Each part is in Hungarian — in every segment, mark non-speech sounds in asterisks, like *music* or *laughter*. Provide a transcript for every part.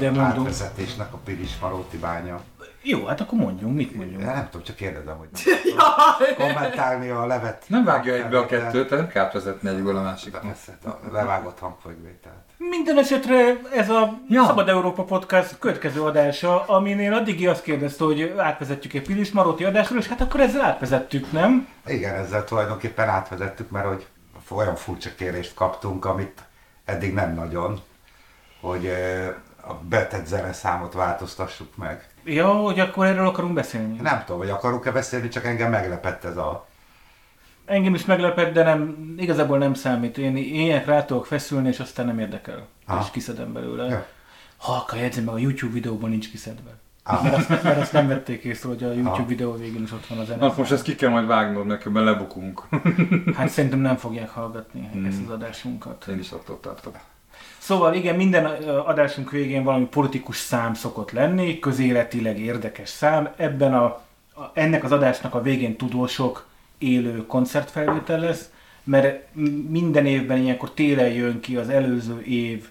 de mondom. átvezetésnek a Pilis Maróti bánya. Jó, hát akkor mondjunk, mit mondjunk. Nem tudom, csak kérdezem, hogy *laughs* kommentálni a levet. Nem vágja egybe a kettőt, nem kell vezetni egyikből a. Persze, a levágott hangfogvételt. Minden esetre ez a Ja. Szabad Európa Podcast következő adása, aminél addigi azt kérdezte, hogy átvezetjük egy Pilis Maróti adásról, és hát akkor ezzel átvezettük, nem? Igen, ezzel tulajdonképpen átvezettük, mert hogy olyan furcsa kérést kaptunk, amit eddig nem nagyon, hogy a betett zeneszámot változtassuk meg. Ja, hogy akkor erről akarunk beszélni. Nem tudom, hogy akarunk-e beszélni, csak engem meglepett ez a... Engem is meglepett, de nem, igazából nem számít. Én ilyenek rá tudok feszülni, és aztán nem érdekel. Aha. És kiszedem belőle. Ja. Halka jegyzem meg, a YouTube videóban nincs kiszedve. Ah. Mert azt, mert azt nem vették észre, hogy a YouTube Aha. videó végén is ott van a zene. Na, most ezt ki kell majd vágnod, mert lebukunk. Hát szerintem nem fogják hallgatni ezt az adásunkat. Én is attól tartok. Szóval igen, minden adásunk végén valami politikus szám szokott lenni, közéletileg érdekes szám. Ebben a, a, ennek az adásnak a végén tudósok élő koncertfelvétel lesz, mert minden évben ilyenkor télen jön ki az előző év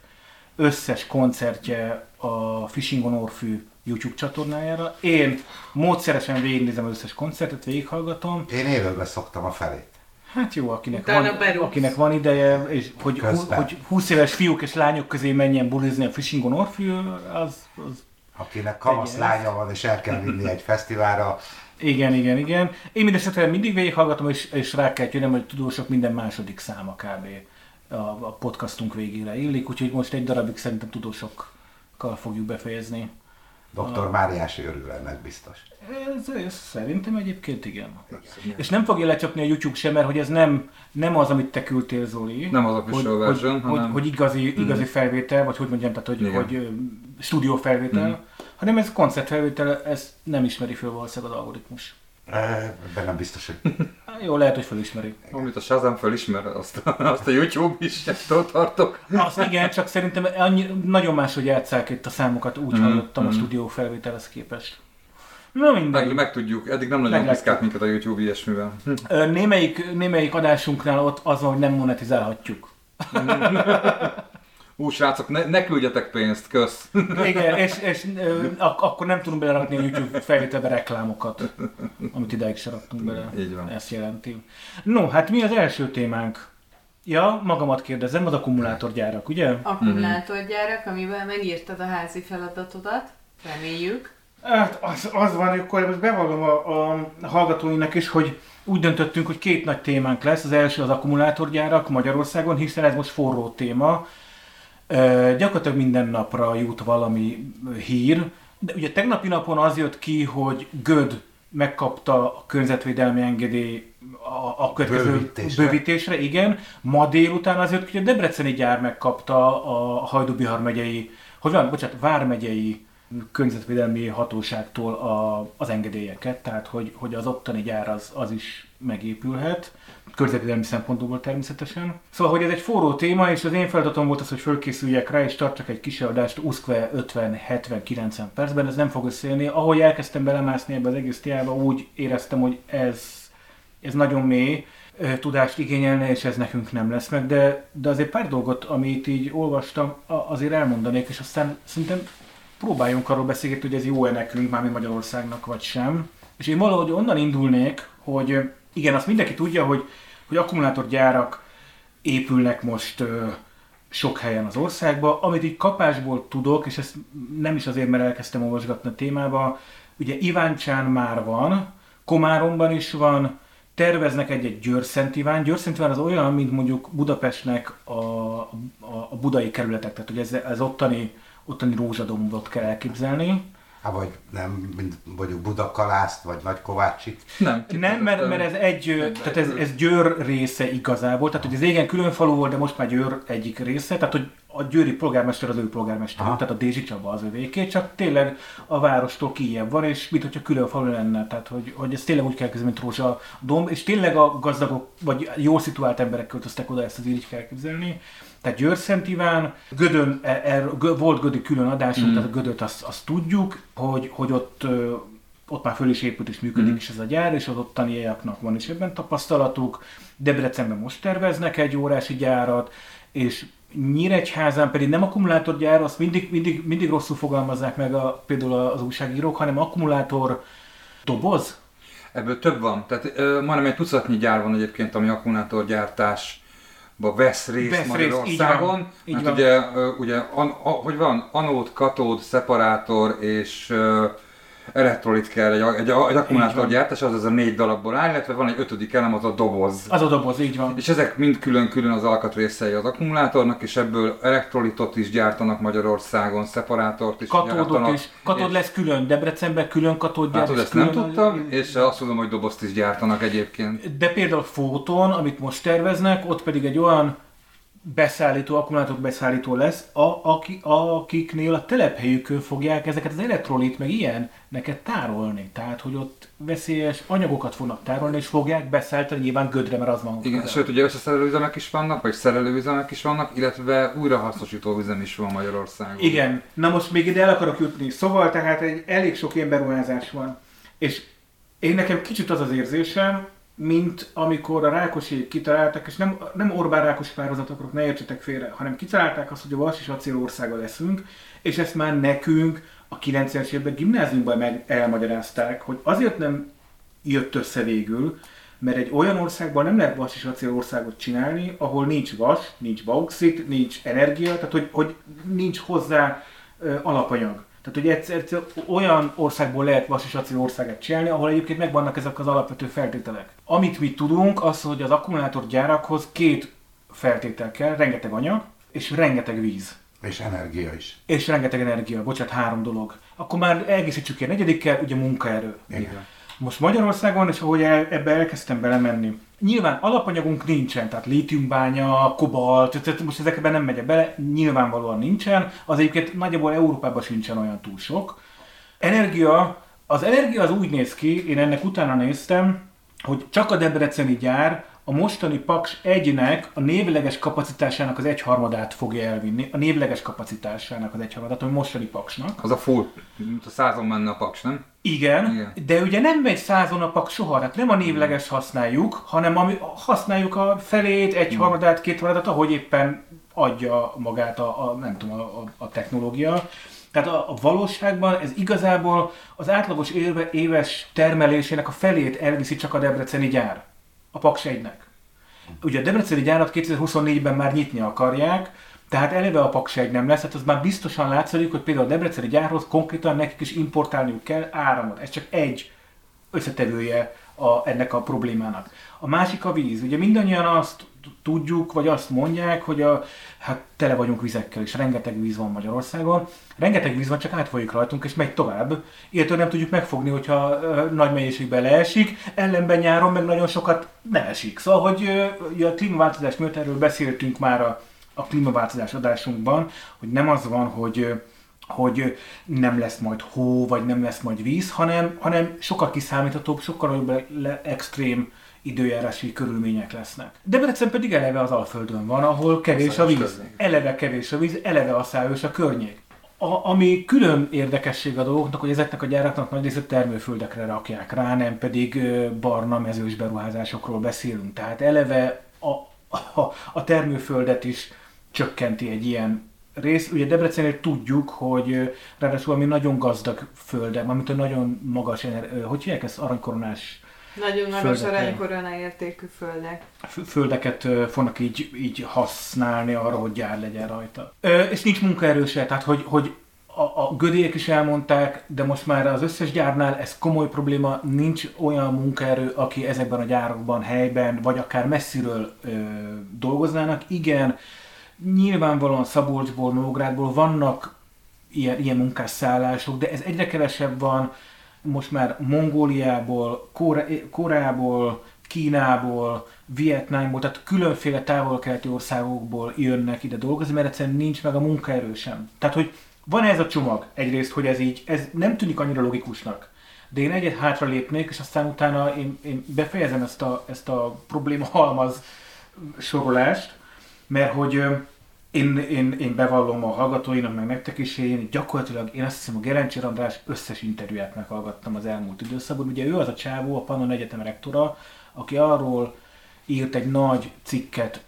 összes koncertje a Fishing on Orfű YouTube csatornájára. Én módszeresen végignézem az összes koncertet, végighallgatom. Én élőben szoktam a felét. Hát jó, akinek, Utána van, berúgsz. akinek van ideje, és hogy, Közben. hogy 20 éves fiúk és lányok közé menjen bulizni a Fishing on Orfű, az, az Akinek kamasz lánya van, és el kell vinni egy fesztiválra, igen, igen, igen. Én mindesetre mindig végighallgatom, és, és rá kell jönnöm, hogy tudósok minden második száma kb. A, a podcastunk végére illik, úgyhogy most egy darabig szerintem tudósokkal fogjuk befejezni. Dr. Máriás örül ennek biztos. Ez, ez szerintem egyébként igen. És nem fogja lecsapni a YouTube sem, mert hogy ez nem, nem az, amit te küldtél, Zoli. Nem az official hogy, version, hogy, hanem- hogy, hogy igazi, igazi felvétel, vagy hogy mondjam, tehát hogy, Igen. hogy stúdió felvétel, hanem ez koncertfelvétel, ez nem ismeri föl valószínűleg az algoritmus. Ebben nem biztos, hogy *laughs* Jó, lehet, hogy felismeri. Amit a Shazam felismer, azt, azt a YouTube is, ettől tartok. Azt igen, csak szerintem annyi, nagyon máshogy játsszák itt a számokat, úgy Mhm, hallottam a mhm. stúdió felvételhez képest. Na Meg, mindegy. megtudjuk, eddig nem nagyon piszkált minket a YouTube ilyesmivel. Hm. Némelyik, némelyik adásunknál ott az van, hogy nem monetizálhatjuk. *laughs* Ú, srácok, ne, ne küldjetek pénzt, kösz. Igen, és, és ö, ak- akkor nem tudunk belerakni a YouTube felvételbe reklámokat, amit idáig se raktunk bele. Így van. Ezt jelenti. No, hát mi az első témánk? Ja, magamat kérdezem, az akkumulátorgyárak, ugye? Akkumulátorgyárak, amivel megírtad a házi feladatodat, reméljük. Hát az, az van, hogy akkor most bevallom a, a hallgatóinak is, hogy úgy döntöttünk, hogy két nagy témánk lesz. Az első az akkumulátorgyárak Magyarországon, hiszen ez most forró téma. Gyakorlatilag minden napra jut valami hír. De ugye tegnapi napon az jött ki, hogy Göd megkapta a környezetvédelmi engedély a, a következő Bővítésre. bővítésre, igen. Ma délután az jött ki, hogy a Debreceni gyár megkapta a Hajdú-Bihar megyei, hogy van, bocsánat, Vármegyei környezetvédelmi hatóságtól a, az engedélyeket, tehát hogy, hogy az ottani gyár az, az is megépülhet, környezetvédelmi szempontból természetesen. Szóval, hogy ez egy forró téma, és az én feladatom volt az, hogy fölkészüljek rá, és tartsak egy kis adást uszkve 50-70-90 percben, ez nem fog összejönni. Ahogy elkezdtem belemászni ebbe az egész témába, úgy éreztem, hogy ez, ez nagyon mély tudást igényelne, és ez nekünk nem lesz meg, de, de azért pár dolgot, amit így olvastam, azért elmondanék, és aztán szerintem próbáljunk arról beszélgetni, hogy ez jó-e nekünk, mármint Magyarországnak, vagy sem. És én valahogy onnan indulnék, hogy igen, azt mindenki tudja, hogy, hogy akkumulátorgyárak épülnek most ö, sok helyen az országban. Amit így kapásból tudok, és ezt nem is azért, mert elkezdtem olvasgatni a témába, ugye Iváncsán már van, Komáromban is van, terveznek egy-egy Győrszent Iván. Győrszent Iván az olyan, mint mondjuk Budapestnek a, a, a budai kerületek, tehát hogy ez, ez ottani, ottani rózsadombot kell elképzelni. Hát vagy nem, mint mondjuk Budakalászt, vagy Nagykovácsit. Nem, Nem, mert, mert ez egy, tehát ez, ez Győr része igazából, tehát hogy ez régen külön falu volt, de most már Győr egyik része, tehát hogy a győri polgármester az ő polgármester, Aha. tehát a Dézsi Csaba az övéké, csak tényleg a várostól kijebb van, és mint hogyha külön falu lenne, tehát hogy, hogy ez tényleg úgy kell kezdeni, mint Rózsa domb, és tényleg a gazdagok, vagy jól szituált emberek költöztek oda, ezt az így kell képzelni. Tehát Győr Szent Iván, Gödön, er, Gö- volt Gödi külön adásunk, mm. tehát a Gödöt azt, azt tudjuk, hogy, hogy ott ott már föl is épült és működik mm. is ez a gyár, és az ottaniaknak van is ebben tapasztalatuk. Debrecenben most terveznek egy órási gyárat, és Nyíregyházán pedig nem akkumulátorgyár, azt mindig, mindig, mindig rosszul fogalmazzák meg a, például az újságírók, hanem akkumulátor doboz? Ebből több van. Tehát ö, majdnem egy tucatnyi gyár van egyébként, ami akkumulátorgyártásba vesz részt Vesz Magyarországon. így van, így hát van. ugye, ugye an, a, hogy van, anód, katód, szeparátor és elektrolit kell egy, egy, egy akkumulátorgyártás, az az a négy darabból áll, illetve van egy ötödik elem, az a doboz. Az a doboz, így van. És ezek mind külön-külön az alkatrészei az akkumulátornak, és ebből elektrolitot is gyártanak Magyarországon, szeparátort is Katódot gyártanak. is. Katód és- lesz külön, Debrecenben külön katódgyár. Hát és ezt nem tudtam, és azt tudom, hogy dobozt is gyártanak egyébként. De például Fóton, amit most terveznek, ott pedig egy olyan beszállító, akkumulátor beszállító lesz, a, aki, akiknél a telephelyükön fogják ezeket az elektrolit, meg ilyen neked tárolni. Tehát, hogy ott veszélyes anyagokat fognak tárolni, és fogják beszállítani nyilván gödre, mert az van. Igen, sőt, ugye összeszerelőüzemek is vannak, vagy szerelőüzemek is vannak, illetve újrahasznosító üzem is van Magyarországon. Igen, na most még ide el akarok jutni. Szóval tehát egy elég sok ilyen beruházás van. És én nekem kicsit az az érzésem, mint amikor a Rákosi kitalálták, és nem, nem Orbán Rákosi párhuzat akarok, ne értsetek félre, hanem kitalálták azt, hogy a vas és acél országa leszünk, és ezt már nekünk a 90-es években gimnáziumban meg elmagyarázták, hogy azért nem jött össze végül, mert egy olyan országban nem lehet vas és acél országot csinálni, ahol nincs vas, nincs bauxit, nincs energia, tehát hogy, hogy nincs hozzá ö, alapanyag. Tehát, hogy egyszer, egyszer olyan országból lehet vas és acél országát csinálni, ahol egyébként megvannak ezek az alapvető feltételek. Amit mi tudunk, az, hogy az akkumulátorgyárakhoz két feltétel kell, rengeteg anyag és rengeteg víz. És energia is. És rengeteg energia, bocsánat, három dolog. Akkor már egészítsük ki a negyedikkel, ugye munkaerő. Igen. Most Magyarországon, és ahogy el, ebbe elkezdtem belemenni, nyilván alapanyagunk nincsen, tehát lítiumbánya, kobalt, tehát most ezekben nem megyek bele, nyilvánvalóan nincsen, az egyébként nagyjából Európában sincsen olyan túl sok. Energia, az energia az úgy néz ki, én ennek utána néztem, hogy csak a Debreceni gyár a mostani Paks 1-nek a névleges kapacitásának az egyharmadát fogja elvinni, a névleges kapacitásának az egyharmadát, ami mostani Paksnak. Az a full, mint a százon menne a paks, nem? Igen, Igen. de ugye nem megy százon a pak soha, tehát nem a névleges használjuk, hanem ami, használjuk a felét, egy harmadát, két harmadát, ahogy éppen adja magát a, a nem tudom, a, a, a technológia. Tehát a, a valóságban ez igazából az átlagos éve, éves termelésének a felét elviszi csak a debreceni gyár, a Paks 1-nek. Ugye a debreceni gyárat 2024-ben már nyitni akarják, tehát eleve a Paks 1 nem lesz, tehát az már biztosan látszik, hogy például a debreceni gyárhoz konkrétan nekik is importálniuk kell áramot. Ez csak egy összetevője a, ennek a problémának. A másik a víz. Ugye mindannyian azt tudjuk, vagy azt mondják, hogy a, hát tele vagyunk vizekkel, és rengeteg víz van Magyarországon. Rengeteg víz van, csak átfolyik rajtunk, és megy tovább. Illetve nem tudjuk megfogni, hogyha nagy mennyiségben leesik, ellenben nyáron meg nagyon sokat nem esik. Szóval, hogy a klímaváltozás miatt erről beszéltünk már a, a klímaváltozás adásunkban, hogy nem az van, hogy hogy nem lesz majd hó, vagy nem lesz majd víz, hanem, hanem sokkal kiszámíthatóbb, sokkal le, le, extrém időjárási körülmények lesznek. Debrecen pedig eleve az Alföldön van, ahol kevés a Szájos víz. környék. Eleve kevés a víz, eleve a szájos a környék. A, ami külön érdekesség a dolgoknak, hogy ezeknek a gyáraknak nagy részét termőföldekre rakják rá, nem pedig barna mezős beruházásokról beszélünk. Tehát eleve a, a, a termőföldet is csökkenti egy ilyen rész. Ugye Debrecennél tudjuk, hogy ráadásul ami nagyon gazdag földek, amit a nagyon magas, hogy hívják ezt, aranykoronás Nagyon magas aranykorona értékű földek. földeket fognak így, így használni arra, hogy gyár legyen rajta. Ö, és nincs munkaerő se, tehát hogy, hogy a, a gödélyek is elmondták, de most már az összes gyárnál ez komoly probléma, nincs olyan munkaerő, aki ezekben a gyárakban, helyben, vagy akár messziről ö, dolgoznának. Igen, nyilvánvalóan Szabolcsból, Nógrádból vannak ilyen, ilyen munkásszállások, de ez egyre kevesebb van, most már Mongóliából, Kore- Koreából, Kínából, Vietnámból, tehát különféle távol-keleti országokból jönnek ide dolgozni, mert egyszerűen nincs meg a munkaerő sem. Tehát, hogy van ez a csomag egyrészt, hogy ez így, ez nem tűnik annyira logikusnak. De én egyet hátra lépnék, és aztán utána én, én befejezem ezt a, ezt a probléma halmaz sorolást, mert hogy én, én, én bevallom a hallgatóinak, meg nektek is, én gyakorlatilag én azt hiszem a Gerencsér András összes interjúját meghallgattam az elmúlt időszakban. Ugye ő az a csávó, a Pannon Egyetem rektora, aki arról írt egy nagy cikket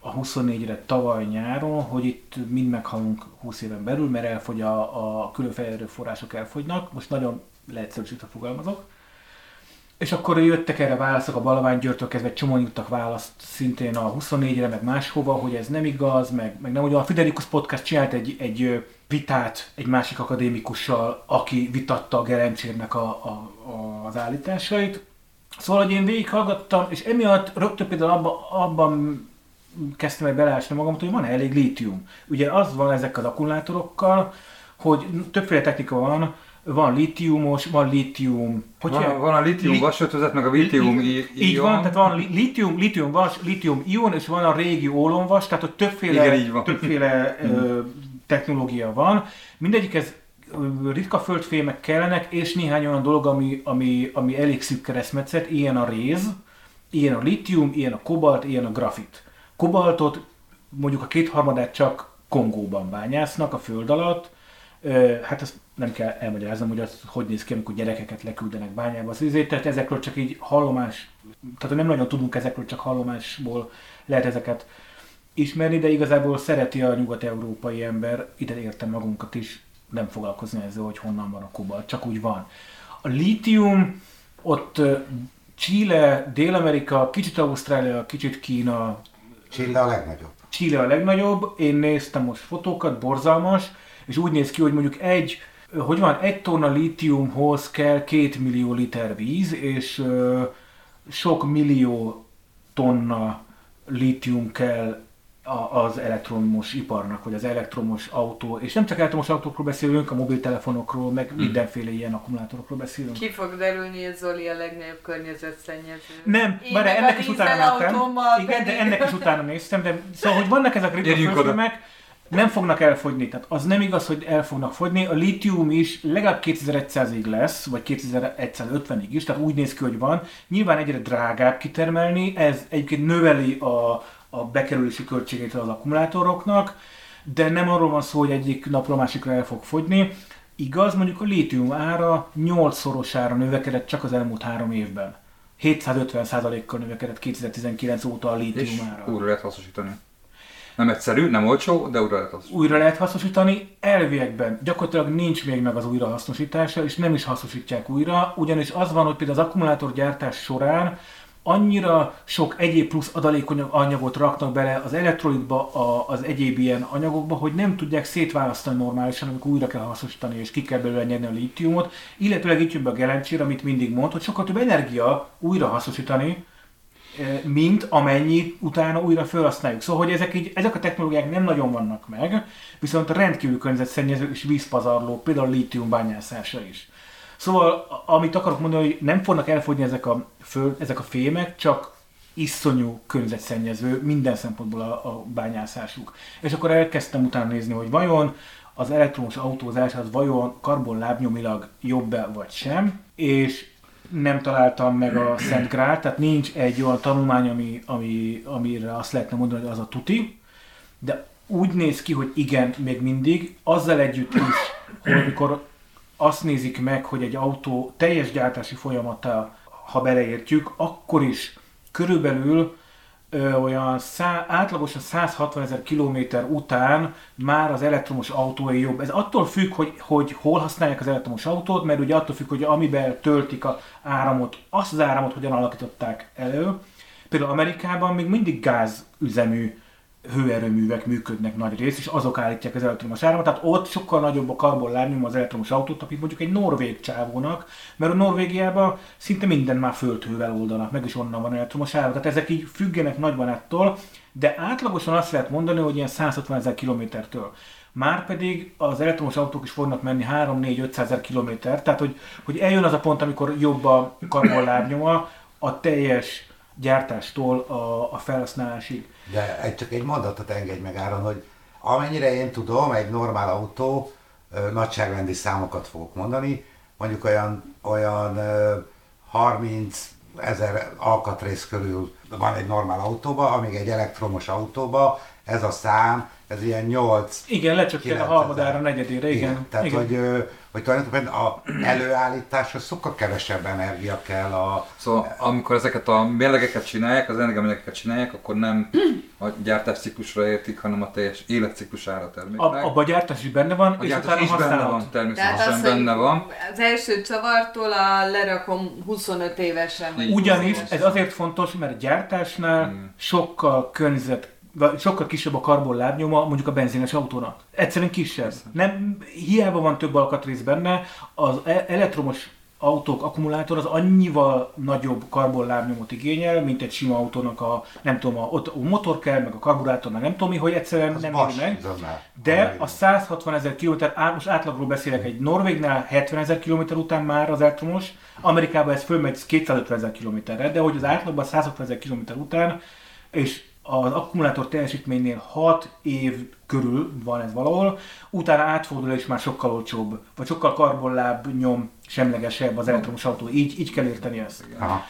a 24-re tavaly nyáron, hogy itt mind meghalunk 20 éven belül, mert elfogy a, a különféle erőforrások elfogynak, most nagyon leegyszerűsítve fogalmazok. És akkor jöttek erre válaszok, a Balavány Györgytől kezdve csomó nyújtak választ szintén a 24-re, meg máshova, hogy ez nem igaz, meg, meg nem. Ugye a Fidelikus Podcast csinált egy, egy vitát egy másik akadémikussal, aki vitatta a Gerencsérnek a, a, a, az állításait. Szóval, hogy én végighallgattam, és emiatt rögtön például abban, abban kezdtem el beleásni magam, hogy van elég lítium. Ugye az van ezek az akkumulátorokkal, hogy többféle technika van, van litiumos, van litium... Hogy van, van a litium li, vasötözet, meg a litium li, ion. Így van, tehát van litium, litium vas, litium ion, és van a régi ólomvas, tehát hogy többféle, Igen, így van. többféle *laughs* ö, technológia van. Mindegyik ez ritka földfémek kellenek, és néhány olyan dolog, ami, ami, ami elég szűk keresztmetszet, ilyen a réz, ilyen a litium, ilyen a kobalt, ilyen a grafit. Kobaltot mondjuk a kétharmadát csak Kongóban bányásznak a föld alatt, hát ezt nem kell elmagyaráznom, hogy az hogy néz ki, amikor gyerekeket leküldenek bányába. Az izé, tehát ezekről csak így hallomás, tehát nem nagyon tudunk ezekről, csak hallomásból lehet ezeket ismerni, de igazából szereti a nyugat-európai ember, ide értem magunkat is, nem foglalkozni ezzel, hogy honnan van a kobalt, csak úgy van. A lítium, ott Chile, Dél-Amerika, kicsit Ausztrália, kicsit Kína. Chile a legnagyobb. Chile a legnagyobb, én néztem most fotókat, borzalmas, és úgy néz ki, hogy mondjuk egy, hogy van, egy tonna lítiumhoz kell két millió liter víz, és sok millió tonna lítium kell az elektromos iparnak, vagy az elektromos autó, és nem csak elektromos autókról beszélünk, a mobiltelefonokról, meg hmm. mindenféle ilyen akkumulátorokról beszélünk. Ki fog derülni, hogy Zoli a legnagyobb környezetszennyező. Nem, bár ennek is utána néztem. Igen, de ennek is utána néztem, de szóval, hogy vannak ezek a ritka nem fognak elfogyni. Tehát az nem igaz, hogy el fognak fogyni. A litium is legalább 2100-ig lesz, vagy 2150-ig is, tehát úgy néz ki, hogy van. Nyilván egyre drágább kitermelni, ez egyébként növeli a, a bekerülési költségét az akkumulátoroknak, de nem arról van szó, hogy egyik napról másikra el fog fogyni. Igaz, mondjuk a lítium ára 8-szorosára növekedett csak az elmúlt három évben. 750%-kal növekedett 2019 óta a lítium ára. újra lehet hasznosítani. Nem egyszerű, nem olcsó, de újra lehet hasznosítani. Újra lehet hasznosítani, elviekben gyakorlatilag nincs még meg az újrahasznosítása, és nem is hasznosítják újra, ugyanis az van, hogy például az akkumulátorgyártás során annyira sok egyéb plusz adalékony anyagot raknak bele az elektrolitba, az egyéb ilyen anyagokba, hogy nem tudják szétválasztani normálisan, amikor újra kell hasznosítani és ki kell belőle nyerni a lítiumot, illetőleg itt jön be a gelencsére, amit mindig mond, hogy sokkal több energia újra hasznosítani, mint amennyi utána újra felhasználjuk. Szóval, hogy ezek, így, ezek a technológiák nem nagyon vannak meg, viszont rendkívül környezetszennyező és vízpazarló, például a lítium bányászása is. Szóval, amit akarok mondani, hogy nem fognak elfogyni ezek a, föl, ezek a fémek, csak iszonyú környezetszennyező minden szempontból a, a bányászásuk. És akkor elkezdtem utána nézni, hogy vajon az elektromos autózás az vajon karbonlábnyomilag jobb-e vagy sem, és nem találtam meg a Szent Grál, tehát nincs egy olyan tanulmány, ami, ami, amire azt lehetne mondani, hogy az a tuti, de úgy néz ki, hogy igen, még mindig, azzal együtt is, hogy amikor azt nézik meg, hogy egy autó teljes gyártási folyamata, ha beleértjük, akkor is körülbelül olyan szá, átlagosan 160 ezer kilométer után már az elektromos autó jobb. Ez attól függ, hogy, hogy hol használják az elektromos autót, mert ugye attól függ, hogy amiben töltik a áramot, azt az áramot hogyan alakították elő. Például Amerikában még mindig gázüzemű hőerőművek működnek nagy rész, és azok állítják az elektromos áramot, tehát ott sokkal nagyobb a karbonlábnyom az elektromos autót, mint mondjuk egy norvég csávónak, mert a Norvégiában szinte minden már földhővel oldanak, meg is onnan van elektromos áram, tehát ezek így függenek nagyban ettől, de átlagosan azt lehet mondani, hogy ilyen 160 ezer kilométertől. Márpedig az elektromos autók is fognak menni 3-4-500 ezer kilométer, tehát hogy, hogy eljön az a pont, amikor jobb a karbonlábnyoma a teljes gyártástól a, a felhasználásig. De egy, csak egy mondatot engedj meg Áron, hogy amennyire én tudom, egy normál autó, nagyságrendi számokat fogok mondani, mondjuk olyan, olyan ö, 30 ezer alkatrész körül van egy normál autóba, amíg egy elektromos autóba ez a szám ez ilyen 8 Igen, lecsökken a 9000. harmadára, negyedére, igen. Igen, tehát igen. Hogy, hogy tulajdonképpen a előállításra sokkal kevesebb energia kell a... Szóval amikor ezeket a mérlegeket csinálják, az energiamérlegeket csinálják, akkor nem a gyártás ciklusra értik, hanem a teljes életciklusára terméknek. A, abba a gyártás is benne van, a és utána is benne van, Tehát természetesen az, benne van. az első csavartól a lerakom 25 évesen. Ugyanis 20 évesen. ez azért fontos, mert a gyártásnál Hmm. sokkal környezet, sokkal kisebb a karbonlábnyoma mondjuk a benzines autónak. Egyszerűen kisebb. Nem, hiába van több alkatrész benne, az e- elektromos autók akkumulátor az annyival nagyobb karbonlábnyomot igényel, mint egy sima autónak a, nem tudom, a, ott a motor kell, meg a karburátor, meg nem tudom mi, hogy egyszerűen Az nem éri meg. De a 160 ezer kilométer, á- most átlagról beszélek, egy Norvégnál 70 ezer kilométer után már az elektromos, Amerikában ez fölmegy 250 ezer kilométerre, de hogy az átlagban 160 ezer kilométer után, és az akkumulátor teljesítménynél 6 év körül van ez valahol, utána átfordul és már sokkal olcsóbb, vagy sokkal karbonláb nyom semlegesebb az elektromos autó. Így, így kell érteni ezt. Aha.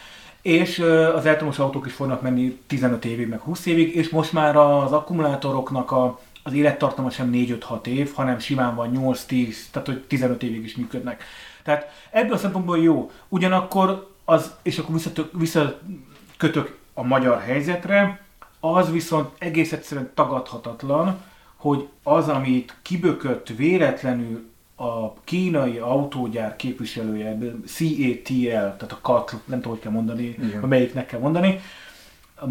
És az elektromos autók is fognak menni 15 évig, meg 20 évig, és most már az akkumulátoroknak a, az élettartama sem 4-5-6 év, hanem simán van 8-10, tehát hogy 15 évig is működnek. Tehát ebből a szempontból jó. Ugyanakkor az, és akkor visszatök, visszakötök a magyar helyzetre, az viszont egész egyszerűen tagadhatatlan, hogy az, amit kibökött véletlenül a kínai autógyár képviselője, CATL, tehát a CATL, nem tudom, hogy kell mondani, Igen. melyiknek kell mondani,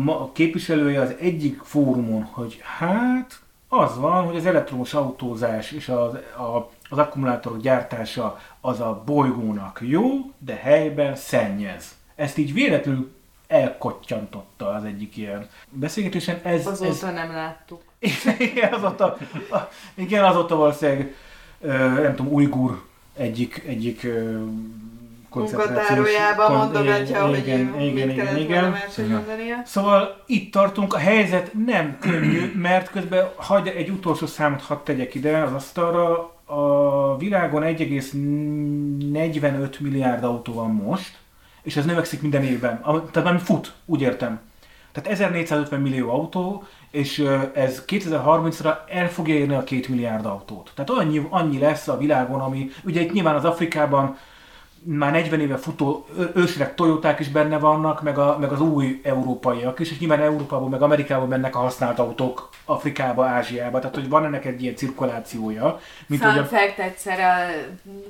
a képviselője az egyik fórumon, hogy hát az van, hogy az elektromos autózás és az, a, az akkumulátorok gyártása az a bolygónak jó, de helyben szennyez. Ezt így véletlenül elkottyantotta az egyik ilyen beszélgetésen. Ez, ez, Azóta nem láttuk. igen, azóta, igen, azóta valószínűleg, nem tudom, ujgur egyik, egyik koncentrációs... Mondogatja, hogy igen, igen, igen, igen. Szóval itt tartunk, a helyzet nem könnyű, mert közben hagy egy utolsó számot hadd tegyek ide az asztalra. A világon 1,45 milliárd autó van most, és ez növekszik minden évben. Tehát nem fut, úgy értem. Tehát 1450 millió autó, és ez 2030-ra el fogja érni a 2 milliárd autót. Tehát annyi, annyi lesz a világon, ami ugye itt nyilván az Afrikában már 40 éve futó ősreg Toyoták is benne vannak, meg, a, meg az új európaiak is, és nyilván Európában, meg Amerikában mennek a használt autók Afrikába, Ázsiába, tehát hogy van ennek egy ilyen cirkulációja. Mint Fun hogy a, fact, egyszer a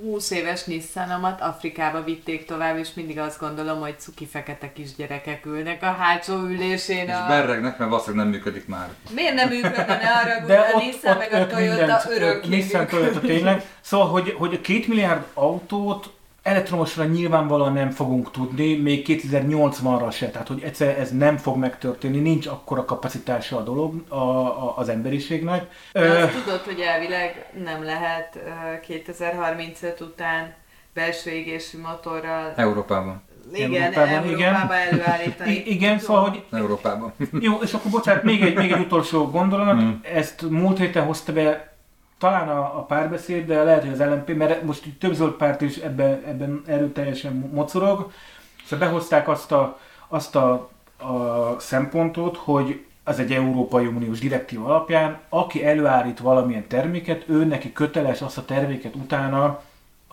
20 éves Nissanomat Afrikába vitték tovább, és mindig azt gondolom, hogy cuki fekete kisgyerekek ülnek a hátsó ülésén. És A... berregnek, mert valószínűleg nem működik már. Miért nem működne, ne *laughs* arra de a ott, Nissan ott meg a Toyota mindent, örökké Nissan. Toyota tényleg. Szóval, hogy, hogy a két milliárd autót elektromosra nyilvánvalóan nem fogunk tudni, még 2080-ra se, tehát hogy egyszer ez nem fog megtörténni, nincs akkora kapacitása a dolog a, a, az emberiségnek. De azt tudod, hogy elvileg nem lehet ö, 2035 után belső égésű motorral Európában. igen, Európában, Európában, igen. Előállítani. I- igen, szóval, hogy Európában. Jó, és akkor bocsánat, még egy, még egy utolsó gondolat. Hmm. Ezt múlt héten hozta be talán a, a párbeszéd, de lehet, hogy az LMP, mert most így több zöld párt is ebben, ebben erőteljesen mocorog. Szóval behozták azt a, azt a, a szempontot, hogy az egy Európai Uniós direktív alapján, aki előállít valamilyen terméket, ő neki köteles azt a terméket utána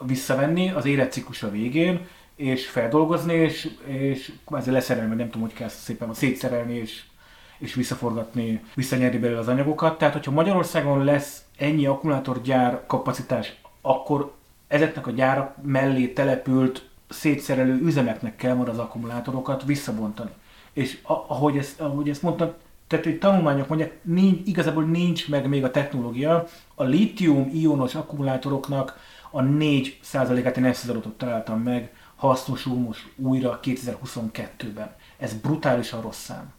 visszavenni az életciklusa végén, és feldolgozni, és, és kvázi leszerelni, vagy nem tudom, hogy kell szépen szétszerelni, és, és visszaforgatni, visszanyerni belőle az anyagokat. Tehát, hogyha Magyarországon lesz ennyi akkumulátorgyár kapacitás, akkor ezeknek a gyárak mellé települt szétszerelő üzemeknek kell majd az akkumulátorokat visszabontani. És ahogy ezt, ahogy ezt mondtam, tehát egy tanulmányok mondják, nincs, igazából nincs meg még a technológia. A lítium-ionos akkumulátoroknak a 4%-át én ezt az találtam meg, hasznosul most újra 2022-ben. Ez brutálisan rossz szám.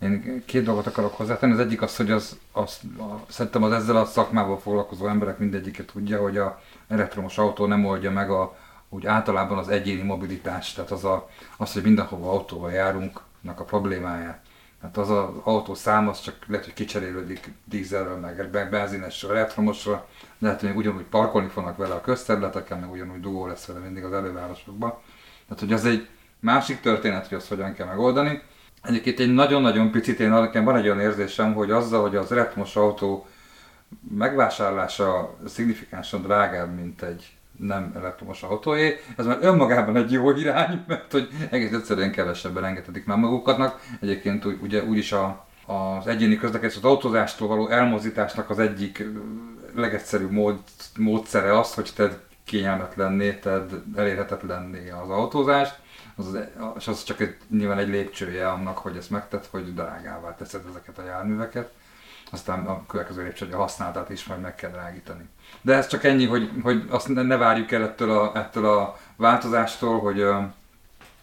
Én két dolgot akarok hozzátenni. Az egyik az, hogy az, az, a, szerintem az ezzel a szakmával foglalkozó emberek mindegyike tudja, hogy a elektromos autó nem oldja meg a, úgy általában az egyéni mobilitást, tehát az, a, az hogy mindenhova autóval járunknak a problémáját. Tehát az az autó szám, az csak lehet, hogy kicserélődik dízelről, meg benzinesről, elektromosra, lehet, hogy még ugyanúgy parkolni fognak vele a közterületeken, meg ugyanúgy dugó lesz vele mindig az elővárosokban. Tehát, hogy az egy másik történet, hogy azt hogyan kell megoldani. Egyébként egy nagyon-nagyon picit, én nekem van egy olyan érzésem, hogy azzal, hogy az elektromos autó megvásárlása szignifikánsan drágább, mint egy nem elektromos autóé. Ez már önmagában egy jó irány, mert hogy egész egyszerűen kevesebben engedhetik már magukatnak. Egyébként ugye úgyis a, az egyéni közlekedés, az autózástól való elmozdításnak az egyik legegyszerűbb mód, módszere az, hogy te kényelmetlenné, tehát elérhetetlenné az autózást, az, az, és az csak egy, nyilván egy lépcsője annak, hogy ezt megtett, hogy drágává teszed ezeket a járműveket. Aztán a következő lépcső, hogy a használatát is majd meg kell drágítani. De ez csak ennyi, hogy, hogy azt ne várjuk el ettől a, ettől a változástól, hogy,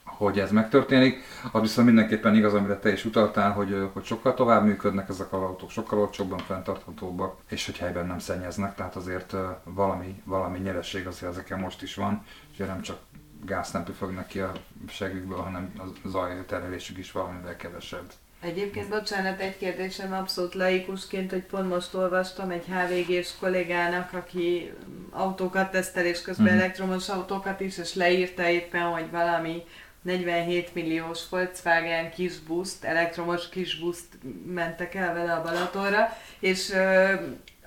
hogy ez megtörténik. Az viszont mindenképpen igaz, amire te is utaltál, hogy, hogy sokkal tovább működnek ezek a autók, sokkal olcsóbban fenntarthatóbbak, és hogy helyben nem szennyeznek, tehát azért valami, valami nyereség azért ezeken most is van, és nem csak gáz nem püfögnek ki a segükből, hanem a zajterhelésük is valamivel kevesebb. Egyébként, bocsánat, egy kérdésem abszolút laikusként, hogy pont most olvastam egy HVG-s kollégának, aki autókat tesztel, és közben uh-huh. elektromos autókat is, és leírta éppen, hogy valami 47 milliós Volkswagen kisbuszt, elektromos kisbuszt mentek el vele a Balatonra, és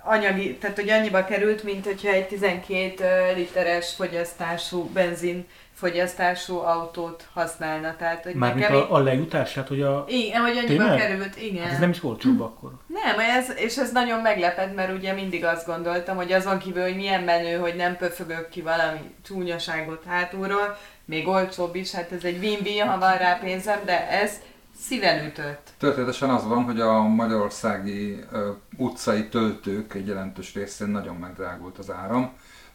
anyagi, tehát hogy annyiba került, mint hogyha egy 12 literes fogyasztású benzin fogyasztású autót használna. Tehát, hogy Mármint nekem a, a lejutását, hogy a... Igen, hogy annyiba Tényleg? került, igen. Hát ez nem is olcsóbb hm. akkor. Nem, ez, és ez nagyon meglepett, mert ugye mindig azt gondoltam, hogy azon kívül, hogy milyen menő, hogy nem pöfögök ki valami csúnyaságot hátulról, még olcsóbb is, hát ez egy win-win, ha van rá pénzem, de ez szíven ütött. Történetesen az van, hogy a magyarországi uh, utcai töltők egy jelentős részén nagyon megdrágult az áram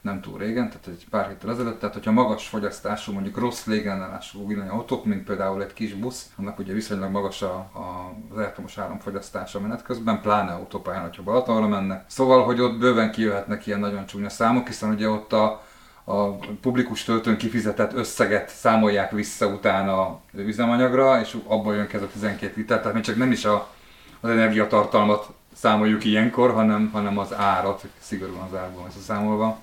nem túl régen, tehát egy pár héttel ezelőtt, tehát hogyha magas fogyasztású, mondjuk rossz légellenállású villanyautók, mint például egy kis busz, annak ugye viszonylag magas a, a, az elektromos áramfogyasztása menet közben, pláne autópályán, hogyha Balatonra mennek. Szóval, hogy ott bőven kijöhetnek ilyen nagyon csúnya számok, hiszen ugye ott a, a publikus töltőn kifizetett összeget számolják vissza utána üzemanyagra, és abból jön ki ez a 12 liter, tehát még csak nem is a, az energiatartalmat számoljuk ilyenkor, hanem, hanem az árat, szigorúan az árban számolva.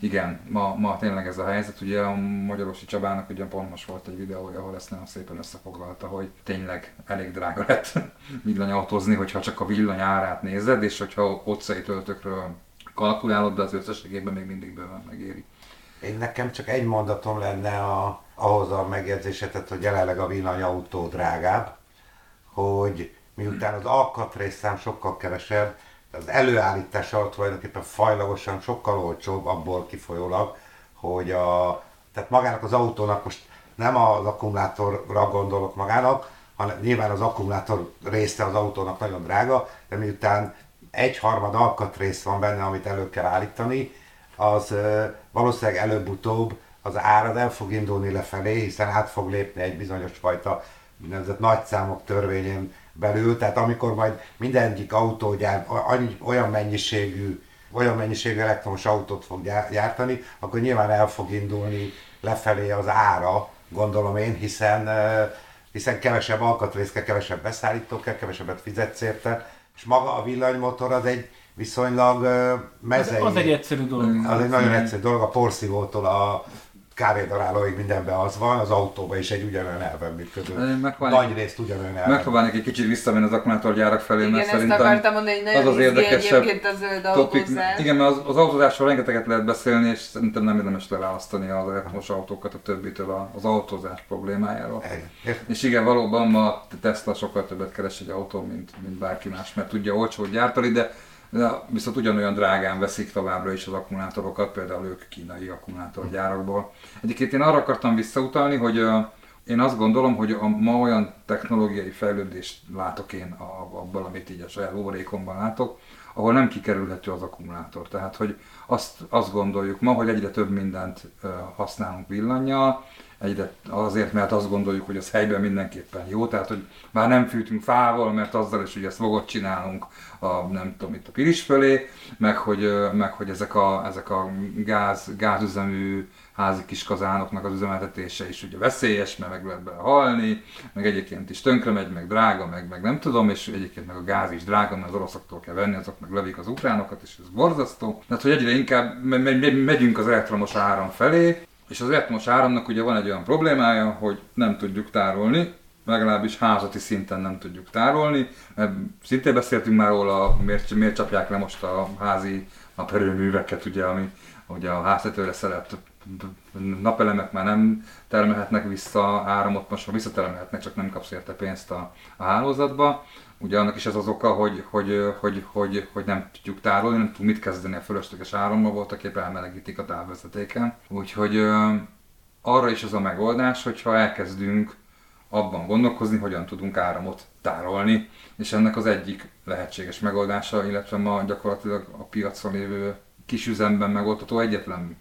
Igen, ma, ma tényleg ez a helyzet. Ugye a Magyarosi Csabának ugye pont most volt egy videója, ahol ezt nagyon szépen összefoglalta, hogy tényleg elég drága lett *laughs* villanyautózni, hogyha csak a villany árát nézed, és hogyha utcai töltőkről kalkulálod, de az összességében még mindig bőven megéri. Én nekem csak egy mondatom lenne a, ahhoz a megjegyzésetet, hogy jelenleg a villanyautó drágább, hogy miután az alkatrészszám sokkal kevesebb, az előállítása tulajdonképpen fajlagosan sokkal olcsóbb abból kifolyólag, hogy a, tehát magának az autónak most nem az akkumulátorra gondolok magának, hanem nyilván az akkumulátor része az autónak nagyon drága, de miután egyharmad alkatrész van benne, amit elő kell állítani, az valószínűleg előbb-utóbb az árad el fog indulni lefelé, hiszen át fog lépni egy bizonyos fajta úgynevezett nagyszámok törvényén belül, tehát amikor majd mindegyik autógyár annyi, olyan mennyiségű olyan mennyiségű elektromos autót fog gyártani, akkor nyilván el fog indulni lefelé az ára, gondolom én, hiszen, hiszen kevesebb alkatrész kell, kevesebb beszállító kell, kevesebbet fizetsz érte, és maga a villanymotor az egy viszonylag mezei. Az, az egy egyszerű dolog. Az egy nagyon egyszerű dolog, a porszívótól a kávédarálóig mindenben az van, az autóban is egy ugyanolyan elven működő. Nagy részt ugyanolyan elven. Megpróbálnék egy kicsit visszamenni az akkumulátorgyárak felé, igen, mert szerintem akartam mondani, hogy nagyon az az érdekesebb a zöld autózás. Igen, mert az, az autózásról rengeteget lehet beszélni, és szerintem nem érdemes leválasztani az elektromos autókat a többitől az autózás problémájáról. Igen. És igen, valóban ma Tesla sokkal többet keres egy autó, mint, mint bárki más, mert tudja olcsó gyártani, de de viszont ugyanolyan drágán veszik továbbra is az akkumulátorokat, például ők kínai akkumulátorgyárakból. Egyébként én arra akartam visszautalni, hogy én azt gondolom, hogy a, ma olyan technológiai fejlődést látok én abban, amit így a saját órékomban látok, ahol nem kikerülhető az akkumulátor. Tehát, hogy azt, azt gondoljuk ma, hogy egyre több mindent használunk villanyjal, egyre azért, mert azt gondoljuk, hogy az helyben mindenképpen jó, tehát hogy már nem fűtünk fával, mert azzal is ugye fogot csinálunk a, nem tudom, itt a piris fölé, meg hogy, meg hogy ezek a, ezek a gáz, gázüzemű házi kis kazánoknak az üzemeltetése is ugye veszélyes, mert meg lehet bele halni, meg egyébként is tönkre megy, meg drága, meg, meg nem tudom, és egyébként meg a gáz is drága, mert az oroszoktól kell venni, azok meg lövik az ukránokat, és ez borzasztó. Tehát, hogy egyre inkább megyünk az elektromos áram felé, és az elektromos áramnak ugye van egy olyan problémája, hogy nem tudjuk tárolni, legalábbis házati szinten nem tudjuk tárolni, szintén beszéltünk már róla, miért, miért csapják le most a házi naperőműveket, ugye, ami ugye a háztetőre szeret napelemek már nem termelhetnek vissza áramot, most már visszatermelhetnek, csak nem kapsz érte pénzt a, a hálózatba. Ugye annak is ez az oka, hogy, hogy, hogy, hogy, hogy nem tudjuk tárolni, nem tudjuk mit kezdeni a fölösleges árammal, voltak éppen elmelegítik a távvezetéken. Úgyhogy arra is az a megoldás, hogyha elkezdünk abban gondolkozni, hogyan tudunk áramot tárolni, és ennek az egyik lehetséges megoldása, illetve ma gyakorlatilag a piacon lévő kisüzemben megoldható egyetlen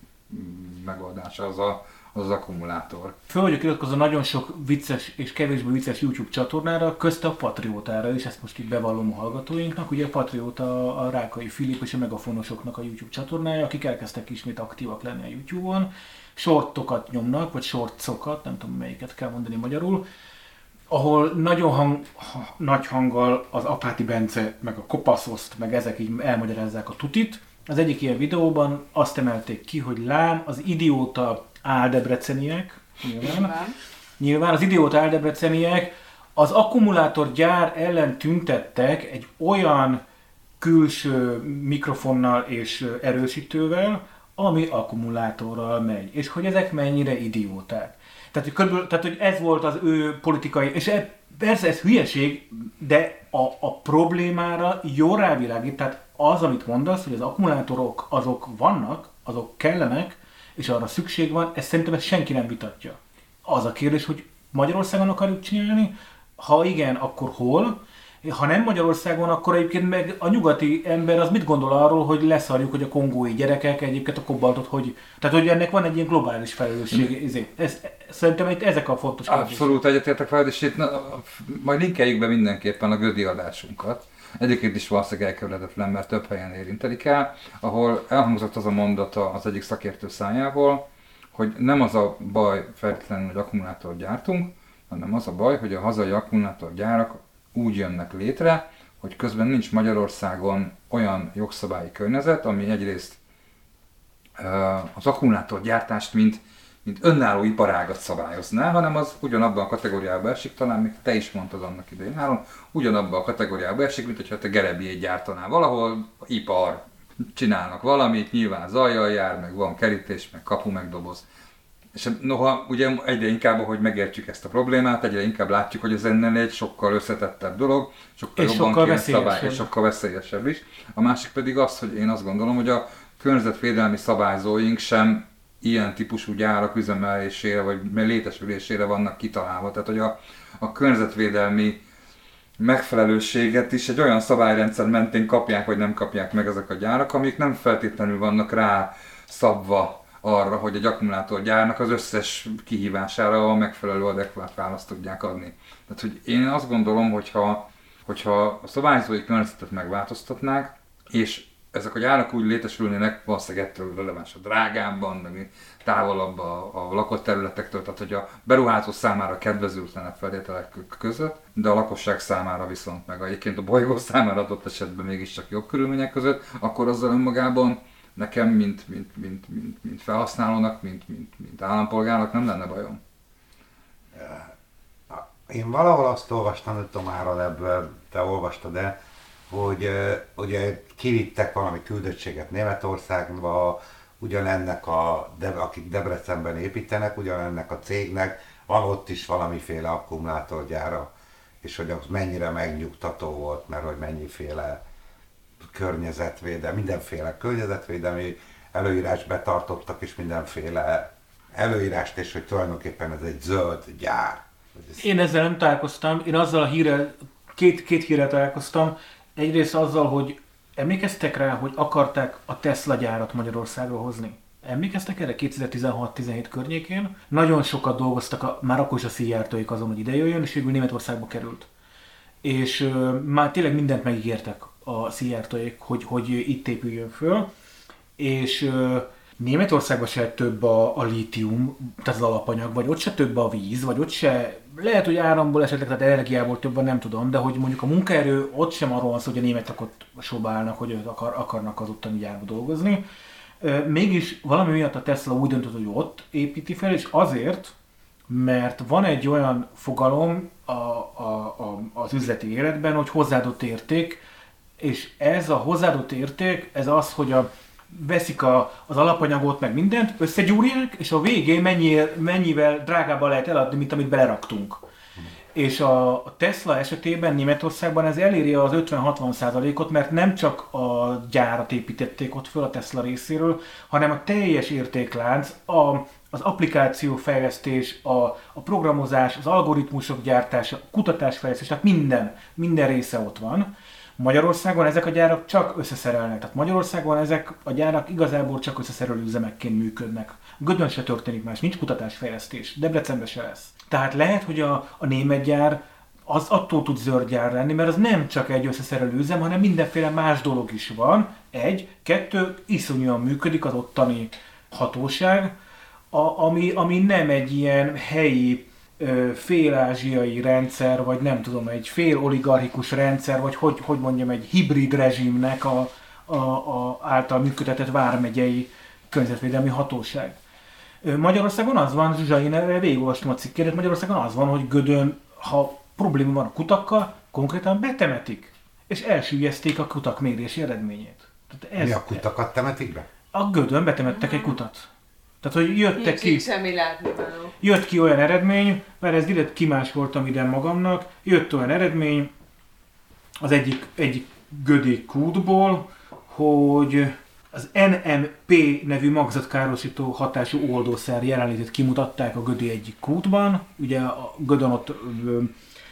megoldása az a, az, az akkumulátor. Föl vagyok iratkozva nagyon sok vicces és kevésbé vicces YouTube csatornára, közte a Patriótára is, ezt most itt bevallom a hallgatóinknak. Ugye a Patrióta a Rákai Filip és a Megafonosoknak a YouTube csatornája, akik elkezdtek ismét aktívak lenni a YouTube-on. Shortokat nyomnak, vagy shortsokat, nem tudom melyiket kell mondani magyarul, ahol nagyon hang, ha, nagy hanggal az Apáti Bence, meg a Kopaszoszt, meg ezek így elmagyarázzák a tutit, az egyik ilyen videóban azt emelték ki, hogy lám az idióta áldebreceniek, nyilván, nyilván az idióta áldebreceniek az akkumulátorgyár ellen tüntettek egy olyan külső mikrofonnal és erősítővel, ami akkumulátorral megy. És hogy ezek mennyire idióták. Tehát, hogy, körülbelül, tehát, hogy ez volt az ő politikai, és e, persze ez hülyeség, de a, a problémára jó rávilágít, tehát az, amit mondasz, hogy az akkumulátorok azok vannak, azok kellenek, és arra szükség van, ezt szerintem ezt senki nem vitatja. Az a kérdés, hogy Magyarországon akarjuk csinálni, ha igen, akkor hol, ha nem Magyarországon, akkor egyébként meg a nyugati ember az mit gondol arról, hogy leszarjuk, hogy a kongói gyerekek egyébként a kobaltot, hogy... Tehát, hogy ennek van egy ilyen globális felelősség. Ez, ez, szerintem itt ezek a fontos kérdések. Abszolút egyetértek fel, és itt na, majd linkeljük be mindenképpen a gödi adásunkat Egyébként is valószínűleg elkerülhetetlen, mert több helyen érintelik el, ahol elhangzott az a mondata az egyik szakértő szájából, hogy nem az a baj feltétlenül, hogy akkumulátort gyártunk, hanem az a baj, hogy a hazai akkumulátorgyárak úgy jönnek létre, hogy közben nincs Magyarországon olyan jogszabályi környezet, ami egyrészt az akkumulátorgyártást, mint mint önálló iparágat szabályozná, hanem az ugyanabban a kategóriába esik, talán még te is mondtad annak idején ugyanabban a kategóriába esik, mint hogyha te gerebiét gyártanál valahol, ipar, csinálnak valamit, nyilván zajjal jár, meg van kerítés, meg kapu, meg doboz. És noha ugye egyre inkább, hogy megértjük ezt a problémát, egyre inkább látjuk, hogy ez ennél egy sokkal összetettebb dolog, sokkal és jobban sokkal szabály, és sokkal veszélyesebb is. A másik pedig az, hogy én azt gondolom, hogy a környezetvédelmi szabályzóink sem ilyen típusú gyárak üzemelésére vagy létesülésére vannak kitalálva. Tehát, hogy a, a környezetvédelmi megfelelőséget is egy olyan szabályrendszer mentén kapják, vagy nem kapják meg ezek a gyárak, amik nem feltétlenül vannak rá szabva arra, hogy egy akkumulátorgyárnak az összes kihívására a megfelelő adekvát választ tudják adni. Tehát, hogy én azt gondolom, hogyha, hogyha a szabályzói környezetet megváltoztatnák, és ezek a gyárak úgy létesülnének, valószínűleg ettől releváns a drágábban, meg távolabb a, a lakott területektől, tehát hogy a beruházó számára kedvezőtlenebb feltételek között, de a lakosság számára viszont meg egyébként a bolygó *laughs* számára adott esetben mégiscsak jobb körülmények között, akkor azzal önmagában nekem, mint, mint, mint, mint, mint felhasználónak, mint, mint, mint állampolgárnak nem lenne bajom. Én valahol azt olvastam, hogy Tomára ebből te olvastad de hogy ugye kivittek valami küldöttséget Németországba, ugyanennek a, akik Debrecenben építenek, ugyanennek a cégnek van ott is valamiféle akkumulátorgyára, és hogy az mennyire megnyugtató volt, mert hogy mennyiféle környezetvédelmi, mindenféle környezetvédelmi előírást betartottak, és mindenféle előírást, és hogy tulajdonképpen ez egy zöld gyár. Én ezzel nem találkoztam, én azzal a hírrel, két, két hírrel találkoztam, Egyrészt azzal, hogy emlékeztek rá, hogy akarták a Tesla gyárat Magyarországra hozni? Emlékeztek erre 2016-17 környékén? Nagyon sokat dolgoztak, a, már akkor is a szíjártóik azon, hogy ide jöjjön, és végül Németországba került. És uh, már tényleg mindent megígértek a szíjártóik, hogy, hogy itt épüljön föl. És uh, Németországban se több a, a lítium, tehát az alapanyag, vagy ott se több a víz, vagy ott se, lehet, hogy áramból esetleg, tehát energiából többen nem tudom, de hogy mondjuk a munkaerő ott sem arról van szó, hogy a németek ott sobálnak, hogy ők akar, akarnak az ottani gyárba dolgozni. Mégis valami miatt a Tesla úgy döntött, hogy ott építi fel, és azért, mert van egy olyan fogalom a, a, a, az üzleti életben, hogy hozzáadott érték, és ez a hozzáadott érték, ez az, hogy a, veszik a, az alapanyagot, meg mindent, összegyúrják, és a végén mennyi, mennyivel drágábban lehet eladni, mint amit beleraktunk. És a Tesla esetében Németországban ez eléri az 50-60 százalékot, mert nem csak a gyárat építették ott föl a Tesla részéről, hanem a teljes értéklánc, a, az applikációfejlesztés, a, a programozás, az algoritmusok gyártása, a kutatásfejlesztés, tehát minden, minden része ott van. Magyarországon ezek a gyárak csak összeszerelnek. Tehát Magyarországon ezek a gyárak igazából csak összeszerelő üzemekként működnek. Gödön se történik más, nincs kutatásfejlesztés, Debrecenben se lesz. Tehát lehet, hogy a, a német gyár az attól tud zöld gyár lenni, mert az nem csak egy összeszerelő üzem, hanem mindenféle más dolog is van. Egy, kettő, iszonyúan működik az ottani hatóság, a, ami, ami nem egy ilyen helyi fél-ázsiai rendszer, vagy nem tudom, egy fél-oligarchikus rendszer, vagy hogy, hogy mondjam, egy hibrid rezsimnek a, a, a által működtetett vármegyei környezetvédelmi hatóság. Magyarországon az van, Zsuzsa, én erre végigolvastam a cikkédet, Magyarországon az van, hogy Gödön, ha probléma van a kutakkal, konkrétan betemetik, és elsüllyezték a kutak mérési eredményét. Tehát ez, Mi a kutakat temetik be? A Gödön betemettek egy kutat. Tehát, hogy jöttek ki, semmi jött ki olyan eredmény, mert ez direkt kimásoltam ide magamnak, jött olyan eredmény az egyik, egyik gödék kútból, hogy az NMP nevű magzatkárosító hatású oldószer jelenlétét kimutatták a Gödi egyik kútban. Ugye a Gödön ott ö,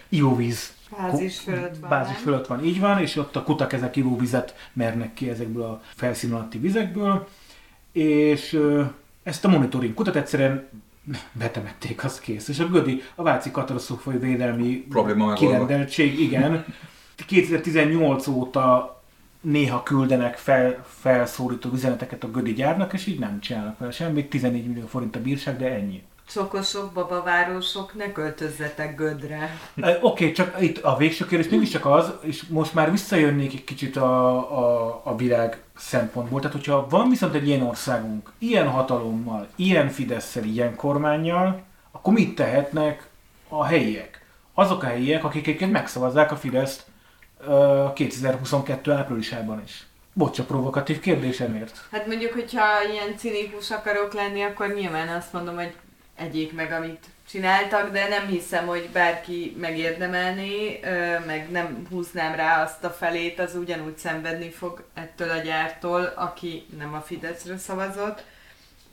ivóvíz Bázis fölött van. Bázis fölött van, így van, és ott a kutak ezek ivóvizet mernek ki ezekből a felszín alatti vizekből. És ö, ezt a monitoring kutat egyszerűen betemették, az kész. És a Gödi, a Váci katasztrófai védelmi Probléma kirendeltség, igen. 2018 óta néha küldenek fel, felszólító üzeneteket a Gödi gyárnak, és így nem csinálnak vele semmit. 14 millió forint a bírság, de ennyi. Szokosok, babavárosok, ne költözzetek Gödre. Oké, okay, csak itt a végső kérdés mégiscsak az, és most már visszajönnék egy kicsit a, a, a világ szempontból. Tehát, hogyha van viszont egy ilyen országunk, ilyen hatalommal, ilyen fidesz ilyen kormányjal, akkor mit tehetnek a helyiek? Azok a helyiek, akik egyébként megszavazzák a Fideszt 2022 áprilisában is. Bocs, a provokatív kérdésemért. Hát mondjuk, hogyha ilyen cinikus akarok lenni, akkor nyilván azt mondom, hogy egyék meg, amit csináltak, de nem hiszem, hogy bárki megérdemelné, meg nem húznám rá azt a felét, az ugyanúgy szenvedni fog ettől a gyártól, aki nem a Fideszre szavazott.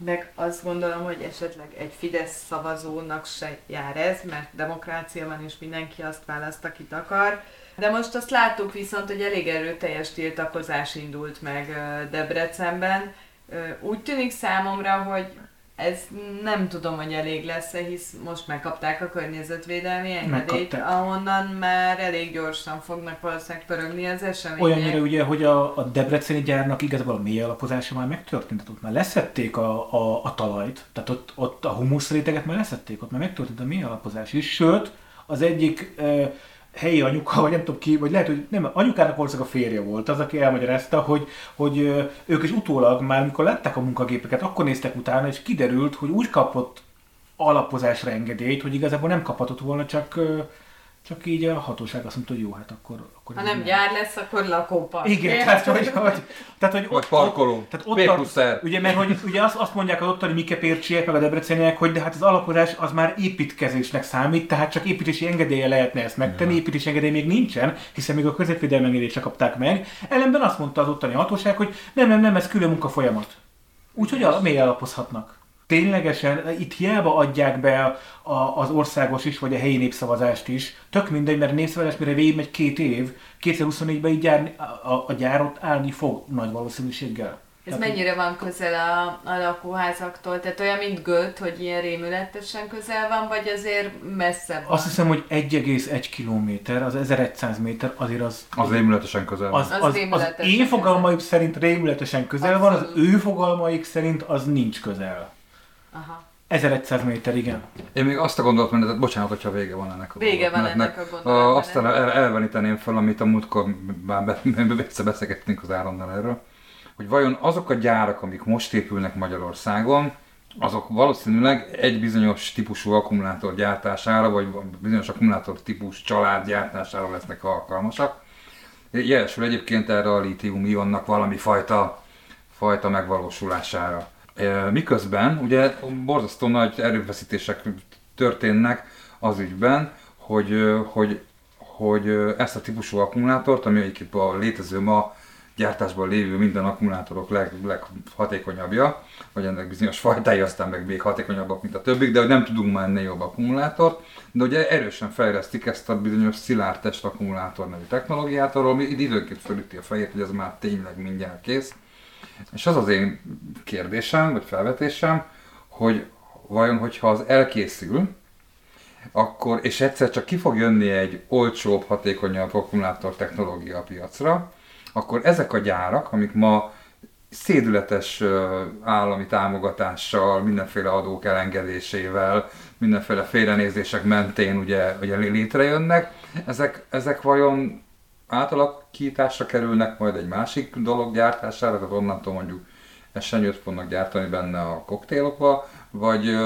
Meg azt gondolom, hogy esetleg egy Fidesz szavazónak se jár ez, mert demokrácia van, és mindenki azt választ, akit akar. De most azt láttuk viszont, hogy elég erőteljes tiltakozás indult meg Debrecenben. Úgy tűnik számomra, hogy ez nem tudom, hogy elég lesz-e, hisz most megkapták a környezetvédelmi engedélyt, ahonnan már elég gyorsan fognak valószínűleg pörögni az események. Olyannyira ugye, hogy a, a debreceni gyárnak igazából a mély alapozása már megtörtént, tehát ott már leszették a, a, a talajt, tehát ott, ott a humuszréteget már leszették, ott már megtörtént a mély alapozás is, sőt, az egyik e, helyi anyuka, vagy nem tudom ki, vagy lehet, hogy nem, anyukának valószínűleg a férje volt az, aki elmagyarázta, hogy, hogy ők is utólag már, amikor lettek a munkagépeket, akkor néztek utána, és kiderült, hogy úgy kapott alapozásra engedélyt, hogy igazából nem kaphatott volna, csak csak így a hatóság azt mondta, hogy jó, hát akkor... akkor ha nem gyár lesz, akkor lakópark. Igen, tehát hogy, hogy, tehát, hogy ott, parkoló. Tehát ott plusz Ugye, mert hogy ugye azt, azt mondják az ottani Mike Pércsiek, meg a debreceniek, hogy de hát az alapozás az már építkezésnek számít, tehát csak építési engedélye lehetne ezt megtenni, építési engedély még nincsen, hiszen még a közvetvédelmi engedélyt kapták meg. Ellenben azt mondta az ottani hatóság, hogy nem, nem, nem, ez külön munka folyamat. Úgyhogy a, mély alapozhatnak ténylegesen itt hiába adják be a, az országos is, vagy a helyi népszavazást is, tök mindegy, mert a népszavazás mire megy két év, 2024-ben így gyár, a, a gyárot állni fog nagy valószínűséggel. Ez Tehát, mennyire van közel a, a lakóházaktól? Tehát olyan, mint Göt, hogy ilyen rémületesen közel van, vagy azért messze van? Azt hiszem, hogy 1,1 kilométer, az 1100 méter, azért az... Az rémületesen közel van. Az, az, az, az, az én fogalmaik szerint rémületesen közel Abszolút. van, az ő fogalmaik szerint az nincs közel. Aha. 1100 méter, igen. Én még azt a gondolatmenetet, bocsánat, hogyha vége van ennek a Vége van ennek a gondolatmenetnek. Aztán el, elveníteném fel, amit a múltkor már be, *laughs* beszélgettünk az államnál erről, hogy vajon azok a gyárak, amik most épülnek Magyarországon, azok valószínűleg egy bizonyos típusú akkumulátor gyártására, vagy bizonyos akkumulátor típus család gyártására lesznek alkalmasak. Jelesül egyébként erre a lítium-ionnak valami fajta, fajta megvalósulására. Miközben ugye borzasztó nagy erőfeszítések történnek az ügyben, hogy, hogy, hogy ezt a típusú akkumulátort, ami egyébként a létező ma gyártásban lévő minden akkumulátorok leg, leghatékonyabbja, vagy ennek bizonyos fajtái aztán meg még hatékonyabbak, mint a többik, de hogy nem tudunk már ennél jobb akkumulátort. De ugye erősen fejlesztik ezt a bizonyos szilárd test akkumulátor nevű technológiát, arról mi időnként fölüti a fejét, hogy ez már tényleg mindjárt kész. És az az én kérdésem, vagy felvetésem, hogy vajon, hogyha az elkészül, akkor, és egyszer csak ki fog jönni egy olcsóbb, hatékonyabb akkumulátor technológia a piacra, akkor ezek a gyárak, amik ma szédületes állami támogatással, mindenféle adók elengedésével, mindenféle félrenézések mentén ugye, ugye létrejönnek, ezek, ezek vajon átalakításra kerülnek majd egy másik dolog gyártására, tehát onnantól mondjuk esenyőt fognak gyártani benne a koktélokba, vagy,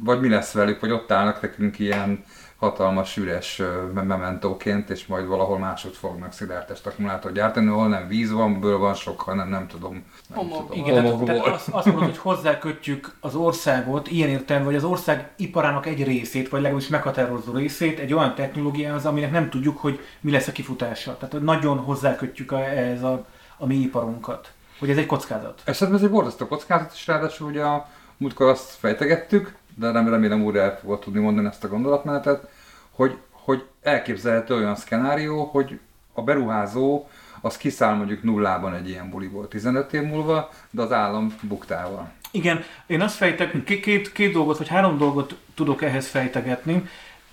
vagy mi lesz velük, vagy ott állnak nekünk ilyen hatalmas üres mementóként, és majd valahol másod fognak szilárdtest akkumulátor gyártani, ahol nem víz van, ből van sok, hanem nem tudom. Nem tudom Igen, tehát, tehát azt, azt mondod, hogy hozzákötjük az országot, ilyen értelme, vagy az ország iparának egy részét, vagy legalábbis meghatározó részét egy olyan technológiához, aminek nem tudjuk, hogy mi lesz a kifutása. Tehát nagyon hozzákötjük a, ez a, a mi iparunkat. Hogy ez egy kockázat. Ez, ez egy borzasztó kockázat, és ráadásul ugye a múltkor azt fejtegettük, de nem remélem újra el fogod tudni mondani ezt a gondolatmenetet, hogy, hogy elképzelhető olyan szkenárió, hogy a beruházó az kiszáll mondjuk nullában egy ilyen buliból 15 év múlva, de az állam buktával. Igen, én azt fejtek, két, két dolgot, vagy három dolgot tudok ehhez fejtegetni.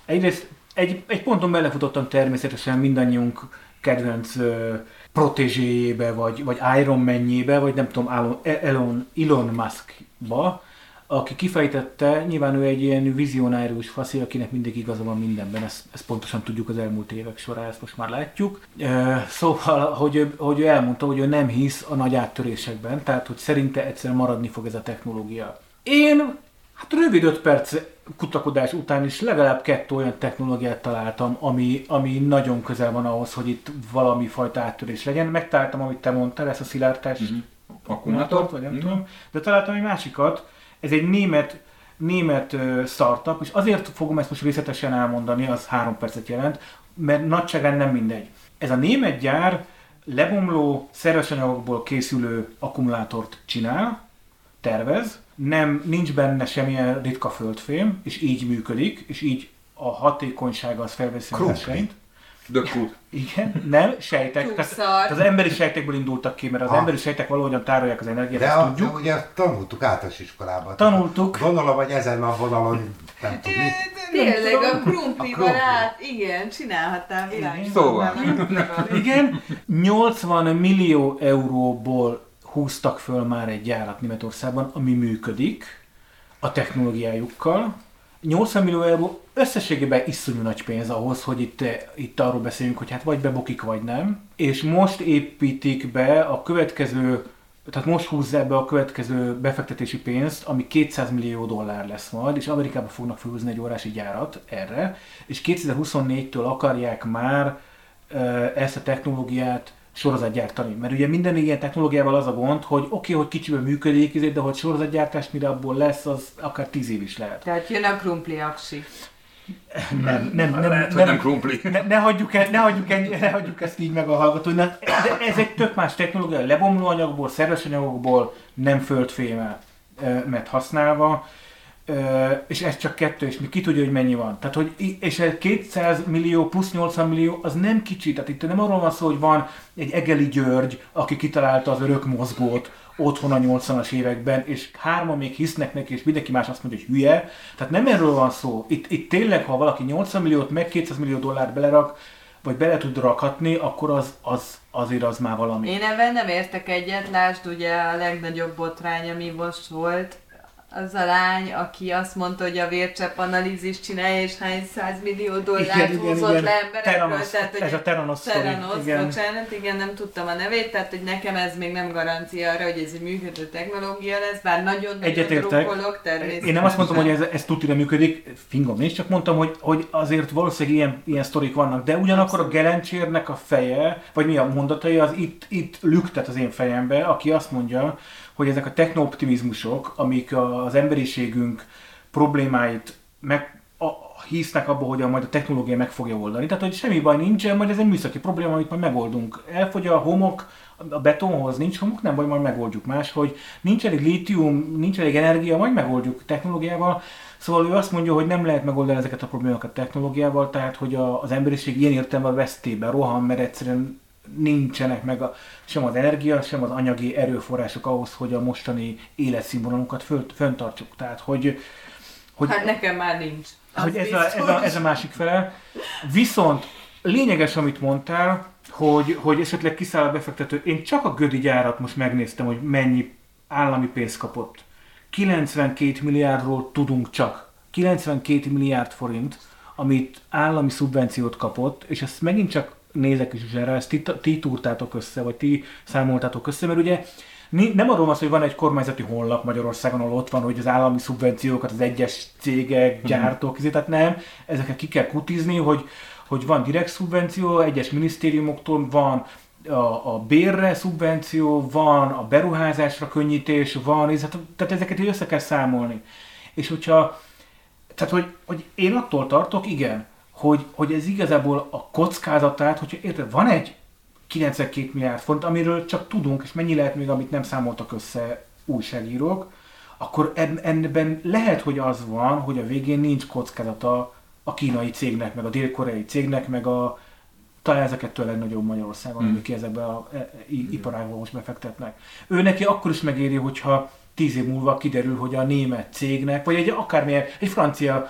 Egyrészt egy, egy ponton belefutottam természetesen mindannyiunk kedvenc uh, protégéjébe, vagy, vagy Iron Man-jébe, vagy nem tudom, Elon, Elon Musk-ba, aki kifejtette, nyilván ő egy ilyen vizionárius faszi, akinek mindig igaza van mindenben, ezt, ezt pontosan tudjuk az elmúlt évek során, ezt most már látjuk. Szóval, hogy, hogy ő elmondta, hogy ő nem hisz a nagy áttörésekben, tehát hogy szerinte egyszer maradni fog ez a technológia. Én Hát rövid 5 perc kutakodás után is legalább kettő olyan technológiát találtam, ami, ami nagyon közel van ahhoz, hogy itt valami fajta áttörés legyen. Megtaláltam, amit te mondtál, ezt a szilárdtás mm-hmm. akkumulátort, vagy nem mm-hmm. tudom, de találtam egy másikat, ez egy német, német startup, és azért fogom ezt most részletesen elmondani, az három percet jelent, mert nagyságán nem mindegy. Ez a német gyár lebomló szerves anyagokból készülő akkumulátort csinál, tervez, nem, nincs benne semmilyen ritka földfém, és így működik, és így a hatékonysága az felveszi a versenyt. Dökkút. Igen, nem, sejtek. Tehát, az emberi sejtekből indultak ki, mert az ha. emberi sejtek valahogyan tárolják az energiát, de ezt a, tudjuk. De ugye tanultuk általános iskolában. Tanultuk. Gondolom, hogy ezen a vonalon nem tudni. Tényleg a krumplival át, igen, csinálhattál világos. Szóval. Igen, 80 millió euróból húztak föl már egy gyárat Németországban, ami működik a technológiájukkal, 80 millió euró összességében iszonyú nagy pénz ahhoz, hogy itt, itt arról beszéljünk, hogy hát vagy bebokik, vagy nem. És most építik be a következő, tehát most húzza be a következő befektetési pénzt, ami 200 millió dollár lesz majd, és Amerikába fognak felhúzni egy órási gyárat erre, és 2024-től akarják már ezt a technológiát sorozatgyártani. Mert ugye minden ilyen technológiával az a gond, hogy oké, okay, hogy kicsiben működik, de hogy sorozatgyártás mire abból lesz, az akár tíz év is lehet. Tehát jön a krumpli aksi. Nem, nem, nem, Lehet, nem, nem krumpli. Ne, ne, hagyjuk el, ne, hagyjuk el, ne hagyjuk ezt így meg a hallgatóinak. De ez egy tök más technológia, lebomló anyagból, szerves anyagokból, nem földfémmel mert használva és ez csak kettő, és mi ki tudja, hogy mennyi van. Tehát, hogy, és 200 millió plusz 80 millió, az nem kicsi. Tehát itt nem arról van szó, hogy van egy Egeli György, aki kitalálta az örök mozgót otthon a 80-as években, és hárman még hisznek neki, és mindenki más azt mondja, hogy hülye. Tehát nem erről van szó. Itt, itt tényleg, ha valaki 80 milliót, meg 200 millió dollárt belerak, vagy bele tud rakhatni, akkor az, az azért az már valami. Én ebben nem értek egyet, lásd ugye a legnagyobb botrány, ami most volt, az a lány, aki azt mondta, hogy a vércsepp analízist csinálja, és hány százmillió dollárt Igen, igen, húzott igen. le emberekről. Teranos, tehát, hogy ez a Teranos Teranos, igen. bocsánat, igen, nem tudtam a nevét, tehát hogy nekem ez még nem garancia arra, hogy ez egy működő technológia lesz, bár nagyon-nagyon Egyetértek. drukkolok természetesen. Én nem azt mondtam, hogy ez, ez tutira működik, fingom nincs, csak mondtam, hogy, hogy azért valószínűleg ilyen, ilyen sztorik vannak, de ugyanakkor a Gelencsérnek a feje, vagy mi a mondatai, az itt, itt lüktet az én fejembe, aki azt mondja, hogy ezek a technooptimizmusok, amik az emberiségünk problémáit meg, a, hisznek abba, hogy a, majd a technológia meg fogja oldani. Tehát, hogy semmi baj nincsen, majd ez egy műszaki probléma, amit majd megoldunk. Elfogy a homok, a betonhoz nincs homok, nem baj, majd megoldjuk más, hogy nincs elég lítium, nincs elég energia, majd megoldjuk technológiával. Szóval ő azt mondja, hogy nem lehet megoldani ezeket a problémákat technológiával, tehát hogy a, az emberiség ilyen értelemben vesztébe rohan, mert egyszerűen nincsenek meg a, sem az energia, sem az anyagi erőforrások ahhoz, hogy a mostani életszínvonalunkat föl, föntartsuk. Tehát, hogy, hogy Hát nekem már nincs. Az hogy ez a, ez, a, ez a másik fele. Viszont lényeges, amit mondtál, hogy, hogy esetleg kiszáll a befektető. Én csak a Gödi gyárat most megnéztem, hogy mennyi állami pénzt kapott. 92 milliárdról tudunk csak. 92 milliárd forint, amit állami szubvenciót kapott, és ezt megint csak nézek is erre, ezt ti, ti túrtátok össze, vagy ti számoltátok össze, mert ugye nem arról van szó, hogy van egy kormányzati honlap Magyarországon, ahol ott van, hogy az állami szubvenciókat az egyes cégek, gyártók, mm. tehát nem, ezeket ki kell kutizni, hogy, hogy van direkt szubvenció, egyes minisztériumoktól van a, a bérre szubvenció, van a beruházásra könnyítés, van, ez- tehát ezeket így össze kell számolni. És hogyha tehát, hogy, hogy én attól tartok, igen, hogy, hogy ez igazából a kockázatát, hogyha érted, van egy 92 milliárd font, amiről csak tudunk, és mennyi lehet még, amit nem számoltak össze újságírók, akkor eb- ebben lehet, hogy az van, hogy a végén nincs kockázata a kínai cégnek, meg a dél-koreai cégnek, meg a talán ez a kettő a legnagyobb Magyarországon, Hmm. amik ezekbe a e- i- iparágba most befektetnek. Ő neki akkor is megéri, hogyha tíz év múlva kiderül, hogy a német cégnek, vagy egy akármilyen, egy francia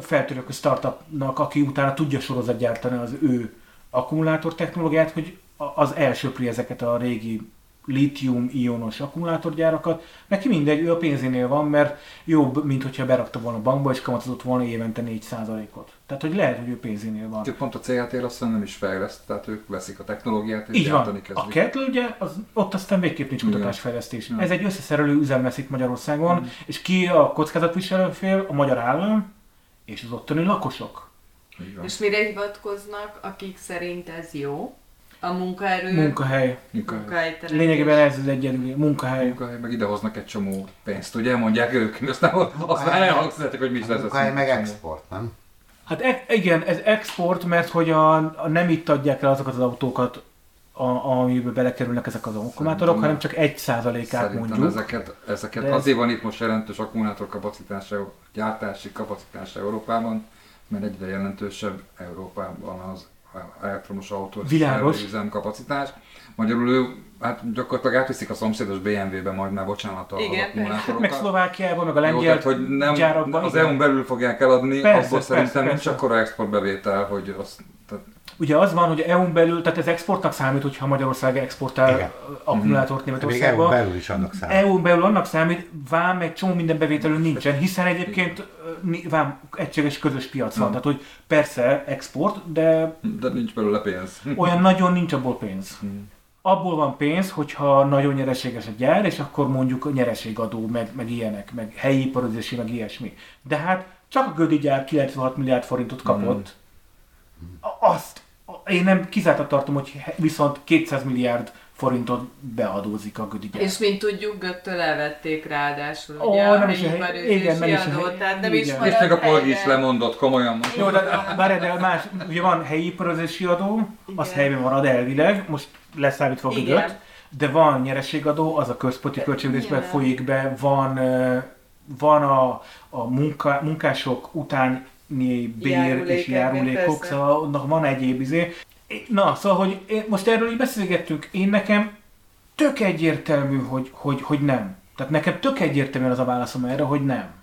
feltörőkö startupnak, aki utána tudja sorozat gyártani az ő akkumulátor technológiát, hogy a- az elsöpri ezeket a régi lítium-ionos akkumulátorgyárakat. Neki mindegy, ő a pénzénél van, mert jobb, mint hogyha berakta volna a bankba, és kamatozott volna évente 4%-ot. Tehát, hogy lehet, hogy ő pénzénél van. Pont a CHT azt hiszem nem is fejleszt, tehát ők veszik a technológiát és Így van. gyártani kezdik. A Kettle ugye, az, ott aztán végképp nincs kutatásfejlesztés. Igen. Ez egy összeszerelő üzem lesz itt Magyarországon, és ki a kockázatviselő fél? A magyar állam és az ottani lakosok. És mire hivatkoznak, akik szerint ez jó? A munkaerő, Munkahely. Munkahely. munkahelyteremtés. Lényegében ez az egyedüli munkahely. Munkahely, meg idehoznak egy csomó pénzt, ugye? Mondják ők, aztán aztán elhangzatok, hogy mit A lesz. munkahely meg export, nem? Hát e- igen, ez export, mert hogy a, a nem itt adják el azokat az autókat, a, amiben belekerülnek ezek az akkumulátorok, hanem csak egy százalékát Szerintem mondjuk. ezeket, ezeket De ez- azért van itt most jelentős akkumulátor kapacitása, gyártási kapacitása Európában, mert egyre jelentősebb Európában az elektromos autós Világos. üzem kapacitás. Magyarul ő, hát gyakorlatilag átviszik a szomszédos BMW-be majd már bocsánat a Igen, Meg akkumulátorokat. Szlovákiában, meg a Jó, lengyel tehát, hogy nem, gyárakban. az. EU-n belül fogják eladni, Persze, abból szerintem persze, nincs persze. akkora exportbevétel, hogy azt, Ugye az van, hogy EU-n belül, tehát ez exportnak számít, hogyha Magyarország exportál Igen. akkumulátort EU Németországba. belül is annak számít. EU-n belül annak számít, vám egy csomó minden bevételünk nincsen, hiszen egyébként vám egységes közös piac van. Mhm. Tehát, hogy persze export, de de nincs belőle pénz. olyan nagyon nincs abból pénz. Mhm. Abból van pénz, hogyha nagyon nyereséges a gyár, és akkor mondjuk a nyereségadó, meg, meg ilyenek, meg helyi iparozési, meg ilyesmi. De hát csak a Gödi gyár 96 milliárd forintot kapott. A- Azt én nem kizártat tartom, hogy viszont 200 milliárd forintot beadózik a Gödi gyár. És mint tudjuk, Göttől elvették ráadásul, Ó, ugye, nem a is a hely- igen, nem is a adót, hely- tehát nem igen. is És még a Polgi is lemondott komolyan most. Jó, de várj, de más, ugye van helyi iparozési adó, az Igen. helyben marad elvileg, most leszámítva a gödöt, de van nyereségadó, az a központi költségvetésben folyik be, van, van a, a munka, munkások utáni bér Járulékek, és járulékok, persze. szóval annak van egyéb izé. Na, szóval, hogy most erről így beszélgettünk, én nekem tök egyértelmű, hogy, hogy, hogy nem. Tehát nekem tök egyértelmű az a válaszom erre, hogy nem.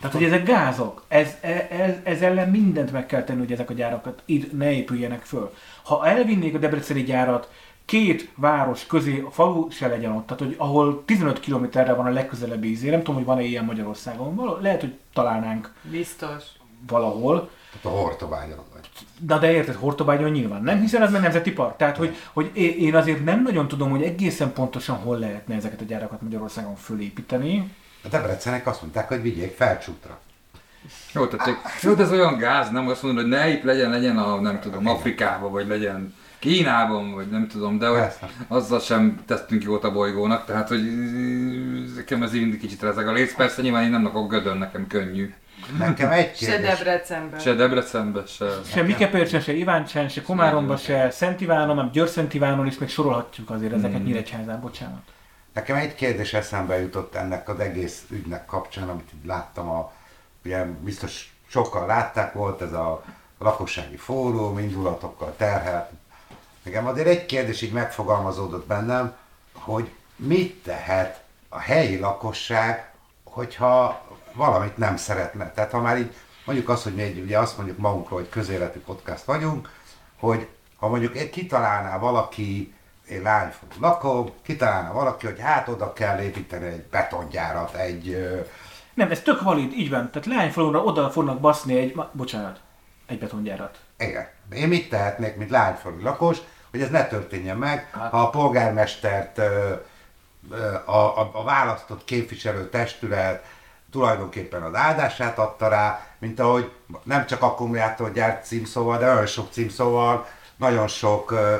Tehát, hogy ezek gázok, ez, ez, ez ellen mindent meg kell tenni, hogy ezek a gyárakat ne épüljenek föl. Ha elvinnék a debreceni gyárat két város közé a falu se legyen ott, tehát hogy ahol 15 kilométerre van a legközelebbi ízé, nem tudom, hogy van-e ilyen Magyarországon, Val- lehet, hogy találnánk Biztos. valahol, Tehát a Hortobágyon vagy. Na de érted, Hortobágyon nyilván nem, hiszen ez meg nemzeti park. Tehát, hogy, hogy én azért nem nagyon tudom, hogy egészen pontosan hol lehetne ezeket a gyárakat Magyarországon fölépíteni. A Debrecenek azt mondták, hogy vigyék felcsútra. Jó, tehát, jó, de ez olyan gáz, nem azt mondod, hogy ne itt legyen, legyen a, nem tudom, Afrikában, vagy legyen Kínában, vagy nem tudom, de hogy Persze. azzal sem tettünk jót a bolygónak, tehát hogy nekem ez mindig kicsit rezeg a léc. Persze nyilván én nem akarok gödön, nekem könnyű. Nekem egy Se kérdés. Debrecenben. Se Debrecenbe, se... Se Mikepércsen, se Iváncsen, se Komáromba, se Szent Ivánon, nem Győr Szent Ivánon is, még sorolhatjuk azért ezeket Nyíregyházán, bocsánat. Nekem egy kérdés eszembe jutott ennek az egész ügynek kapcsán, amit itt láttam, a, ugye biztos sokan látták, volt ez a lakossági fórum, indulatokkal terhelt. Nekem azért egy kérdés így megfogalmazódott bennem, hogy mit tehet a helyi lakosság, hogyha valamit nem szeretne. Tehát ha már így mondjuk azt, hogy mi egy, ugye azt mondjuk magunkról, hogy közéleti podcast vagyunk, hogy ha mondjuk egy kitalálná valaki, én lányfalu lakom, kitalálna valaki, hogy hát oda kell építeni egy betongyárat, egy, Nem, ez tök valid, így van. Tehát Leányfalunra oda fognak baszni egy, bocsánat, egy betongyárat. igen, én mit tehetnék, mint lányfalu lakos, hogy ez ne történjen meg, ha a polgármestert, a, a, a választott képviselő testület tulajdonképpen az áldását adta rá, mint ahogy nem csak akkumulátorgyár címszóval, de nagyon sok címszóval, nagyon sok ö,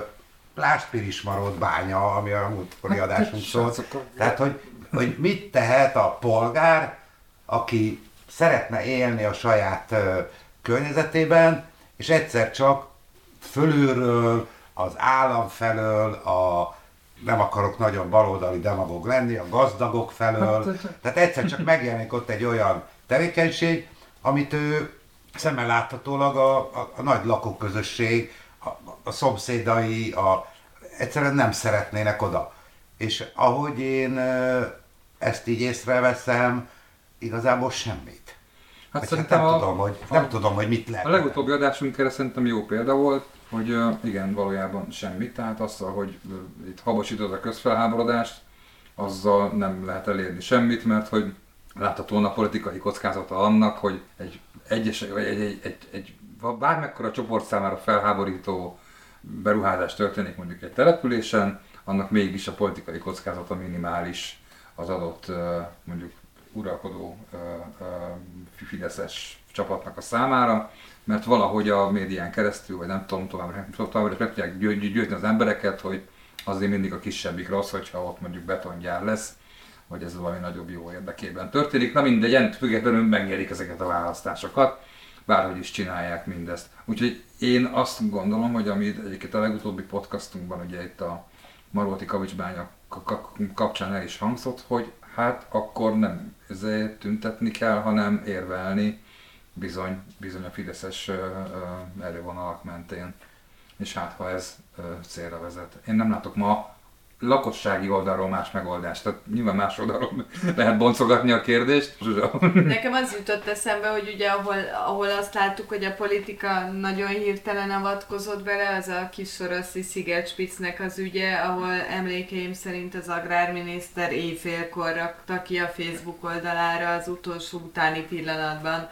pláspirismarott bánya, ami a múltkori adásunk szólt. srácok, Tehát, hogy, hogy mit tehet a polgár, aki szeretne élni a saját környezetében, és egyszer csak fölülről, az állam felől, a nem akarok nagyon baloldali demagóg lenni, a gazdagok felől. *laughs* Tehát egyszer csak megjelenik ott egy olyan tevékenység, amit ő szemmel láthatólag a, a, a nagy lakóközösség, a, a szomszédai, a, egyszerűen nem szeretnének oda. És ahogy én ezt így észreveszem, igazából semmit. Hát szerintem nem, a, tudom, hogy, nem tudom, hogy mit lehet. a legutóbbi adásunk erre szerintem jó példa volt, hogy igen, valójában semmit, tehát azzal, hogy itt habosítod a közfelháborodást, azzal nem lehet elérni semmit, mert hogy láthatóan a politikai kockázata annak, hogy egy egyes, vagy egy, egy, egy, egy bármekkora csoport számára felháborító beruházás történik mondjuk egy településen, annak mégis a politikai kockázata minimális az adott mondjuk uralkodó fideszes csapatnak a számára, mert valahogy a médián keresztül, vagy nem tudom, továbbra is meg tudják győ- győ- győzni az embereket, hogy azért mindig a kisebbik rossz, hogyha ott mondjuk betongyár lesz, vagy ez valami nagyobb jó érdekében történik. Na mindegy, ennek függetlenül megnyerik ezeket a választásokat, bárhogy is csinálják mindezt. Úgyhogy én azt gondolom, hogy ami egyébként a legutóbbi podcastunkban, ugye itt a Marolti kavicsbánya ka- ka- kapcsán el is hangzott, hogy hát akkor nem ezért tüntetni kell, hanem érvelni bizony, bizony a fideszes elővonalak mentén. És hát ha ez célra vezet. Én nem látok ma lakossági oldalról más megoldást. Tehát nyilván más oldalról *laughs* lehet boncogatni a kérdést. *laughs* Nekem az jutott eszembe, hogy ugye ahol, ahol azt láttuk, hogy a politika nagyon hirtelen avatkozott bele, az a kis soroszi Szigetspitznek az ügye, ahol emlékeim szerint az agrárminiszter éjfélkor rakta ki a Facebook oldalára az utolsó utáni pillanatban,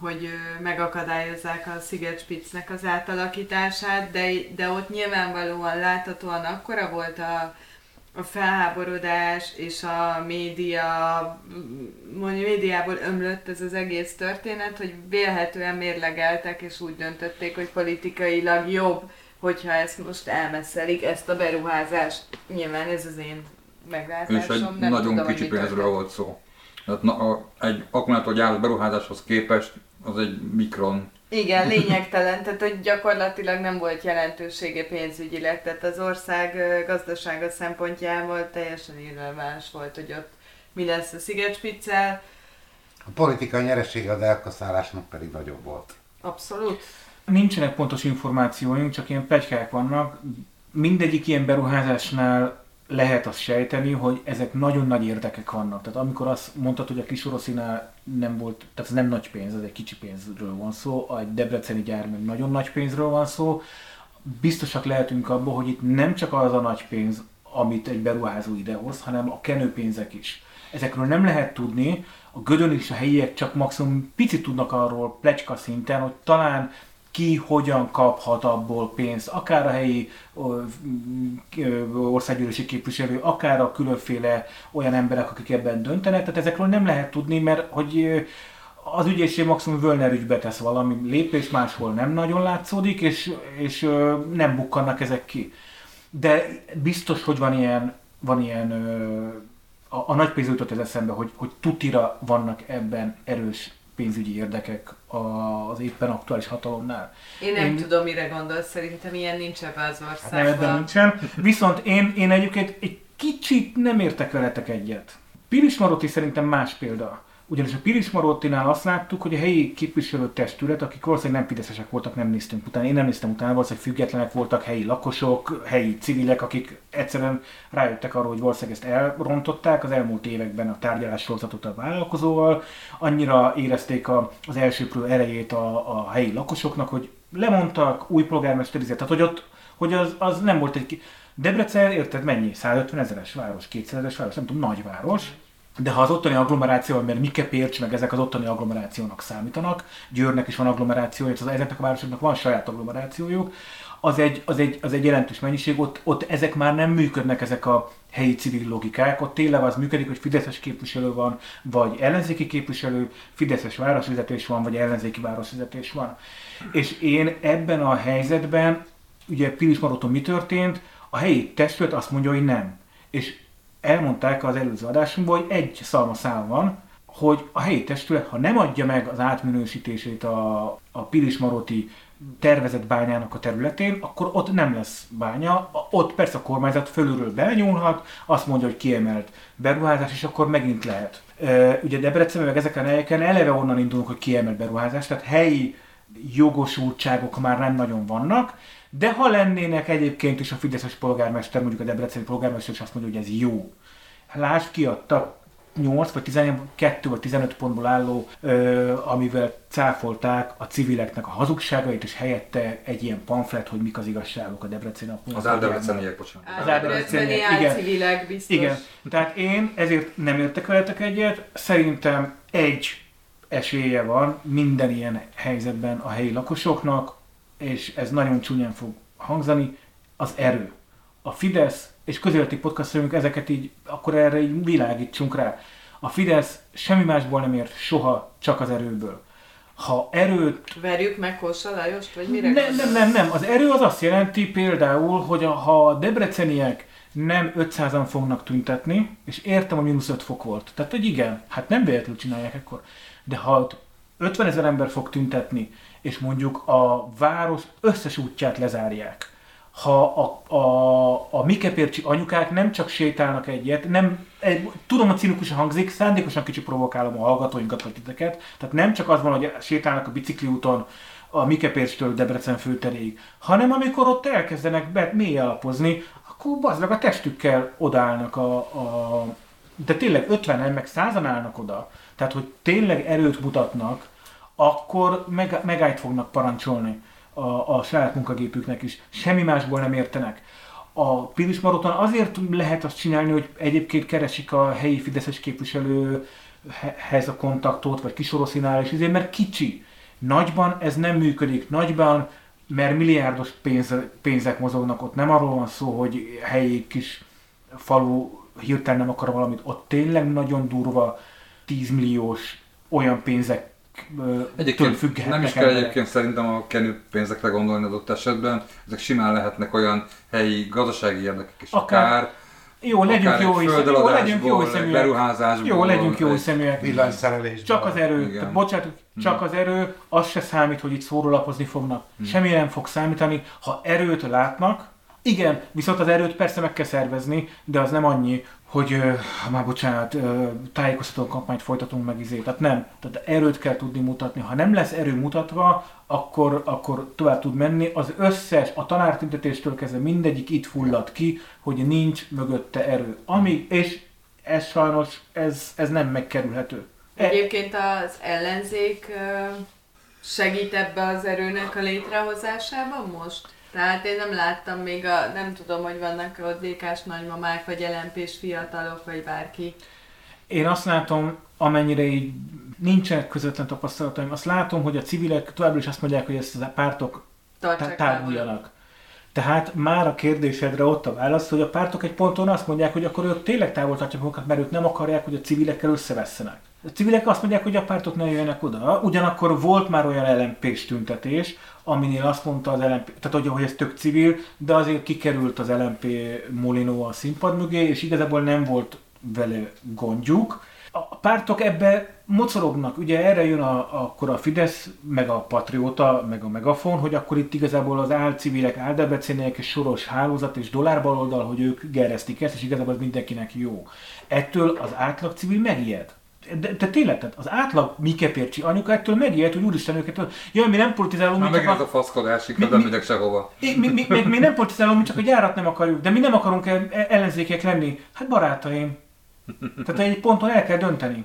hogy megakadályozzák a Szigetspitznek az átalakítását, de, de ott nyilvánvalóan láthatóan akkora volt a, a felháborodás és a média, mondjuk médiából ömlött ez az egész történet, hogy vélhetően mérlegeltek és úgy döntötték, hogy politikailag jobb, hogyha ezt most elmesszelik, ezt a beruházást. Nyilván ez az én És meglátásom. egy nem nagyon tudom, kicsi pénzről volt szó. Tehát na, a, egy akkumulátorgyár beruházáshoz képest az egy mikron. Igen, *laughs* lényegtelen, tehát hogy gyakorlatilag nem volt jelentősége pénzügyileg, tehát az ország gazdasága szempontjából teljesen irreleváns volt, hogy ott mi lesz a Szigetspiccel. A politikai nyeresége az elkaszálásnak pedig nagyobb volt. Abszolút. Nincsenek pontos információink, csak ilyen pegykák vannak. Mindegyik ilyen beruházásnál lehet azt sejteni, hogy ezek nagyon nagy érdekek vannak. Tehát amikor azt mondtad, hogy a kis oroszinál nem volt, tehát ez nem nagy pénz, ez egy kicsi pénzről van szó, a Debreceni gyár meg nagyon nagy pénzről van szó, biztosak lehetünk abban, hogy itt nem csak az a nagy pénz, amit egy beruházó idehoz, hanem a kenőpénzek is. Ezekről nem lehet tudni, a gödön és a helyiek csak maximum picit tudnak arról plecska szinten, hogy talán ki hogyan kaphat abból pénzt, akár a helyi országgyűlési képviselő, akár a különféle olyan emberek, akik ebben döntenek, tehát ezekről nem lehet tudni, mert hogy az ügyészség maximum Völner ügybe tesz valami lépés, máshol nem nagyon látszódik, és, és nem bukkannak ezek ki. De biztos, hogy van ilyen, van ilyen a, a nagy pénz jutott ez eszembe, hogy, hogy tutira vannak ebben erős pénzügyi érdekek az éppen aktuális hatalomnál. Én nem én... tudom, mire gondolsz, szerintem ilyen nincs ebben az országban. Hát nem, nincsen. Viszont én, én egyébként egy kicsit nem értek veletek egyet. Piris Marotti szerintem más példa. Ugyanis a Piris Marottinál azt láttuk, hogy a helyi képviselőtestület, akik valószínűleg nem fideszesek voltak, nem néztünk utána, én nem néztem utána, valószínűleg függetlenek voltak, helyi lakosok, helyi civilek, akik egyszerűen rájöttek arra, hogy valószínűleg ezt elrontották az elmúlt években a tárgyalás sorozatot a vállalkozóval, annyira érezték a, az elsőprő erejét a, a helyi lakosoknak, hogy lemondtak, új polgármesterizet, tehát hogy ott, hogy az, az nem volt egy... Debrecen, érted mennyi? 150 ezeres város, 200 ezeres város, nem tudom, nagyváros de ha az ottani agglomeráció, mert Mike Pércs, meg ezek az ottani agglomerációnak számítanak, Győrnek is van agglomerációja, az ezeknek a városoknak van saját agglomerációjuk, az egy, az egy, az egy jelentős mennyiség, ott, ott ezek már nem működnek, ezek a helyi civil logikák, ott tényleg az működik, hogy Fideszes képviselő van, vagy ellenzéki képviselő, Fideszes városvezetés van, vagy ellenzéki városvezetés van. És én ebben a helyzetben, ugye Pilis Maroton mi történt, a helyi testület azt mondja, hogy nem. És elmondták az előző adásunkban, hogy egy szalmaszál van, hogy a helyi testület, ha nem adja meg az átminősítését a, a Pilis Maroti tervezett bányának a területén, akkor ott nem lesz bánya. Ott persze a kormányzat fölülről benyúlhat, azt mondja, hogy kiemelt beruházás, és akkor megint lehet. Ugye Debrecen, meg ezeken a helyeken eleve onnan indulunk, hogy kiemelt beruházás, tehát helyi jogosultságok már nem nagyon vannak, de ha lennének egyébként is a Fideszes polgármester, mondjuk a Debreceni polgármester, és azt mondja, hogy ez jó. Lásd, kiadta 8 vagy 12 vagy 15 pontból álló, ö, amivel cáfolták a civileknek a hazugságait, és helyette egy ilyen pamflet, hogy mik az igazságok a Debreceni Az áldebreceniek, bocsánat. Az áldebreceniek, igen. civilek biztos. Igen. Tehát én ezért nem értek veletek egyet. Szerintem egy esélye van minden ilyen helyzetben a helyi lakosoknak, és ez nagyon csúnyán fog hangzani, az erő. A Fidesz, és közéleti podcastunk ezeket így, akkor erre így világítsunk rá. A Fidesz semmi másból nem ért soha, csak az erőből. Ha erőt... Verjük meg Kossa Lajost, vagy mire? Nem, nem, nem, nem. Az erő az azt jelenti például, hogy a, ha a debreceniek nem 500-an fognak tüntetni, és értem, a mínusz 5 fok volt. Tehát, hogy igen, hát nem véletlenül csinálják ekkor. De ha 50 ezer ember fog tüntetni, és mondjuk a város összes útját lezárják. Ha a, a, a Mikepércsi anyukák nem csak sétálnak egyet, nem, egy, tudom, hogy cinikusan hangzik, szándékosan kicsit provokálom a hallgatóinkat vagy titeket, tehát nem csak az van, hogy sétálnak a bicikliúton a Mikepércstől Debrecen főteréig, hanem amikor ott elkezdenek be mély alapozni, akkor bazdag a testükkel odállnak a, a de tényleg 50-en, meg 100 állnak oda. Tehát, hogy tényleg erőt mutatnak, akkor meg, megállt fognak parancsolni a, a saját munkagépüknek is. Semmi másból nem értenek. A Pilis Maroton azért lehet azt csinálni, hogy egyébként keresik a helyi Fideszes képviselőhez a kontaktot, vagy kisoroszinál, és azért, mert kicsi. Nagyban ez nem működik. Nagyban, mert milliárdos pénz, pénzek mozognak ott. Nem arról van szó, hogy helyi kis falu hirtelen nem akar valamit. Ott tényleg nagyon durva 10 milliós olyan pénzek Egyébként nem is kell emberek. egyébként szerintem a kenő pénzekre gondolni adott esetben, ezek simán lehetnek olyan helyi gazdasági érdekek is, akár, akár jó, legyünk jó, legyünk jó beruházásból. Jó, legyünk jó szeműek. Villanyszerelésből. Csak az erő, Igen. bocsánat, hmm. csak az erő, az se számít, hogy itt szórólapozni fognak. Hmm. Semmi nem fog számítani. Ha erőt látnak, igen, viszont az erőt persze meg kell szervezni, de az nem annyi, hogy uh, már bocsánat, tájékoztató kampányt folytatunk meg izé. Tehát nem, tehát erőt kell tudni mutatni. Ha nem lesz erő mutatva, akkor, akkor tovább tud menni. Az összes, a tanártüntetéstől kezdve mindegyik itt fullad ki, hogy nincs mögötte erő. Ami, és ez sajnos, ez, ez nem megkerülhető. Egyébként az ellenzék segít ebbe az erőnek a létrehozásában most? Tehát én nem láttam még a, nem tudom, hogy vannak ott DK-s nagymamák, vagy lmp fiatalok, vagy bárki. Én azt látom, amennyire így nincsenek közvetlen tapasztalataim, azt látom, hogy a civilek továbbra is azt mondják, hogy ezt a pártok tárguljanak. Tehát már a kérdésedre ott a válasz, hogy a pártok egy ponton azt mondják, hogy akkor ők tényleg távol tartják magukat, mert ők nem akarják, hogy a civilekkel összevesszenek. A civilek azt mondják, hogy a pártok ne jöjjenek oda. Ugyanakkor volt már olyan lmp tüntetés, aminél azt mondta az LMP, tehát hogy, hogy ez tök civil, de azért kikerült az LMP Molino a színpad mögé, és igazából nem volt vele gondjuk. A pártok ebbe mocorognak, ugye erre jön a, akkor a Fidesz, meg a Patrióta, meg a Megafon, hogy akkor itt igazából az álcivilek, áldebecének és soros hálózat és dolárbaloldal, hogy ők geresztik ezt, és igazából az mindenkinek jó. Ettől az átlag civil megijed de, de tényleg, tehát az átlag Mikepércsi anyuka ettől megijed, hogy úristen őket, jaj, mi nem politizálunk, mi megint a, a faszkodás, mi, nem megyek sehova. Mi, mi, mi, mi, mi, nem politizálunk, mi csak a gyárat nem akarjuk, de mi nem akarunk ellenzékek lenni. Hát barátaim, tehát egy ponton el kell dönteni,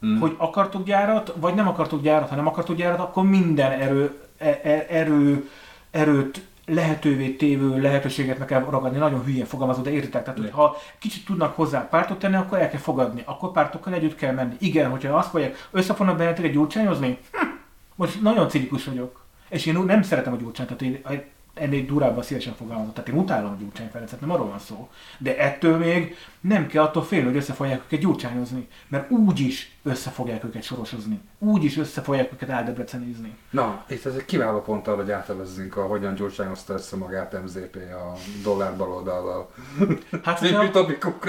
hmm. hogy akartuk gyárat, vagy nem akartuk gyárat. Ha nem akartuk gyárat, akkor minden erő, e, e, erő, erőt lehetővé tévő lehetőséget meg kell ragadni, nagyon hülyén fogalmazó, de értitek, tehát hogy ha kicsit tudnak hozzá pártot tenni, akkor el kell fogadni, akkor pártokkal együtt kell menni. Igen, hogyha azt mondják, össze fognak benneteket gyurcsányozni, hm, most nagyon cinikus vagyok. És én nem szeretem a gyurcsányt, tehát én ennél durábban szívesen fogalmazok. Tehát én utálom a Gyurcsány Ferencet, nem arról van szó. De ettől még nem kell attól félni, hogy össze fogják őket gyurcsányozni. Mert úgy is össze fogják őket sorosozni. Úgy is össze fogják őket áldebrecenizni. Na, itt ez egy kiváló pont arra, hogy átelezzünk a hogyan gyurcsányozta össze magát MZP a dollár baloldallal. *laughs* Hát, ha,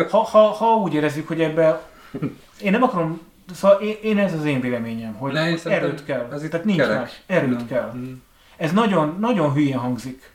ha, ha, ha, úgy érezzük, hogy ebbe én nem akarom Szóval én, én ez az én véleményem, hogy ne, erőt kell. Ez Tehát nincs kerek. más. Erőt nem. kell. Mm. Ez nagyon, nagyon hülyén hangzik.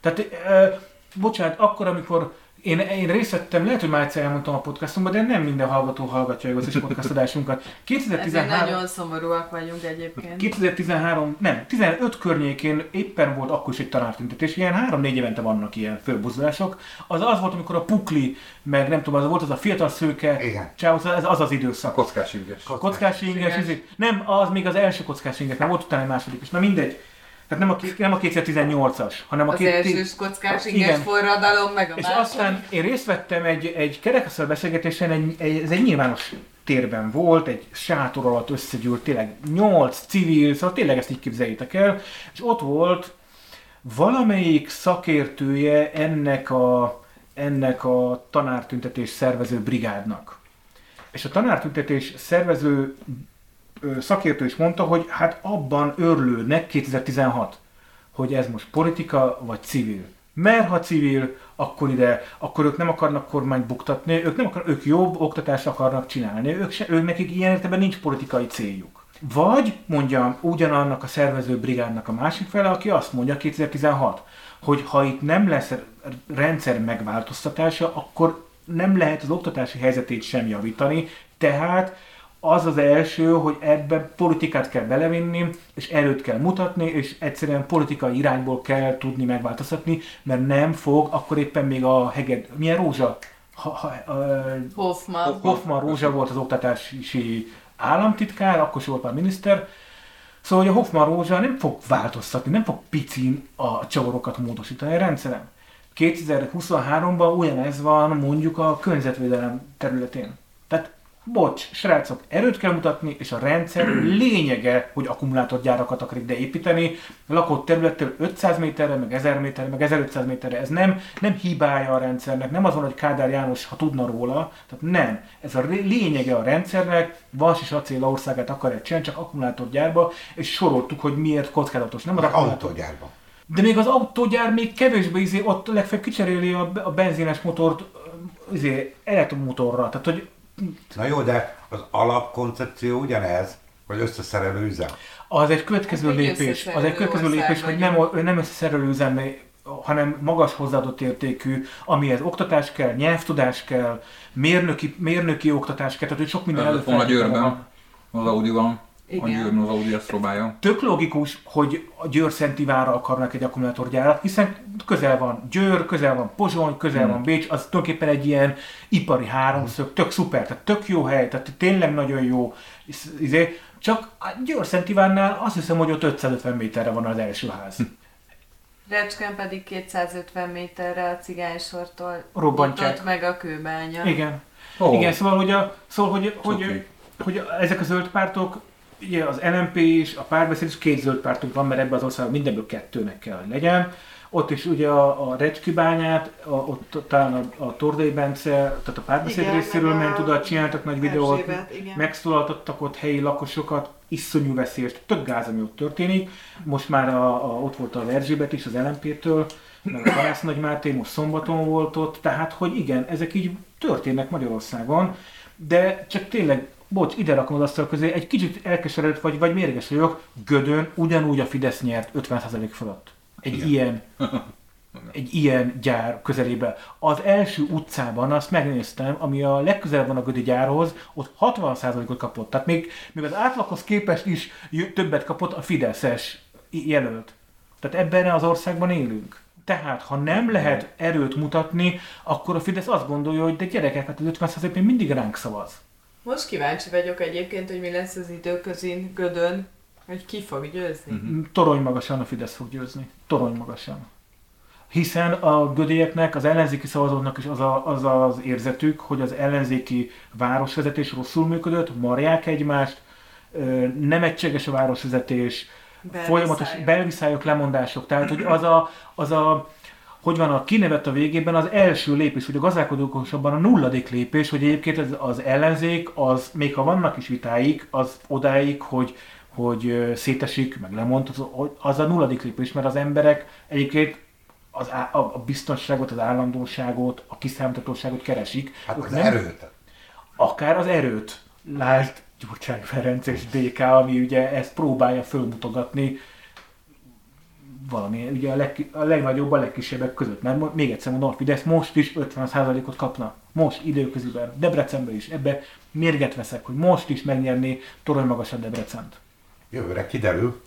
Tehát, e, bocsánat, akkor, amikor én, én részt vettem, lehet, hogy már egyszer elmondtam a podcastunkban, de nem minden hallgató hallgatja az is podcast adásunkat. 2013... Ezért nagyon szomorúak vagyunk egyébként. 2013, nem, 15 környékén éppen volt akkor is egy tanártüntetés, ilyen 3-4 évente vannak ilyen fölbuzdulások. Az az volt, amikor a Pukli, meg nem tudom, az volt az a fiatal szőke, Igen. Csához, ez az az időszak. Kockás inges. Kockás inges, nem, az még az első kockás inges, nem volt utána egy második is. Na mindegy. Tehát nem a, nem a 2018-as, hanem a... Az két, első kockás inges forradalom, meg a És második. aztán én részt vettem egy, egy kerekasztal beszélgetésen, egy, egy, ez egy nyilvános térben volt, egy sátor alatt összegyűlt tényleg nyolc civil, szóval tényleg ezt így képzeljétek el, és ott volt valamelyik szakértője ennek a, ennek a tanártüntetés szervező brigádnak. És a tanártüntetés szervező szakértő is mondta, hogy hát abban örlődnek 2016, hogy ez most politika vagy civil. Mert ha civil, akkor ide, akkor ők nem akarnak kormányt buktatni, ők nem akar, ők jobb oktatást akarnak csinálni, ők, se, ők nekik ilyen értelemben nincs politikai céljuk. Vagy mondja ugyanannak a szervező brigádnak a másik fele, aki azt mondja 2016, hogy ha itt nem lesz rendszer megváltoztatása, akkor nem lehet az oktatási helyzetét sem javítani, tehát az az első, hogy ebbe politikát kell belevinni, és erőt kell mutatni, és egyszerűen politikai irányból kell tudni megváltoztatni, mert nem fog, akkor éppen még a heged, milyen rózsa? Ha, ha, uh, Hoffman. Hoffman Rózsa volt az oktatási államtitkár, akkor sem volt már miniszter, Szóval, hogy a Hoffman Rózsa nem fog változtatni, nem fog picin a csavarokat módosítani a rendszeren. 2023-ban ugyanez van mondjuk a környezetvédelem területén. Bocs, srácok, erőt kell mutatni, és a rendszer lényege, hogy akkumulátorgyárakat akar ide építeni, lakott területtől 500 méterre, meg 1000 méterre, meg 1500 méterre. Ez nem, nem hibája a rendszernek, nem az van, hogy Kádár János, ha tudna róla, tehát nem. Ez a lényege a rendszernek, Vas és Acél országát akar egy csinálni, csak akkumulátorgyárba, és soroltuk, hogy miért kockázatos. Nem az autógyárba. De még az autógyár még kevésbé izé, ott legfeljebb kicseréli a, a benzines motort izé, elektromotorra. Tehát, hogy Na jó, de az alapkoncepció ugyanez, hogy összeszerelő üzem. Az egy következő hát lépés. Az egy következő lépés, hogy nem, nem összeszerelő üzem, hanem magas hozzáadott értékű, amihez oktatás kell, nyelvtudás kell, mérnöki, mérnöki oktatás kell, tehát hogy sok minden előfeltétele van. Az Audi-ban. Igen. A Audi ezt próbálja. Tök logikus, hogy a Győr Szentivára akarnak egy akkumulátorgyárat, hiszen közel van Győr, közel van Pozsony, közel hmm. van Bécs, az tulajdonképpen egy ilyen ipari háromszög, tök szuper, tehát tök jó hely, tehát tényleg nagyon jó. Izé, csak a Győr Szentivárnál azt hiszem, hogy ott 550 méterre van az első ház. Hm. Recskén pedig 250 méterre a cigánysortól Robbantják. meg a kőbánya. Igen. Ó, Igen, szóval, hogy, a, szóval, hogy, hogy, cuki. hogy ezek a zöld pártok, ugye az LMP is, a párbeszéd is két zöld pártunk van, mert ebben az országban mindenből kettőnek kell, hogy legyen. Ott is ugye a, a Recski bányát, a, ott talán a, a Tordai Bence, tehát a párbeszéd Igen, részéről a ment oda, csináltak nagy videót, igen. megszólaltattak ott helyi lakosokat, iszonyú veszélyes, tök gáz, ami ott történik. Most már a, a, ott volt az Erzsébet is az LMP-től, meg a Kalász Nagy Máté most szombaton volt ott, tehát hogy igen, ezek így történnek Magyarországon, de csak tényleg, bocs, ide rakom az asztal közé, egy kicsit elkeseredett vagy, vagy mérges vagyok, Gödön ugyanúgy a Fidesz nyert 50% fölött. Egy Igen. ilyen *laughs* egy ilyen gyár közelébe. Az első utcában azt megnéztem, ami a legközelebb van a Gödi gyárhoz, ott 60%-ot kapott. Tehát még, még az átlaghoz képest is többet kapott a Fideszes jelölt. Tehát ebben az országban élünk. Tehát, ha nem lehet erőt mutatni, akkor a Fidesz azt gondolja, hogy de gyerekek, hát az 50% még mindig ránk szavaz. Most kíváncsi vagyok egyébként, hogy mi lesz az időközin Gödön, hogy ki fog győzni. Mm. Torony magasan a Fidesz fog győzni. Torony magasan. Hiszen a gödélyeknek, az ellenzéki szavazóknak is az, a, az az érzetük, hogy az ellenzéki városvezetés rosszul működött, marják egymást, nem egységes a városvezetés, folyamatos belviszályok, lemondások. Tehát, hogy az a, az a hogy van a kinevet a végében az első lépés, hogy a gazdálkodókosabban a nulladik lépés, hogy egyébként az, az ellenzék, az még ha vannak is vitáik, az odáig, hogy, hogy szétesik, meg lemond, az, az a nulladik lépés, mert az emberek egyébként az, á- a, biztonságot, az állandóságot, a kiszámíthatóságot keresik. Hát az erőt. akár az erőt. Lásd Gyurcsány Ferenc és DK, ami ugye ezt próbálja fölmutogatni valami, ugye a, leg, a legnagyobb, a legkisebbek között. Mert még egyszer mondom, a Fidesz most is 50%-ot kapna. Most, időköziben. Debrecenben is. Ebbe mérget veszek, hogy most is megnyerni torony magasan Debrecent. Jövőre kiderül.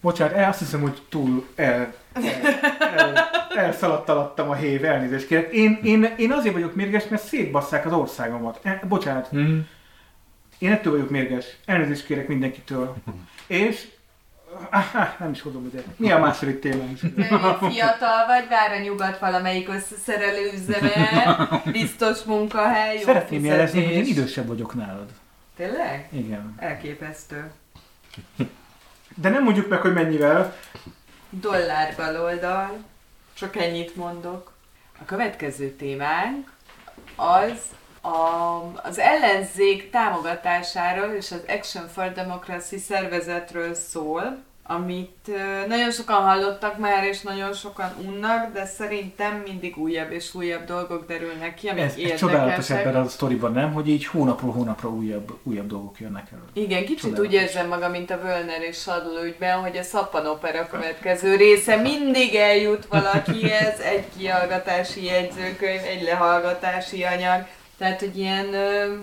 Bocsánat, el, azt hiszem, hogy túl el, el, el, elszaladtalattam a hév, elnézést kérek. Én, én, én azért vagyok mérges, mert szétbasszák az országomat. E, bocsánat, Hm. én ettől vagyok mérges. Elnézést kérek mindenkitől. *laughs* És... Aha, nem is hozom ide. Mi a második témánk? Fiatal vagy, vár a nyugat valamelyik összeszerelő üzeme, biztos munkahely, jó Szeretném jelezni, hogy én fizetés. idősebb vagyok nálad. Tényleg? Igen. Elképesztő. De nem mondjuk meg, hogy mennyivel. Dollár baloldal, csak ennyit mondok. A következő témánk az a, az ellenzék támogatásáról és az Action for Democracy szervezetről szól, amit nagyon sokan hallottak már, és nagyon sokan unnak, de szerintem mindig újabb és újabb dolgok derülnek ki, amik Ez, ez csodálatos ebben a sztoriban, nem? Hogy így hónapról hónapra újabb, újabb dolgok jönnek elő. Igen, kicsit Csodálatos. úgy érzem magam, mint a Völner és Sadl ügyben, hogy a szappanopera következő része mindig eljut valakihez, egy kihallgatási jegyzőkönyv, egy lehallgatási anyag, tehát, hogy ilyen ö,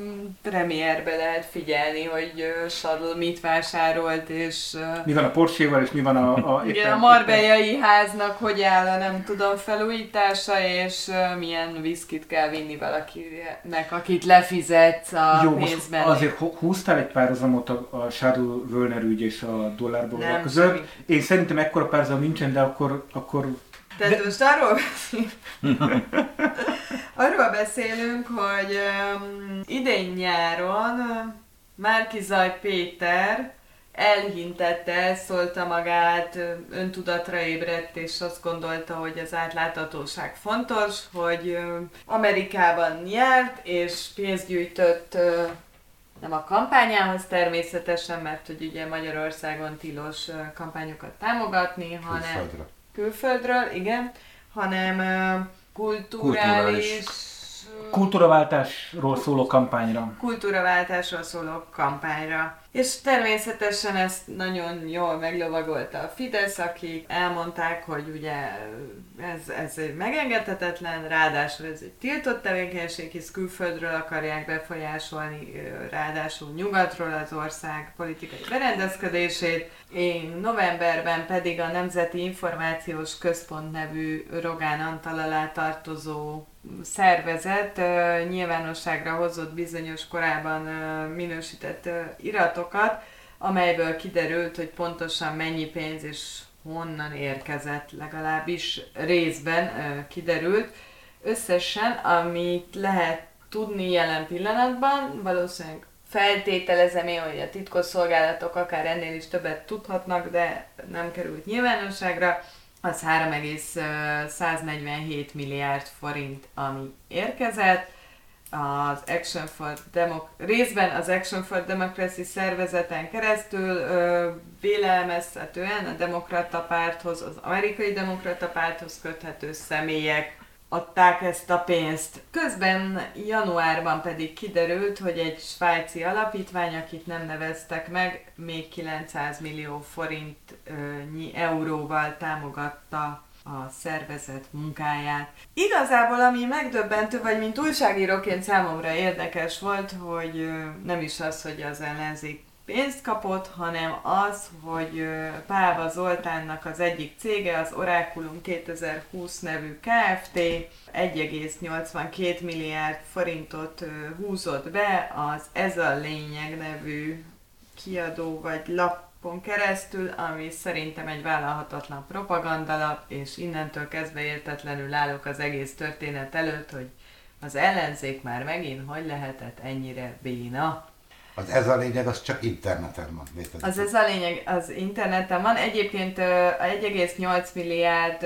premierbe lehet figyelni, hogy Sadl mit vásárolt, és ö, Mi van a Porséval, és mi van a... a *laughs* igen, a Marbellai háznak hogy áll a nem tudom felújítása, és ö, milyen viszkit kell vinni valakinek, akit lefizetsz a Jó, most pénzben. azért hú- húztál egy párhuzamot a, a Shadow Wölner ügy és a dollárból Nem, között. Én szerintem ekkora párhuzam nincsen, de akkor, akkor Tehát most arról beszélünk, *laughs* arról beszélünk, hogy um, idén nyáron Márkizaj Péter elhintette, elszólta magát, öntudatra ébredt, és azt gondolta, hogy az átláthatóság fontos, hogy Amerikában járt, és pénzt gyűjtött nem a kampányához természetesen, mert hogy ugye Magyarországon tilos kampányokat támogatni, hanem Külföldre. Külföldről, igen, hanem kulturális, Kulturális. kultúraváltásról szóló kampányra. kultúraváltásról szóló kampányra. És természetesen ezt nagyon jól meglovagolta a Fidesz, akik elmondták, hogy ugye ez, ez megengedhetetlen, ráadásul ez egy tiltott tevékenység, hisz külföldről akarják befolyásolni, ráadásul nyugatról az ország politikai berendezkedését. Én novemberben pedig a Nemzeti Információs Központ nevű Rogán Antal alá tartozó szervezet nyilvánosságra hozott bizonyos korában minősített ö, iratokat, amelyből kiderült, hogy pontosan mennyi pénz és honnan érkezett, legalábbis részben kiderült. Összesen, amit lehet tudni jelen pillanatban, valószínűleg feltételezem én, hogy a titkosszolgálatok akár ennél is többet tudhatnak, de nem került nyilvánosságra, az 3,147 milliárd forint, ami érkezett. Az Action for Democ- részben az Action for Democracy szervezeten keresztül ö, vélelmezhetően a demokrata párthoz, az amerikai demokrata párthoz köthető személyek adták ezt a pénzt. Közben januárban pedig kiderült, hogy egy svájci alapítvány, akit nem neveztek meg, még 900 millió forintnyi euróval támogatta a szervezet munkáját. Igazából ami megdöbbentő, vagy mint újságíróként számomra érdekes volt, hogy nem is az, hogy az ellenzék pénzt kapott, hanem az, hogy Páva Zoltánnak az egyik cége, az Oraculum 2020 nevű Kft. 1,82 milliárd forintot húzott be az Ez a lényeg nevű kiadó vagy lapon keresztül, ami szerintem egy vállalhatatlan propagandalap, és innentől kezdve értetlenül állok az egész történet előtt, hogy az ellenzék már megint hogy lehetett ennyire béna. Az ez a lényeg, az csak interneten van. Az ez a lényeg, az interneten van. Egyébként 1,8 milliárd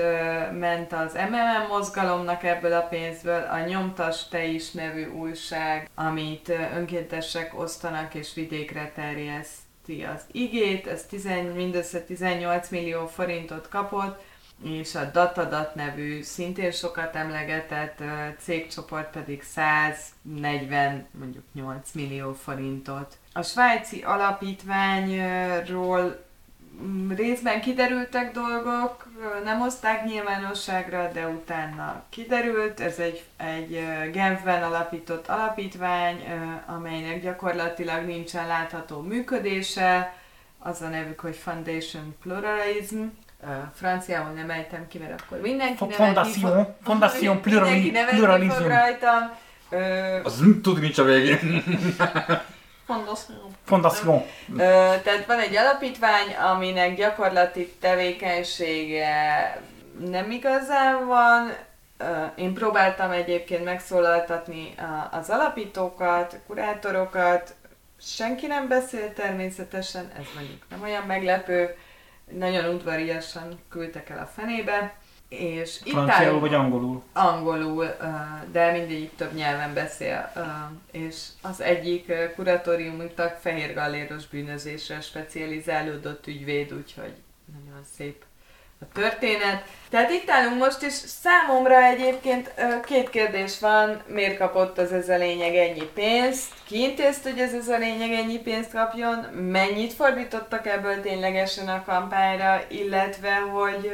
ment az MMM mozgalomnak ebből a pénzből. A Nyomtas Te is nevű újság, amit önkéntesek osztanak és vidékre terjeszti az igét, ez 10, mindössze 18 millió forintot kapott és a Datadat nevű szintén sokat emlegetett cégcsoport pedig 140, mondjuk 8 millió forintot. A svájci alapítványról részben kiderültek dolgok, nem hozták nyilvánosságra, de utána kiderült. Ez egy, egy Genfben alapított alapítvány, amelynek gyakorlatilag nincsen látható működése. Az a nevük, hogy Foundation Pluralism, franciául nem ejtem ki, mert akkor mindenki nevetni fog. Fondation Mindenki nevetni fog rajta. Az tudni nincs a végén. *laughs* Fondation. Fondation. Tehát van egy alapítvány, aminek gyakorlati tevékenysége nem igazán van. Én próbáltam egyébként megszólaltatni az alapítókat, kurátorokat, senki nem beszél természetesen, ez mondjuk nem olyan meglepő nagyon udvariasan küldtek el a fenébe, és Franciául vagy angolul? Angolul, de mindegyik több nyelven beszél, és az egyik kuratóriumi tag fehér galléros bűnözésre specializálódott ügyvéd, úgyhogy nagyon szép a történet. Tehát itt állunk most, és számomra egyébként két kérdés van, miért kapott az ez a lényeg ennyi pénzt, ki intézte, hogy ez, ez a lényeg ennyi pénzt kapjon, mennyit fordítottak ebből ténylegesen a kampányra, illetve hogy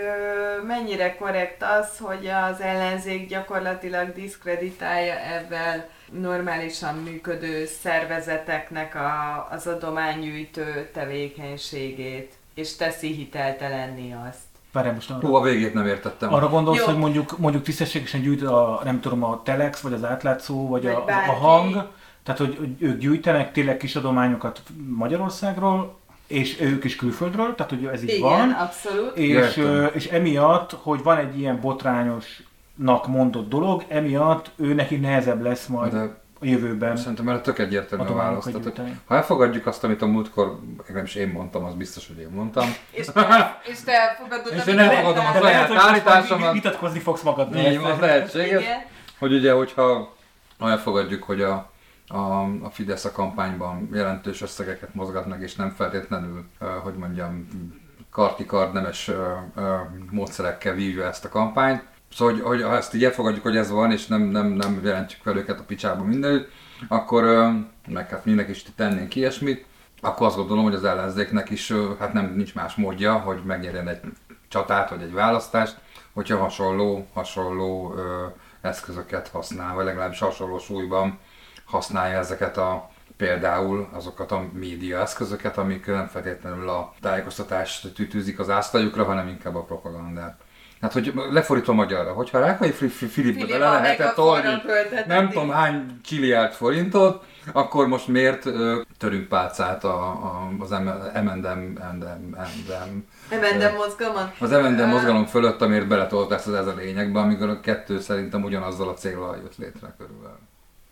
mennyire korrekt az, hogy az ellenzék gyakorlatilag diszkreditálja ebben normálisan működő szervezeteknek a, az adománygyűjtő tevékenységét, és teszi hiteltelenni azt. Várjál most arra. Hú, a végét nem értettem. Arra gondolsz, Jó. hogy mondjuk, mondjuk tisztességesen gyűjt a, nem tudom, a telex, vagy az átlátszó, vagy, vagy a, a hang, tehát hogy, hogy ők gyűjtenek tényleg kis adományokat Magyarországról, és ők is külföldről, tehát hogy ez így Igen, van. abszolút. És, és emiatt, hogy van egy ilyen botrányosnak mondott dolog, emiatt ő neki nehezebb lesz majd De a jövőben. Szerintem erre tök egyértelmű a válasz. Tehát, ha elfogadjuk azt, amit a múltkor, nem is én mondtam, az biztos, hogy én mondtam. És te, és te elfogadod, és én elfogadom a saját állításomat. Vitatkozni fogsz magad. Így van, lehetséges. Hogy ugye, hogyha ha elfogadjuk, hogy a, a, a Fidesz a kampányban jelentős összegeket mozgat meg, és nem feltétlenül, hogy mondjam, kartikard nemes módszerekkel vívja ezt a kampányt, Szóval, hogy, hogy ha ezt így elfogadjuk, hogy ez van, és nem, nem, nem jelentjük fel őket a picsába mindenütt, akkor, meg hát mindenki is tennénk ilyesmit, akkor azt gondolom, hogy az ellenzéknek is hát nem nincs más módja, hogy megnyerjen egy csatát vagy egy választást, hogyha hasonló, hasonló ö, eszközöket használ, vagy legalábbis hasonló súlyban használja ezeket a például azokat a média eszközöket, amik nem feltétlenül a tájékoztatást tütőzik az ásztajukra, hanem inkább a propagandát. Hát, hogy lefordítva magyarra, hogyha Rákai Filipbe Filip bele lehetett tolni nem tudom hány csiliárd forintot, akkor most miért ö, törünk pálcát a, a, az M&M, M&M, Emendem mozgalmat? az M&M mozgalom fölött, amiért beletolt ezt az ez a lényegbe, amikor a kettő szerintem ugyanazzal a célral jött létre körülbelül.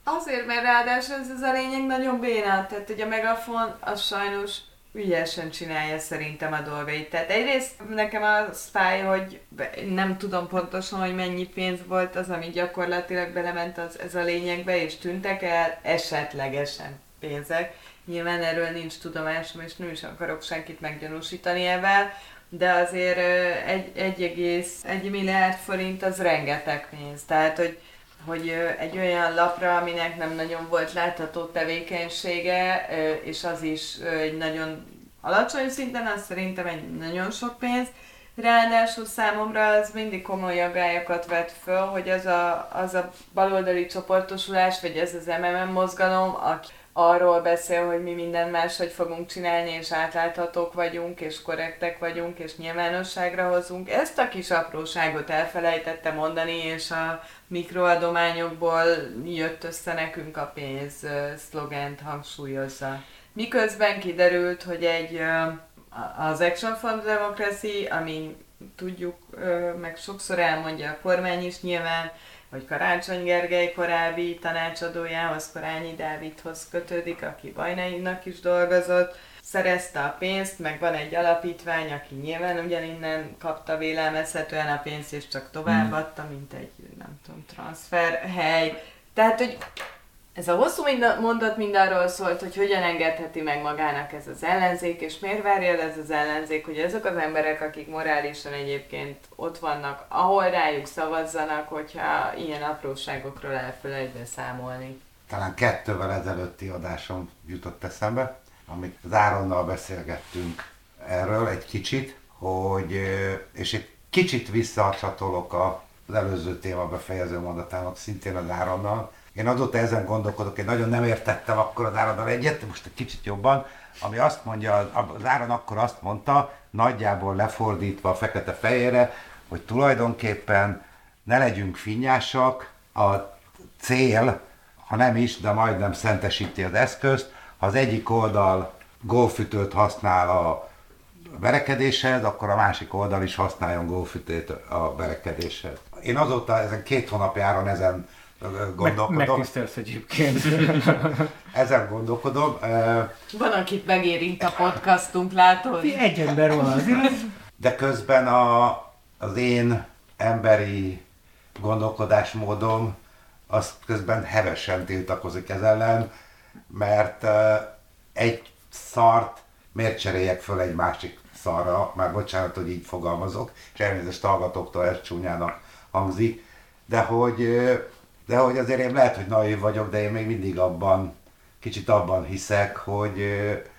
Azért, mert ráadásul ez, ez a lényeg nagyon béna, tehát hogy a megafon az sajnos ügyesen csinálja szerintem a dolgait. Tehát egyrészt nekem az fáj, hogy nem tudom pontosan, hogy mennyi pénz volt az, ami gyakorlatilag belement az, ez a lényegbe, és tűntek el esetlegesen pénzek. Nyilván erről nincs tudomásom, és nem is akarok senkit meggyanúsítani ebben, de azért ö, egy, 1,1 milliárd forint az rengeteg pénz. Tehát, hogy hogy egy olyan lapra, aminek nem nagyon volt látható tevékenysége, és az is egy nagyon alacsony szinten, az szerintem egy nagyon sok pénz. Ráadásul számomra az mindig komoly aggályokat vet föl, hogy az a, az a baloldali csoportosulás, vagy ez az MMM mozgalom, aki arról beszél, hogy mi minden máshogy fogunk csinálni, és átláthatók vagyunk, és korrektek vagyunk, és nyilvánosságra hozunk. Ezt a kis apróságot elfelejtette mondani, és a mikroadományokból jött össze nekünk a pénz szlogent hangsúlyozza. Miközben kiderült, hogy egy az Action for Democracy, ami tudjuk, meg sokszor elmondja a kormány is nyilván, hogy Karácsony Gergely korábbi tanácsadójához, Korányi Dávidhoz kötődik, aki Bajnainak is dolgozott, szerezte a pénzt, meg van egy alapítvány, aki nyilván ugyaninnen kapta vélelmezhetően a pénzt, és csak továbbadta, mint egy, nem tudom, transferhely. Tehát, hogy ez a hosszú mondat mind arról szólt, hogy hogyan engedheti meg magának ez az ellenzék, és miért várja el ez az ellenzék, hogy azok az emberek, akik morálisan egyébként ott vannak, ahol rájuk szavazzanak, hogyha ilyen apróságokról elfelejt számolni. talán kettővel ezelőtti adásom jutott eszembe, amit az Áronnal beszélgettünk erről egy kicsit, hogy, és egy kicsit visszacsatolok az előző téma befejező mondatának, szintén az Áronnal. Én azóta ezen gondolkodok, én nagyon nem értettem akkor az Áronnal egyet, most egy kicsit jobban, ami azt mondja, az Áron akkor azt mondta, nagyjából lefordítva a fekete-fejére, hogy tulajdonképpen ne legyünk finnyásak, a cél, ha nem is, de majdnem szentesíti az eszközt. Ha az egyik oldal golfütőt használ a verekedéshez, akkor a másik oldal is használjon golfütőt a verekedéshez. Én azóta ezen két hónapjáron ezen ö, Meg, gondolkodom. megtisztelsz egyébként. *laughs* Ezen gondolkodom. Van, akit megérint a podcastunk, látod? Egy ember van azért. az- de közben a, az én emberi gondolkodásmódom az közben hevesen tiltakozik ez ellen, mert egy szart miért cseréljek föl egy másik szarra, már bocsánat, hogy így fogalmazok, és elnézést hallgatóktól ez csúnyának hangzik, de hogy, de hogy azért én lehet, hogy naív vagyok, de én még mindig abban, kicsit abban hiszek, hogy,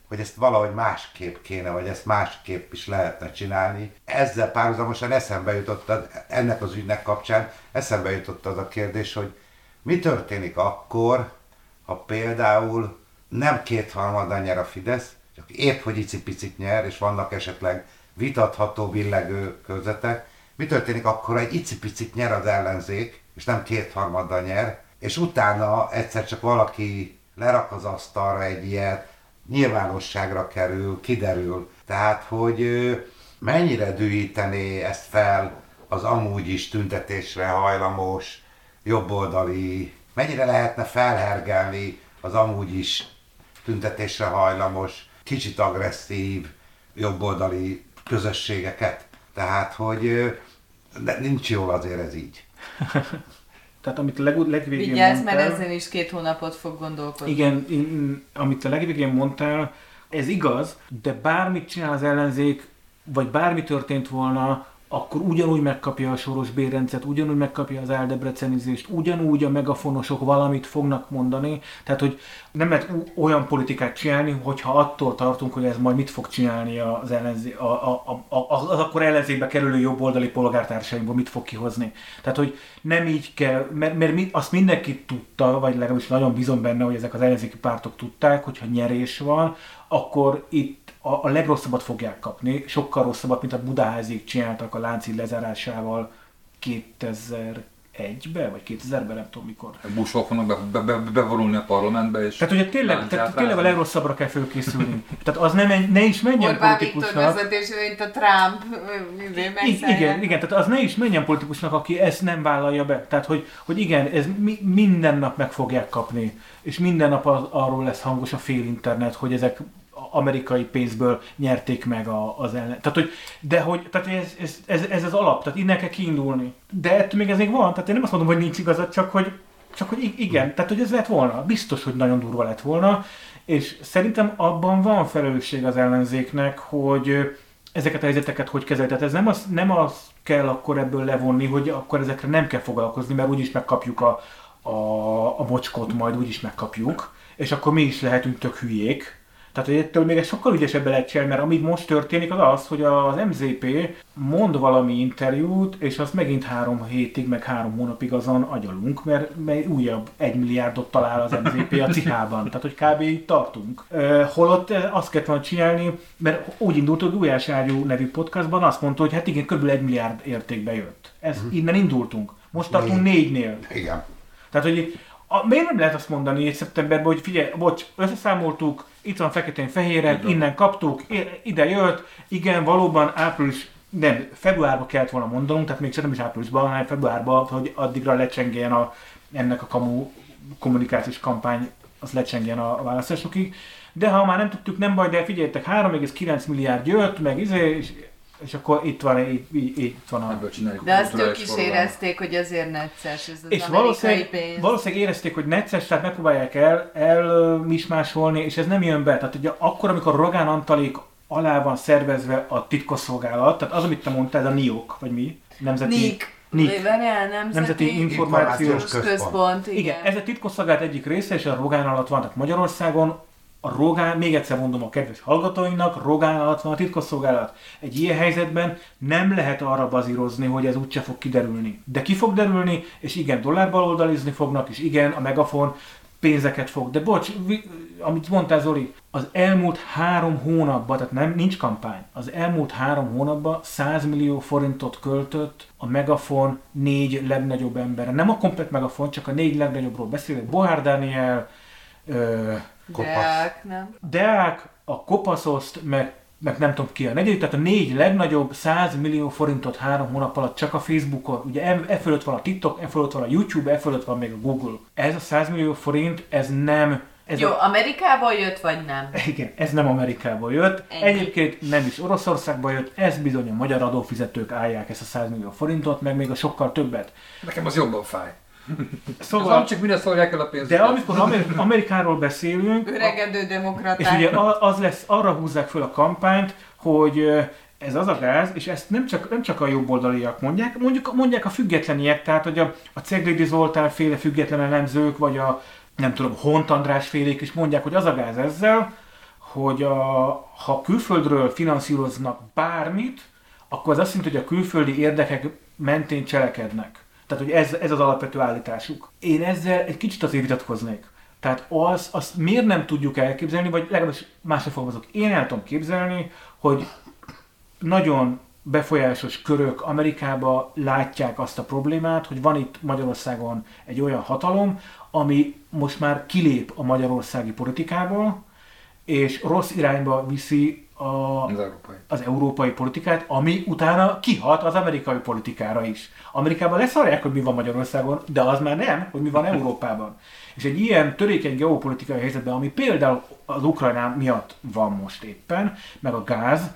hogy ezt valahogy másképp kéne, vagy ezt másképp is lehetne csinálni. Ezzel párhuzamosan eszembe jutott, ennek az ügynek kapcsán eszembe jutott az a kérdés, hogy mi történik akkor, ha például nem kétharmadan nyer a Fidesz, csak épp hogy icipicit nyer, és vannak esetleg vitatható, billegő körzetek, mi történik akkor, ha egy icipicit nyer az ellenzék, és nem kétharmaddal nyer, és utána egyszer csak valaki lerak az asztalra egy ilyet, nyilvánosságra kerül, kiderül. Tehát, hogy mennyire dühítené ezt fel az amúgy is tüntetésre hajlamos, jobboldali, mennyire lehetne felhergelni az amúgy is tüntetésre hajlamos, kicsit agresszív, jobboldali közösségeket. Tehát, hogy de nincs jól azért ez így. *laughs* Tehát amit a leg, legvégén Vigyázz, mert mondtál- ezen is két hónapot fog gondolkodni. Igen, in- amit a legvégén mondtál, ez igaz, de bármit csinál az ellenzék, vagy bármi történt volna, akkor ugyanúgy megkapja a soros bérrendszert, ugyanúgy megkapja az eldebrecenizést, ugyanúgy a megafonosok valamit fognak mondani. Tehát, hogy nem lehet olyan politikát csinálni, hogyha attól tartunk, hogy ez majd mit fog csinálni az, ellenzé- a, a, a, a, az akkor ellenzékbe kerülő jobboldali polgártársaimból, mit fog kihozni. Tehát, hogy nem így kell, mert, mert azt mindenki tudta, vagy legalábbis nagyon bízom benne, hogy ezek az ellenzéki pártok tudták, hogyha nyerés van, akkor itt a, a legrosszabbat fogják kapni, sokkal rosszabbat, mint a Budaházik csináltak a lánci lezárásával 2000 2001-be, vagy 2000-ben, nem tudom mikor. Bushok fognak be, be, be, bevonulni a parlamentbe, és... Tehát ugye tényleg, tehát tényleg a legrosszabbra kell fölkészülni. tehát az nem, ne is menjen Orbán politikusnak. Viktor mint a Trump I- igen, igen, tehát az ne is menjen politikusnak, aki ezt nem vállalja be. Tehát, hogy, hogy igen, ez mi, minden nap meg fogják kapni, és minden nap az, arról lesz hangos a fél internet, hogy ezek amerikai pénzből nyerték meg a, az ellen. Tehát, hogy, de hogy, tehát ez, ez, ez, ez, az alap, tehát innen kell kiindulni. De ettől még ez még van, tehát én nem azt mondom, hogy nincs igazad, csak hogy, csak hogy igen, tehát hogy ez lett volna. Biztos, hogy nagyon durva lett volna, és szerintem abban van felelősség az ellenzéknek, hogy ezeket a helyzeteket hogy kezel. Tehát ez nem az, nem az kell akkor ebből levonni, hogy akkor ezekre nem kell foglalkozni, mert úgyis megkapjuk a, a, a mocskot, majd úgyis megkapjuk, és akkor mi is lehetünk tök hülyék, tehát, ettől még egy sokkal ügyesebben lehet csinálni, mert ami most történik az az, hogy az MZP mond valami interjút, és azt megint három hétig, meg három hónapig azon agyalunk, mert, mert újabb egy milliárdot talál az MZP a cihában. Tehát, hogy kb. így tartunk. Holott azt kellett volna csinálni, mert úgy indult, hogy Gulyás Ágyú nevű podcastban azt mondta, hogy hát igen, kb. egy milliárd értékbe jött. Ez, uh-huh. Innen indultunk. Most tartunk négynél. Igen. Tehát, hogy a, miért nem lehet azt mondani egy szeptemberben, hogy figyelj, bocs, összeszámoltuk, itt van feketén fehéren, innen kaptuk, ide jött, igen, valóban április, nem, februárban kellett volna mondanunk, tehát még nem is áprilisban, hanem februárban, hogy addigra lecsengjen a, ennek a kamu kommunikációs kampány, az lecsengjen a, a választásokig. De ha már nem tudtuk, nem baj, de figyeljetek, 3,9 milliárd jött, meg izé, és és akkor itt van, itt, itt, itt van a... De azt ők is érezték, hogy azért necces ez az és valószínűleg, pénz. valószínűleg érezték, hogy necces, tehát megpróbálják el, elmismásolni, és ez nem jön be. Tehát ugye akkor, amikor Rogán Antalék alá van szervezve a titkosszolgálat, tehát az, amit te mondtál, a NIOK, vagy mi? Nemzeti... NIK. NIK. Nemzeti, Nemzeti Információs Központ. Központ igen. igen. Ez a titkosszolgálat egyik része, és a Rogán alatt van, tehát Magyarországon a Rogán, még egyszer mondom a kedves hallgatóinknak, Rogán alatt van a titkosszolgálat. Egy ilyen helyzetben nem lehet arra bazírozni, hogy ez úgyse fog kiderülni. De ki fog derülni, és igen, dollárbalódalizni fognak, és igen, a megafon pénzeket fog. De bocs, amit mondtál Zoli, az elmúlt három hónapban, tehát nem, nincs kampány, az elmúlt három hónapban 100 millió forintot költött a Megafon négy legnagyobb emberre. Nem a komplet Megafon, csak a négy legnagyobbról beszélek. Bohár Daniel, ö, Deák, nem? Deák, a Kopaszoszt, meg, meg nem tudom ki a negyedik, tehát a négy legnagyobb 100 millió forintot három hónap alatt csak a Facebookon, ugye e, e fölött van a TikTok, e fölött van a YouTube, e fölött van még a Google. Ez a 100 millió forint, ez nem ez Jó, a... Amerikából jött, vagy nem? *laughs* Igen, ez nem Amerikából jött. Ennyi. Egyébként nem is Oroszországból jött, ez bizony a magyar adófizetők állják ezt a 100 millió forintot, meg még a sokkal többet. Nekem az jobban fáj. Szóval, nem csak mire szólják el a pénzt. De amikor Amer- Amerikáról beszélünk, öregedő demokraták. És ugye az lesz, arra húzzák föl a kampányt, hogy ez az a gáz, és ezt nem csak, nem csak a jobboldaliak mondják, mondjuk mondják a függetleniek, tehát hogy a, a Ceglédi Zoltán féle független elemzők, vagy a nem tudom, Hont András félék is mondják, hogy az a gáz ezzel, hogy a, ha külföldről finanszíroznak bármit, akkor az azt jelenti, hogy a külföldi érdekek mentén cselekednek. Tehát, hogy ez, ez az alapvető állításuk. Én ezzel egy kicsit azért vitatkoznék. Tehát az, azt miért nem tudjuk elképzelni, vagy legalábbis másra fogalmazok. Én el tudom képzelni, hogy nagyon befolyásos körök Amerikába látják azt a problémát, hogy van itt Magyarországon egy olyan hatalom, ami most már kilép a magyarországi politikából, és rossz irányba viszi a, az, európai. az európai politikát, ami utána kihat az amerikai politikára is. Amerikában leszarják, hogy mi van Magyarországon, de az már nem, hogy mi van Európában. És egy ilyen törékeny geopolitikai helyzetben, ami például az Ukrajnán miatt van most éppen, meg a gáz,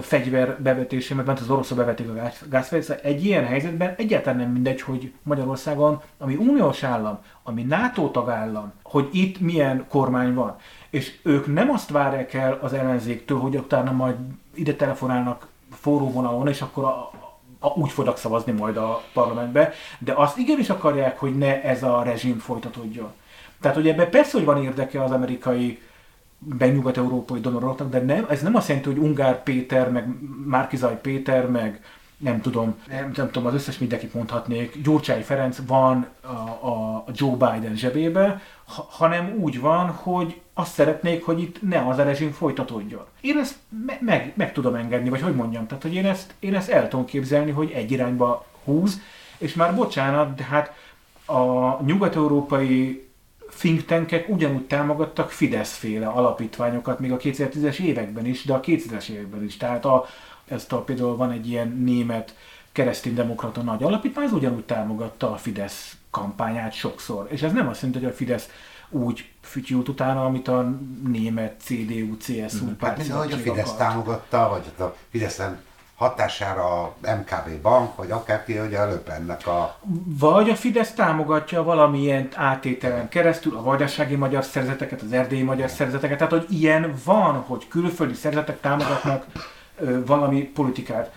fegyver bevetése, meg ment az oroszok bevetik a gázfegyvert. Egy ilyen helyzetben egyáltalán nem mindegy, hogy Magyarországon, ami uniós állam, ami NATO tagállam, hogy itt milyen kormány van. És ők nem azt várják el az ellenzéktől, hogy utána majd ide telefonálnak forró vonalon, és akkor a, úgy fognak szavazni majd a parlamentbe, de azt igenis akarják, hogy ne ez a rezsim folytatódjon. Tehát, hogy ebben persze, hogy van érdeke az amerikai benyugat-európai donoroknak, de nem, ez nem azt jelenti, hogy Ungár Péter, meg Márkizaj Péter, meg nem tudom, nem, nem tudom, az összes mindenkit mondhatnék, Gyurcsány Ferenc van a, a, Joe Biden zsebébe, ha, hanem úgy van, hogy azt szeretnék, hogy itt ne az a rezsim folytatódjon. Én ezt me- meg, meg tudom engedni, vagy hogy mondjam, tehát hogy én ezt, én ezt el tudom képzelni, hogy egy irányba húz, és már bocsánat, de hát a nyugat-európai think tankek ugyanúgy támogattak Fidesz-féle alapítványokat, még a 2010-es években is, de a 2000-es években is. Tehát a, ezt a, például van egy ilyen német kereszténydemokrata nagy alapítvány, az ugyanúgy támogatta a Fidesz kampányát sokszor. És ez nem azt jelenti, hogy a Fidesz úgy fütyült utána, amit a német CDU, CSU mm. párt hát, hogy a Fidesz akart. támogatta, vagy a Fidesz hatására a MKB bank, vagy akár ki, hogy a Löpennek a... Vagy a Fidesz támogatja valamilyen átételen keresztül a vajdasági magyar szerzeteket, az erdélyi magyar szerzeteket, tehát hogy ilyen van, hogy külföldi szerzetek támogatnak valami politikát.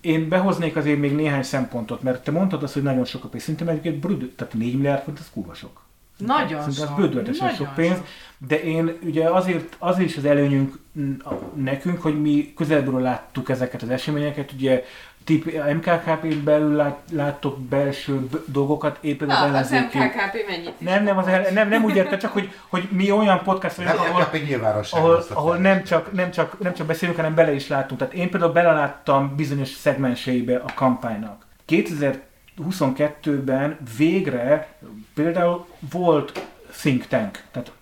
Én behoznék azért még néhány szempontot, mert te mondtad azt, hogy nagyon sok a pénz. Szerintem egyébként brüd, tehát 4 milliárd font, az kurva sok. Nagyon Szerintem sok. az bődöltesen sok pénz. Sok. De én ugye azért, azért is az előnyünk nekünk, hogy mi közelből láttuk ezeket az eseményeket, ugye tip, MKKP-n belül lát, láttok belső dolgokat, éppen az ellenzéki... az MKKP mennyit Nem, nem, az, nem, nem úgy érte, csak hogy, hogy mi olyan podcast vagyunk, ahol, ahol, ahol nem, csak, nem, csak, nem csak beszélünk, hanem bele is látunk. Tehát én például beleláttam bizonyos szegmenseibe a kampánynak. 2022-ben végre például volt think tank, tehát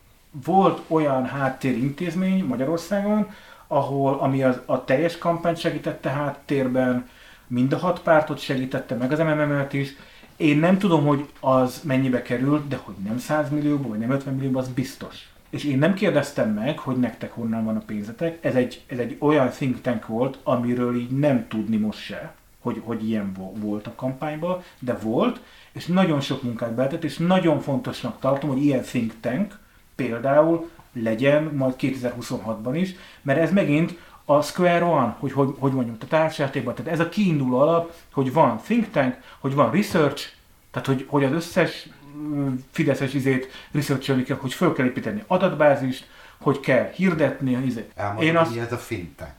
volt olyan háttérintézmény Magyarországon, ahol, ami az, a teljes kampányt segítette háttérben, mind a hat pártot segítette, meg az MMM-et is. Én nem tudom, hogy az mennyibe került, de hogy nem 100 millióba, vagy nem 50 millióba, az biztos. És én nem kérdeztem meg, hogy nektek honnan van a pénzetek. Ez egy, ez egy olyan think tank volt, amiről így nem tudni most se, hogy, hogy ilyen volt a kampányban, de volt, és nagyon sok munkát beletett, és nagyon fontosnak tartom, hogy ilyen think tank például legyen majd 2026-ban is, mert ez megint a Square One, hogy hogy, hogy mondjuk a társjátékban, tehát ez a kiinduló alap, hogy van think tank, hogy van research, tehát hogy, hogy az összes fideszes izét research kell, hogy föl kell építeni adatbázist, hogy kell hirdetni. Izét. Elmondod, Én azt, ez a think tank.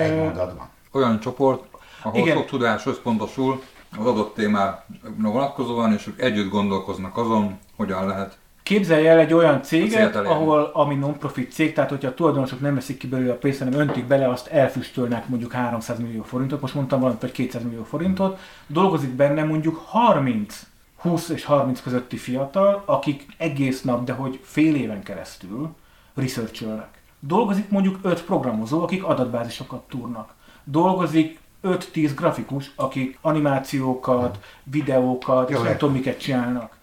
Egy mondatban. Olyan csoport, ahol Igen. sok tudás összpontosul az adott témára vonatkozóan, és ők együtt gondolkoznak azon, hogyan lehet Képzelj el egy olyan céget, ahol, ami non-profit cég, tehát hogyha a tulajdonosok nem veszik ki belőle a pénzt, hanem öntik bele, azt elfüstölnek mondjuk 300 millió forintot, most mondtam valamit, vagy 200 millió forintot, dolgozik benne mondjuk 30, 20 és 30 közötti fiatal, akik egész nap, de hogy fél éven keresztül researcholnak. Dolgozik mondjuk 5 programozó, akik adatbázisokat túrnak. Dolgozik 5-10 grafikus, akik animációkat, videókat, Jó, és nem tudom miket csinálnak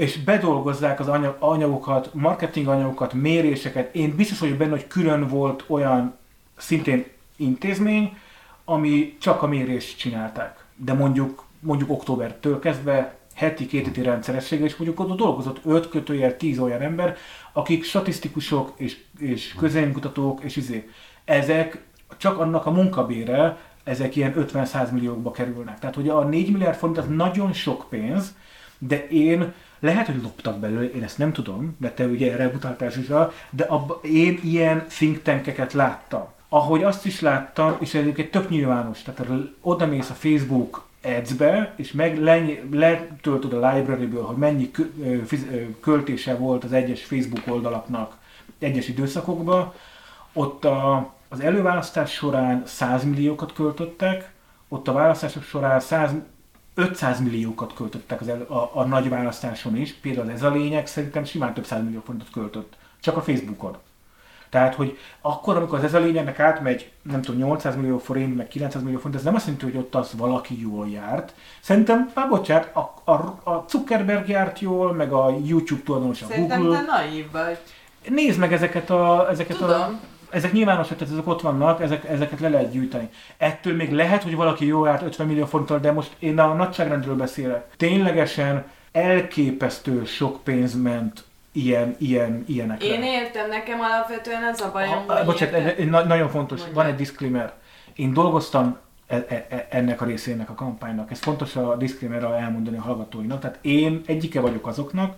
és bedolgozzák az anyag, anyagokat, marketing anyagokat, méréseket. Én biztos vagyok benne, hogy külön volt olyan szintén intézmény, ami csak a mérést csinálták. De mondjuk, mondjuk októbertől kezdve heti, két heti rendszerességgel, és mondjuk ott dolgozott 5 kötőjel 10 olyan ember, akik statisztikusok és, és közénykutatók, és izé. Ezek csak annak a munkabére, ezek ilyen 50-100 milliókba kerülnek. Tehát ugye a 4 milliárd forint az nagyon sok pénz, de én lehet, hogy loptak belőle, én ezt nem tudom, de te ugye erre utaltál is de abba, én ilyen think tankeket láttam. Ahogy azt is láttam, és ez egy tök nyilvános, tehát oda mész a Facebook ads-be, és meg letöltöd a library-ből, hogy mennyi költése volt az egyes Facebook oldalaknak egyes időszakokban, ott a, az előválasztás során 100 milliókat költöttek, ott a választások során 100, 500 milliókat költöttek az el, a, a nagy választáson is, például ez a lényeg szerintem simán több száz millió forintot költött, csak a Facebookon. Tehát, hogy akkor, amikor az ez a lényegnek átmegy, nem tudom, 800 millió forint, meg 900 millió forint, ez nem azt jelenti, hogy ott az valaki jól járt. Szerintem, már bocsánat, a, a, a Zuckerberg járt jól, meg a YouTube tulajdonos, a Google. Szerintem te naív vagy. Nézd meg ezeket a, ezeket Tudom. a ezek nyilvánosak, tehát ezek ott vannak, ezek, ezeket le lehet gyűjteni. Ettől még lehet, hogy valaki jó árt 50 millió forinttal, de most én a nagyságrendről beszélek. Ténylegesen elképesztő sok pénz ment ilyen, ilyen, ilyenekre. Én értem, nekem alapvetően az a bajom, a, hogy Bocsánat, ez, na, nagyon fontos, Mondja. van egy disclaimer. Én dolgoztam e, e, e, ennek a részének a kampánynak. Ez fontos a disclaimerre elmondani a hallgatóinak. Tehát én egyike vagyok azoknak,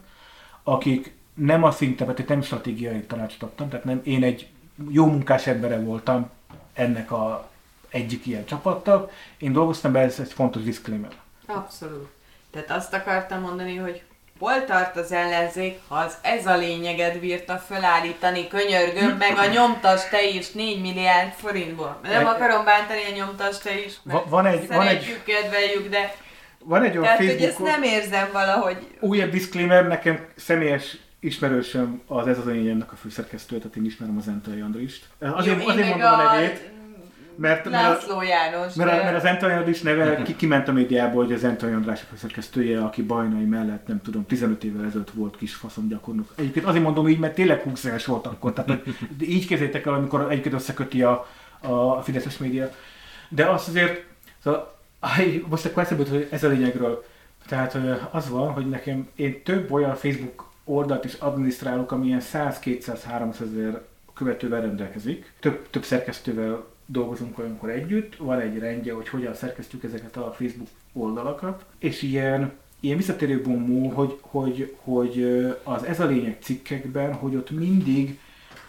akik nem a szintet, nem stratégiai tanácsot adtam, tehát nem, én egy jó munkás embere voltam ennek a egyik ilyen csapattal. Én dolgoztam be, ez egy fontos disclaimer. Abszolút. Tehát azt akartam mondani, hogy hol tart az ellenzék, ha az ez a lényeged bírta felállítani, könyörgöm, meg a nyomtas te is 4 milliárd forintból. Nem akarom bántani a nyomtas te is, mert van egy, van egy, kedveljük, de van egy olyan Tehát, hogy ezt nem érzem valahogy. Újabb disclaimer, nekem személyes ismerősöm az Ez az enyémnek a főszerkesztő, tehát én ismerem az Entai Andrist. Azért, Jó, azért mondom a nevét, mert, László János. Mert, mert, mert az Entai Andris neve ki, kiment a médiából, hogy az Entai András a főszerkesztője, aki bajnai mellett, nem tudom, 15 évvel ezelőtt volt kis faszom gyakornok. Egyébként azért mondom így, mert tényleg 20 éves volt akkor. Tehát hogy így kezdétek el, amikor egyébként összeköti a, a Fideszes média. De azt azért, szóval most akkor eszembe hogy ez a lényegről. Tehát az van, hogy nekem én több olyan Facebook oldalt is adminisztrálok, ami ilyen 100-200-300 ezer követővel rendelkezik. Több, több szerkesztővel dolgozunk olyankor együtt, van egy rendje, hogy hogyan szerkesztjük ezeket a Facebook oldalakat, és ilyen, ilyen visszatérő bombó, hogy, hogy, hogy az ez a lényeg cikkekben, hogy ott mindig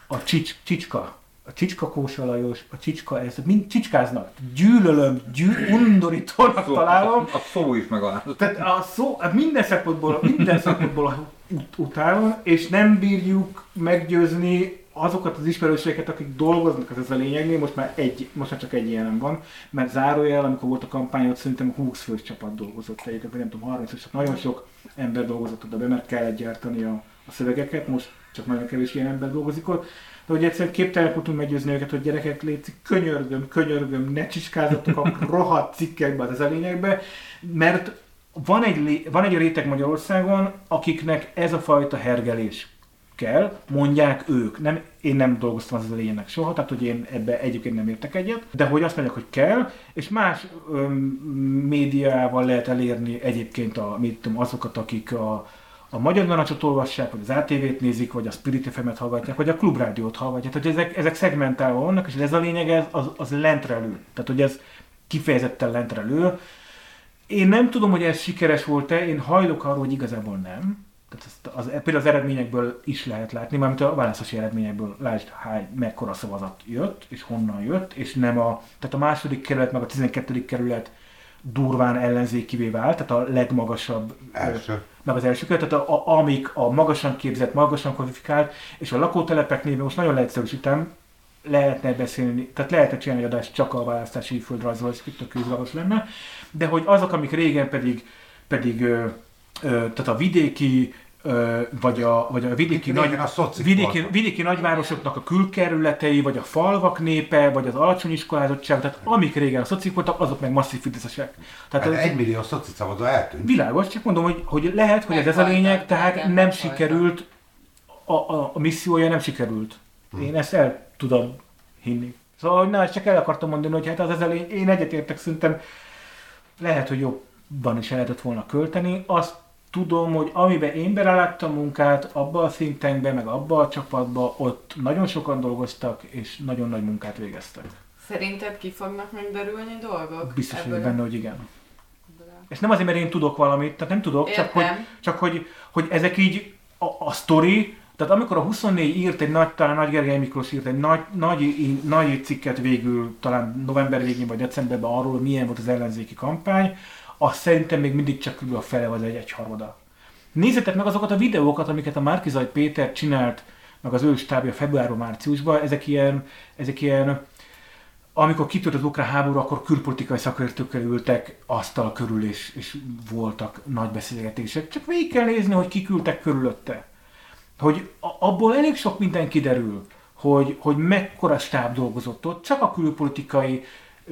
a csics, csicska a Csicska Kósa Lajos, a Csicska ez, mind csicskáznak. Gyűlölöm, gyű, undorítónak találom. A szó is megáll. Tehát a szó, minden szempontból, minden szempontból ut- utálom, és nem bírjuk meggyőzni azokat az ismerőségeket, akik dolgoznak ez a lényegnél, most már, egy, most már csak egy ilyen van, mert zárójel, amikor volt a kampány, ott szerintem 20 fős csapat dolgozott egyébként, vagy nem tudom, 30 fős, nagyon sok ember dolgozott oda be, mert kellett gyártani a, a szövegeket, most csak nagyon kevés ilyen ember dolgozik ott. De hogy egyszerűen képtelenek voltunk meggyőzni őket, hogy gyerekek létszik, könyörgöm, könyörgöm, ne csiskázatok a rohadt cikkekbe, az a lényegbe, mert van egy, van egy réteg Magyarországon, akiknek ez a fajta hergelés kell, mondják ők. Nem, én nem dolgoztam az lényegnek soha, tehát hogy én ebbe egyébként nem értek egyet, de hogy azt mondják, hogy kell, és más öm, médiával lehet elérni egyébként a, mit tudom, azokat, akik a, a Magyar Narancsot olvassák, vagy az ATV-t nézik, vagy a Spirit FM-et hallgatják, vagy a Klubrádiót hallgatják. Tehát ezek, ezek szegmentálva vannak, és ez a lényeg, ez, az, az lentre lő. Tehát, hogy ez kifejezetten lentre lő. Én nem tudom, hogy ez sikeres volt-e, én hajlok arról, hogy igazából nem. Tehát ezt az, például az eredményekből is lehet látni, mármint a választási eredményekből lásd, hány, mekkora szavazat jött, és honnan jött, és nem a, tehát a második kerület, meg a 12. kerület durván ellenzékivé vált, tehát a legmagasabb Első meg az első tehát a, a, amik a magasan képzett, magasan kvalifikált, és a lakótelepek néven most nagyon leegyszerűsítem, lehetne beszélni, tehát lehetne csinálni adást csak a választási földrajzról, ez tök lenne, de hogy azok, amik régen pedig, pedig ö, ö, tehát a vidéki vagy a, vagy a vidéki, nagy, a vidéki, vidéki nagyvárosoknak a külkerületei, vagy a falvak népe, vagy az alacsony iskolázottság, tehát amik régen a szocik voltak, azok meg masszív fideszesek. Tehát hát egy millió szoci szavazó eltűnt. Világos, csak mondom, hogy, hogy lehet, hogy ez, ez a lényeg, tehát nem sikerült, a, a, a missziója nem sikerült. Hm. Én ezt el tudom hinni. Szóval, na, csak el akartam mondani, hogy hát az ezzel én, én egyetértek, szerintem lehet, hogy jobban is el lehetett volna költeni. Azt tudom, hogy amiben én beleláttam munkát, abba a think meg abba a csapatba, ott nagyon sokan dolgoztak, és nagyon nagy munkát végeztek. Szerinted ki fognak megderülni dolgok? Biztos vagyok benne, hogy igen. És nem azért, mert én tudok valamit, tehát nem tudok, Értem. csak, hogy, csak hogy, hogy ezek így a, a sztori, tehát amikor a 24 írt egy nagy, talán Nagy Gergely Miklós írt egy nagy, nagy, nagy cikket végül, talán november végén vagy decemberben arról, milyen volt az ellenzéki kampány, az szerintem még mindig csak kb. a fele vagy egy egyharmada. Nézzétek meg azokat a videókat, amiket a Márkizaj Péter csinált, meg az ő stábja februárban, márciusban, ezek ilyen, ezek ilyen amikor kitört az ukrán háború, akkor külpolitikai szakértőkkel ültek asztal körül, és, és voltak nagy beszélgetések. Csak végig kell nézni, hogy kiküldtek körülötte. Hogy abból elég sok minden kiderül, hogy, hogy mekkora stáb dolgozott ott. Csak a külpolitikai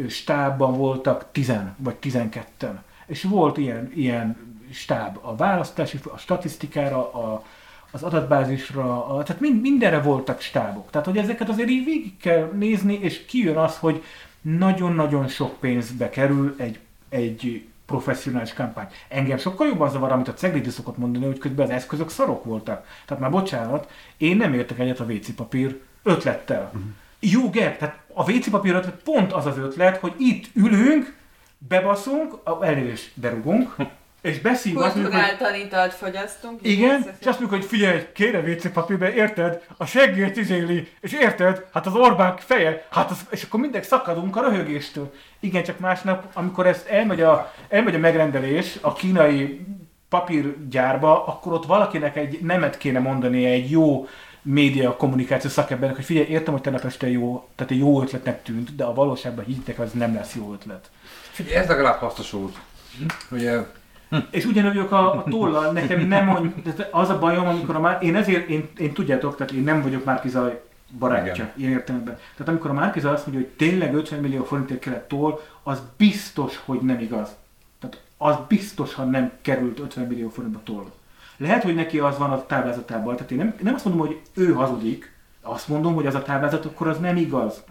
stábban voltak 10 vagy 12-en. És volt ilyen, ilyen stáb a választási, a statisztikára, a, az adatbázisra, a, tehát mind, mindenre voltak stábok. Tehát, hogy ezeket azért így végig kell nézni, és kijön az, hogy nagyon-nagyon sok pénzbe kerül egy, egy professzionális kampány. Engem sokkal jobban zavar, amit a Ceglidi szokott mondani, hogy közben az eszközök szarok voltak. Tehát már bocsánat, én nem értek egyet a WC papír ötlettel. Uh-huh. Jó gep, tehát a WC papír ötlet pont az az ötlet, hogy itt ülünk, bebaszunk, elnézést berugunk, és beszív azt mondjuk, hogy italt fogyasztunk. igen, és azt mondjuk, hogy figyelj, kére WC papírbe, érted? A seggét izéli, és érted? Hát az Orbán feje, hát az, és akkor mindegy szakadunk a röhögéstől. Igen, csak másnap, amikor ezt elmegy a, elmegy a megrendelés a kínai papírgyárba, akkor ott valakinek egy nemet kéne mondani egy jó média kommunikáció szakembernek, hogy figyelj, értem, hogy tegnap este jó, tehát egy jó ötletnek tűnt, de a valóságban higgyétek, ez nem lesz jó ötlet. Figyelj, ez legalább hasznos út. Ugye, És ugyanúgy vagyok a, a tollal, nekem nem tehát az a bajom, amikor a már, én ezért, én, én tudjátok, tehát én nem vagyok Márkizaj barátja, Igen. ilyen értelemben. Tehát amikor a Márkizaj azt mondja, hogy tényleg 50 millió forintért kellett toll, az biztos, hogy nem igaz. Tehát az biztos, ha nem került 50 millió forintba toll. Lehet, hogy neki az van a táblázatában, tehát én nem, nem azt mondom, hogy ő hazudik, azt mondom, hogy az a táblázat akkor az nem igaz.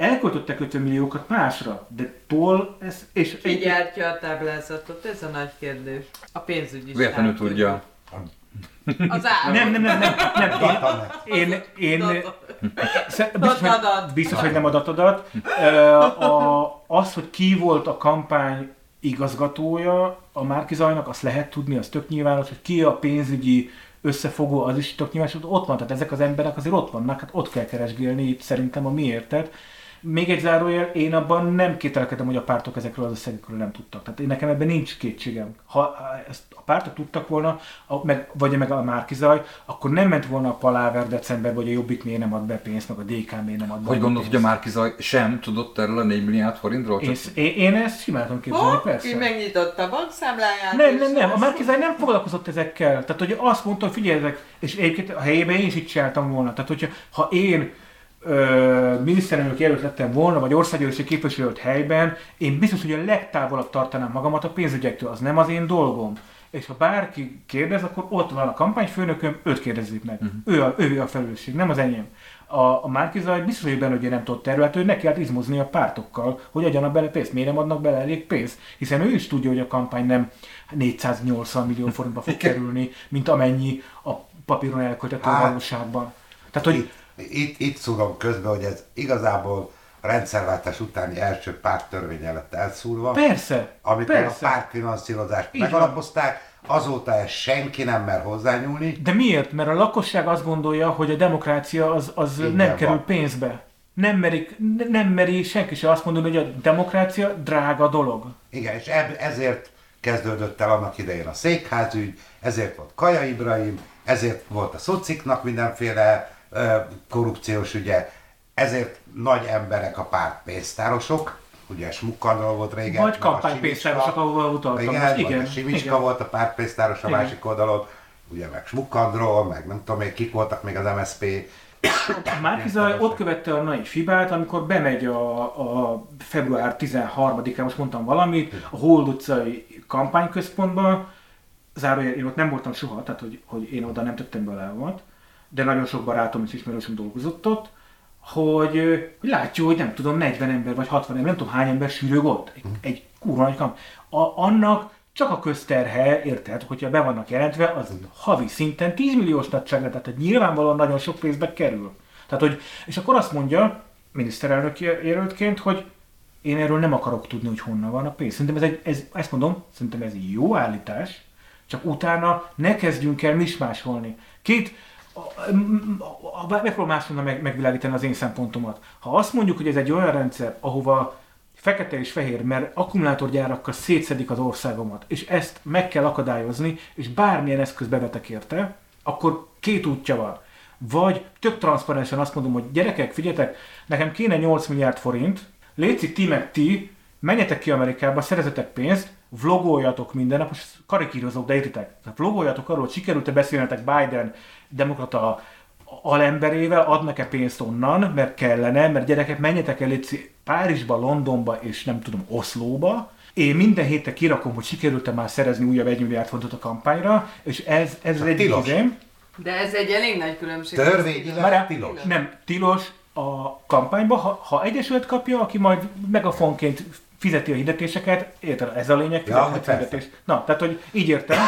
Elköltöttek 50 milliókat másra, de toll, ez, és Ki gyártja a táblázatot? Ez a nagy kérdés. A pénzügyi véletlenül tudja. Az állam. nem, nem, nem, nem, nem. Én, én, én, Biztos, hogy, biztos, hogy nem adatodat. Ö, A, az, hogy ki volt a kampány igazgatója a Márkizajnak, azt lehet tudni, az tök nyilvános, hogy ki a pénzügyi összefogó, az is tök nyilvános, ott van, tehát ezek az emberek azért ott vannak, hát ott kell keresgélni itt szerintem a miértet. Még egy zárójel, én abban nem kételkedem, hogy a pártok ezekről az összegekről nem tudtak. Tehát én nekem ebben nincs kétségem. Ha ezt a pártok tudtak volna, a, meg, vagy meg a Márkizaj, akkor nem ment volna a paláver decemberben, hogy a Jobbik miért nem ad be pénzt, meg a DK miért nem ad be Hogy gondolod, hogy a Márkizaj sem tudott erről a 4 milliárd forintról? Én, Csak én, én ezt simán tudom képzelni, Hopp, persze. ki megnyitotta a bankszámláját. Nem, nem, nem, a Márkizaj nem foglalkozott ezekkel. Tehát, hogy azt mondta, hogy figyelj, ezek, és egyébként a helyében én is így csináltam volna. Tehát, hogyha ha én ö, miniszterelnök jelölt lettem volna, vagy országgyűlési képviselőt helyben, én biztos, hogy a legtávolabb tartanám magamat a pénzügyektől. Az nem az én dolgom. És ha bárki kérdez, akkor ott van a kampányfőnököm, őt kérdezzük meg. Uh-huh. Ő, a, ő a felelősség, nem az enyém. A, a Márkizaj biztos, hogy benne, hogy nem tudott erről, hát ő neki izmozni a pártokkal, hogy adjanak bele pénzt. Miért nem adnak bele elég pénzt? Hiszen ő is tudja, hogy a kampány nem 480 millió forintba fog kerülni, mint amennyi a papíron elköltett a Hát. valóságban. Tehát, hogy Itt, itt, szúrom közbe, hogy ez igazából a rendszerváltás utáni első párttörvényel lett elszúrva. persze, amikor persze. a pártfinanszírozást Így megalapozták, azóta ezt senki nem mer hozzányúlni. De miért? Mert a lakosság azt gondolja, hogy a demokrácia az, az nem kerül van. pénzbe. Nem, merik, nem meri senki se azt mondani, hogy a demokrácia drága dolog. Igen, és ezért kezdődött el annak idején a székházügy, ezért volt Kaja Ibrahim, ezért volt a szociknak mindenféle korrupciós ügye, ezért nagy emberek a pártpénztárosok, ugye Smukkandról volt régen. Vagy kampánypénztárosok, ahova utaltam. Igen, most. igen, Simicska igen. volt a pártpénztáros a Igen. másik oldalon, ugye meg Smukkandról, meg nem tudom még kik voltak még az MSZP. A Márkizaj ott követte a nagy fibát, amikor bemegy a, a február 13-án, most mondtam valamit, a Hold utcai kampányközpontban, zárójel, én ott nem voltam soha, tehát hogy, hogy én oda nem tettem be lábamat, de nagyon sok barátom és ismerősöm dolgozott ott, hogy, hogy látjuk, hogy nem tudom, 40 ember vagy 60 ember, nem tudom hány ember sűrög ott. Egy, egy kurva nagy kamp. A, annak csak a közterhe, érted, hogyha be vannak jelentve, az havi szinten 10 milliós nagyságra, tehát nyilvánvalóan nagyon sok pénzbe kerül. Tehát, hogy, és akkor azt mondja, miniszterelnök jelöltként, hogy én erről nem akarok tudni, hogy honnan van a pénz. Szerintem ez, egy, ez ezt mondom, szerintem ez egy jó állítás, csak utána ne kezdjünk el mismásolni. Két, megpróbálom máshonnan meg, megvilágítani az én szempontomat. Ha azt mondjuk, hogy ez egy olyan rendszer, ahova fekete és fehér, mert akkumulátorgyárakkal szétszedik az országomat, és ezt meg kell akadályozni, és bármilyen eszköz bevetek érte, akkor két útja van. Vagy tök transzparensen azt mondom, hogy gyerekek, figyeljetek, nekem kéne 8 milliárd forint, létszik ti meg ti, menjetek ki Amerikába, szerezetek pénzt, vlogoljatok minden nap, most karikírozok, de értitek, tehát vlogoljatok arról, hogy sikerült-e beszélnetek Biden demokrata alemberével, adnak-e pénzt onnan, mert kellene, mert gyerekek, menjetek el létszik Párizsba, Londonba és nem tudom, Oszlóba, én minden héten kirakom, hogy sikerült-e már szerezni újabb 1 milliárd fontot a kampányra, és ez, ez Csak egy tilos. izém. De ez egy elég nagy különbség. Törvényileg Várjál, tilos. Nem, tilos a kampányba, ha, ha egyesület kapja, aki majd megafonként fizeti a hirdetéseket, érted, ez a lényeg, Ja, persze. hirdetés. Na, tehát, hogy így értem.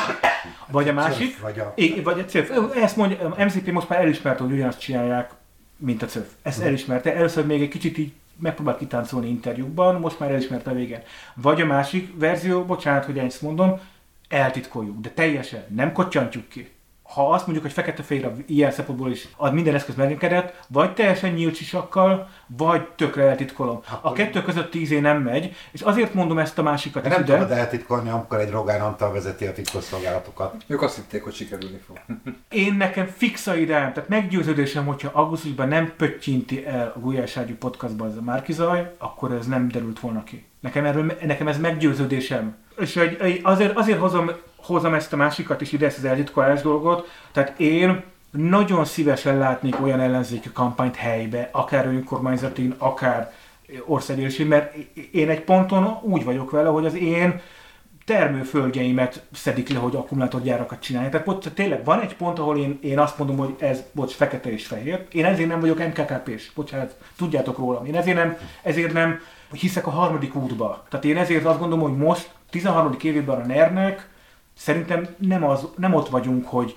Vagy a másik, Vagy a- I- vagy a CÖF. Ezt mondja, a MZP most már elismerte, hogy ugyanazt csinálják, mint a CÖF. Ezt Mhm. elismerte. Először még egy kicsit így megpróbált kitáncolni interjúkban, most már elismerte a végén. Vagy a másik verzió, bocsánat, hogy ezt mondom, eltitkoljuk, de teljesen nem kotyantjuk ki. Ha azt mondjuk, hogy fekete-fehér ilyen szempontból is ad minden eszköz megengedett, vagy teljesen nyílt sisakkal, vagy tökre eltitkolom. A kettő között tíz év nem megy, és azért mondom ezt a másikat is nem ide. tudod eltitkolni, amikor egy Rogán Antal vezeti a titkosszolgálatokat. Ők azt hitték, hogy sikerülni fog. *laughs* Én nekem fix a ideám, tehát meggyőződésem, hogyha augusztusban nem pöttyinti el a Gulyáságyú podcastban ez a Márkizaj, akkor ez nem derült volna ki. Nekem, erről, nekem ez meggyőződésem. És egy, egy, azért, azért hozom, hozom ezt a másikat is ide, ezt az eltitkolás dolgot. Tehát én nagyon szívesen látnék olyan ellenzéki kampányt helybe, akár önkormányzatin, akár országgyűlési, mert én egy ponton úgy vagyok vele, hogy az én termőföldjeimet szedik le, hogy akkumulátorgyárakat csinálják. Tehát ott tényleg van egy pont, ahol én, én azt mondom, hogy ez, bocs, fekete és fehér. Én ezért nem vagyok MKKP-s, bocsánat, tudjátok rólam. Én ezért nem, ezért nem hiszek a harmadik útba. Tehát én ezért azt gondolom, hogy most 13. évében a NER-nek szerintem nem, az, nem ott vagyunk, hogy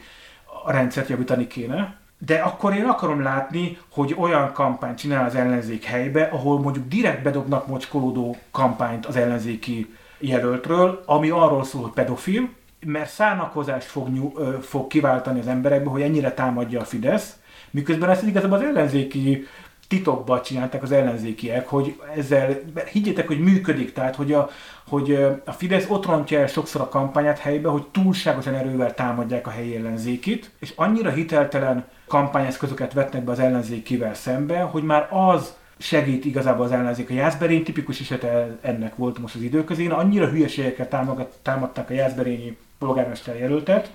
a rendszert javítani kéne, de akkor én akarom látni, hogy olyan kampányt csinál az ellenzék helybe, ahol mondjuk direkt bedobnak mocskolódó kampányt az ellenzéki jelöltről, ami arról szól, hogy pedofil, mert szánakozást fog, nyú, fog kiváltani az emberekbe, hogy ennyire támadja a Fidesz, miközben ezt igazából az ellenzéki titokban csinálták az ellenzékiek, hogy ezzel, higgyétek, hogy működik, tehát hogy a, hogy a Fidesz ott rontja el sokszor a kampányát helybe, hogy túlságosan erővel támadják a helyi ellenzékit, és annyira hiteltelen kampányeszközöket vetnek be az ellenzékivel szembe, hogy már az segít igazából az ellenzék. A Jászberény tipikus esete ennek volt most az időközén. Annyira hülyeségekkel támadták a Jászberényi polgármester jelöltet,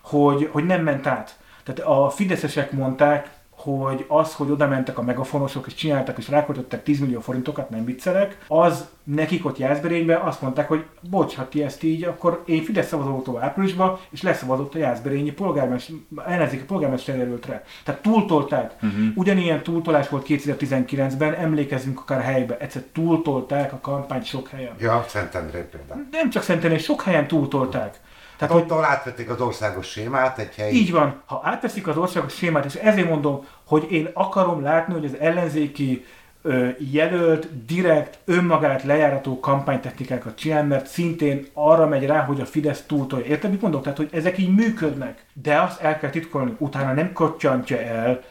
hogy, hogy nem ment át. Tehát a fideszesek mondták, hogy az, hogy oda mentek a megafonosok és csináltak és ráköltöttek 10 millió forintokat, nem viccelek, az nekik ott Jászberényben azt mondták, hogy bocs, ha ti ezt így, akkor én Fidesz szavazó áprilisban, és leszavazott a Jászberényi polgármester, ellenzéki polgármester jelöltre. Tehát túltolták. Uh-huh. Ugyanilyen túltolás volt 2019-ben, emlékezzünk akár helybe, egyszer túltolták a kampányt sok helyen. Ja, Szentendré például. Nem csak Szentendrén, sok helyen túltolták. Tehát, hogy Attól átvették az országos sémát, egy helyi... így van, ha átveszik az országos sémát, és ezért mondom, hogy én akarom látni, hogy az ellenzéki ö, jelölt direkt önmagát lejárató kampánytechnikákat csinál, mert szintén arra megy rá, hogy a Fidesz túltolja. Érted, mit mondok? Tehát, hogy ezek így működnek. De azt el kell titkolni, utána nem kotyantja el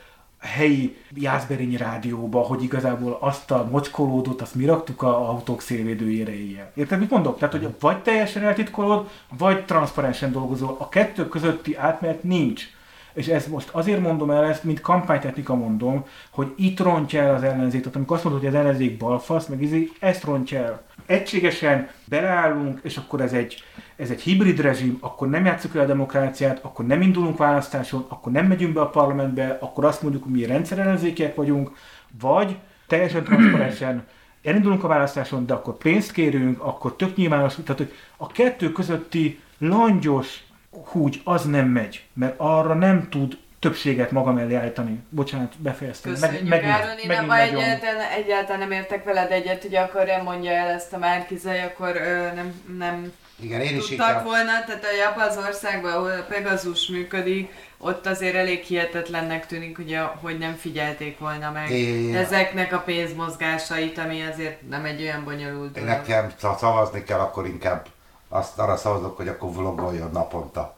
helyi Jászberényi rádióba, hogy igazából azt a mocskolódot, azt mi raktuk a autók szélvédőjére éjjel. Érted, mit mondok? Tehát, hogy vagy teljesen eltitkolod, vagy transzparensen dolgozol. A kettő közötti átmenet nincs. És ezt most azért mondom el ezt, mint kampánytechnika mondom, hogy itt rontja el az ellenzéket. Amikor azt mondod, hogy az ellenzék balfasz, meg izé, ezt rontja el. Egységesen beleállunk, és akkor ez egy, ez egy hibrid rezsim, akkor nem játszuk el a demokráciát, akkor nem indulunk választáson, akkor nem megyünk be a parlamentbe, akkor azt mondjuk, hogy mi rendszerellenzékiek vagyunk, vagy teljesen transzparensen *clears throat* elindulunk a választáson, de akkor pénzt kérünk, akkor tök nyilvános, tehát hogy a kettő közötti langyos húgy az nem megy, mert arra nem tud többséget maga mellé állítani. Bocsánat, befejeztem. Köszönjük, megint- Áron, én megint nagyon- egyáltalán, egyáltalán nem értek veled egyet, hogy akkor nem mondja el ezt a Márkizai, akkor ö, nem, nem Igen, én is tudtak volna, tehát a az országban, ahol a Pegasus működik, ott azért elég hihetetlennek tűnik, hogy, a, hogy nem figyelték volna meg Én- ezeknek a pénzmozgásait, ami azért nem egy olyan bonyolult dolog. nekem, ha szavazni kell, akkor inkább azt arra szavazok, hogy akkor vlogoljon naponta.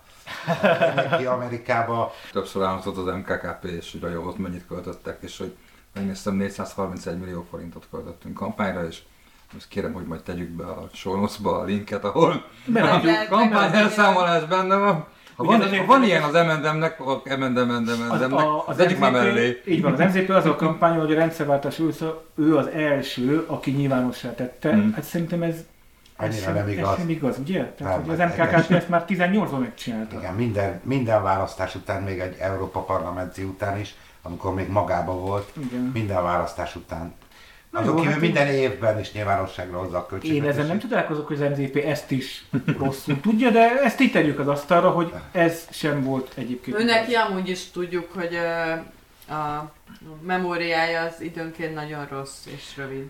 Ki Amerikába, Többször elhangzott az MKKP, és hogy a ott mennyit költöttek, és hogy megnéztem 431 millió forintot költöttünk kampányra, és most kérem, hogy majd tegyük be a shownotes-ba a linket, ahol Mert a lehet, kampány meg- elszámolás benne van. Ha van, ha van ilyen az akkor M&M, M&M-nek, az, az egyik már mellé. Így van, az MZP az a kampány, hogy a rendszerváltás ő, ő az első, aki nyilvánossá tette. Hmm. Hát szerintem ez, Annyira sem, nem igaz. ez sem igaz, ugye? Tehát, Nem, hogy hát az MKKP egész- ezt már 18-ban megcsinálta. igen, minden, minden választás után, még egy Európa parlamenti után is, amikor még magába volt, Igen. minden választás után. Na Azok jó, kívül hát minden évben is nyilvánosságra hozza a Én költségvetést. ezen nem csodálkozok, hogy az MZP ezt is rosszul tudja, de ezt így tegyük az asztalra, hogy ez sem volt egyébként. Ő igaz. neki amúgy is tudjuk, hogy a memóriája az időnként nagyon rossz és rövid.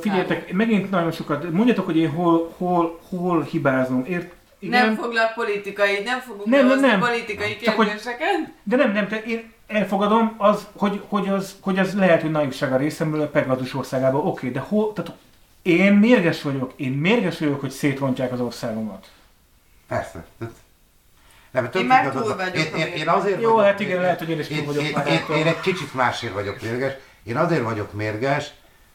Figyeljetek, megint nagyon sokat, mondjatok, hogy én hol, hol, hol hibázom. Ért, igen, Nem foglak politikai, nem fogunk Nem, nem, nem. politikai Csak hogy- kérdéseket. De nem, nem, te, én elfogadom, az, hogy, hogy, az, hogy az lehet, hogy naivság a részemről a Pegasus országában. Oké, de hol, tehát én mérges vagyok, én mérges vagyok, hogy szétrontják az országomat. Persze. Nem, Én már túl vagyok én, én, én mérges. azért Jó, vagyok hát igen, lehet, hogy én is túl én, vagyok én, már én, ettől. én, egy kicsit másért vagyok mérges. Én azért vagyok mérges,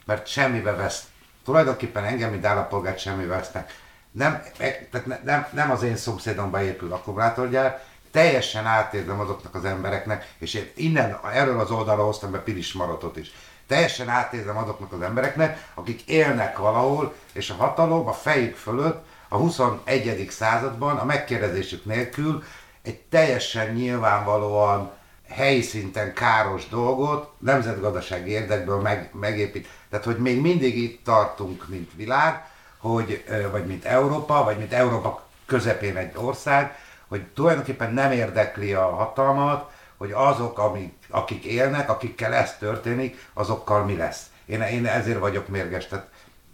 mert semmibe vesz. Tulajdonképpen engem, mint állampolgárt semmibe vesznek. Nem, e- tehát ne- nem, nem az én szomszédomba épül akkumulátorgyár, teljesen átérzem azoknak az embereknek, és én innen, erről az oldalra hoztam be Pilis Maratot is. Teljesen átérzem azoknak az embereknek, akik élnek valahol, és a hatalom a fejük fölött a 21. században a megkérdezésük nélkül egy teljesen nyilvánvalóan helyi szinten káros dolgot nemzetgazdasági érdekből meg, megépít. Tehát, hogy még mindig itt tartunk, mint világ, hogy, vagy mint Európa, vagy mint Európa közepén egy ország, hogy tulajdonképpen nem érdekli a hatalmat, hogy azok, amik, akik élnek, akikkel ez történik, azokkal mi lesz. Én, én ezért vagyok mérges, tehát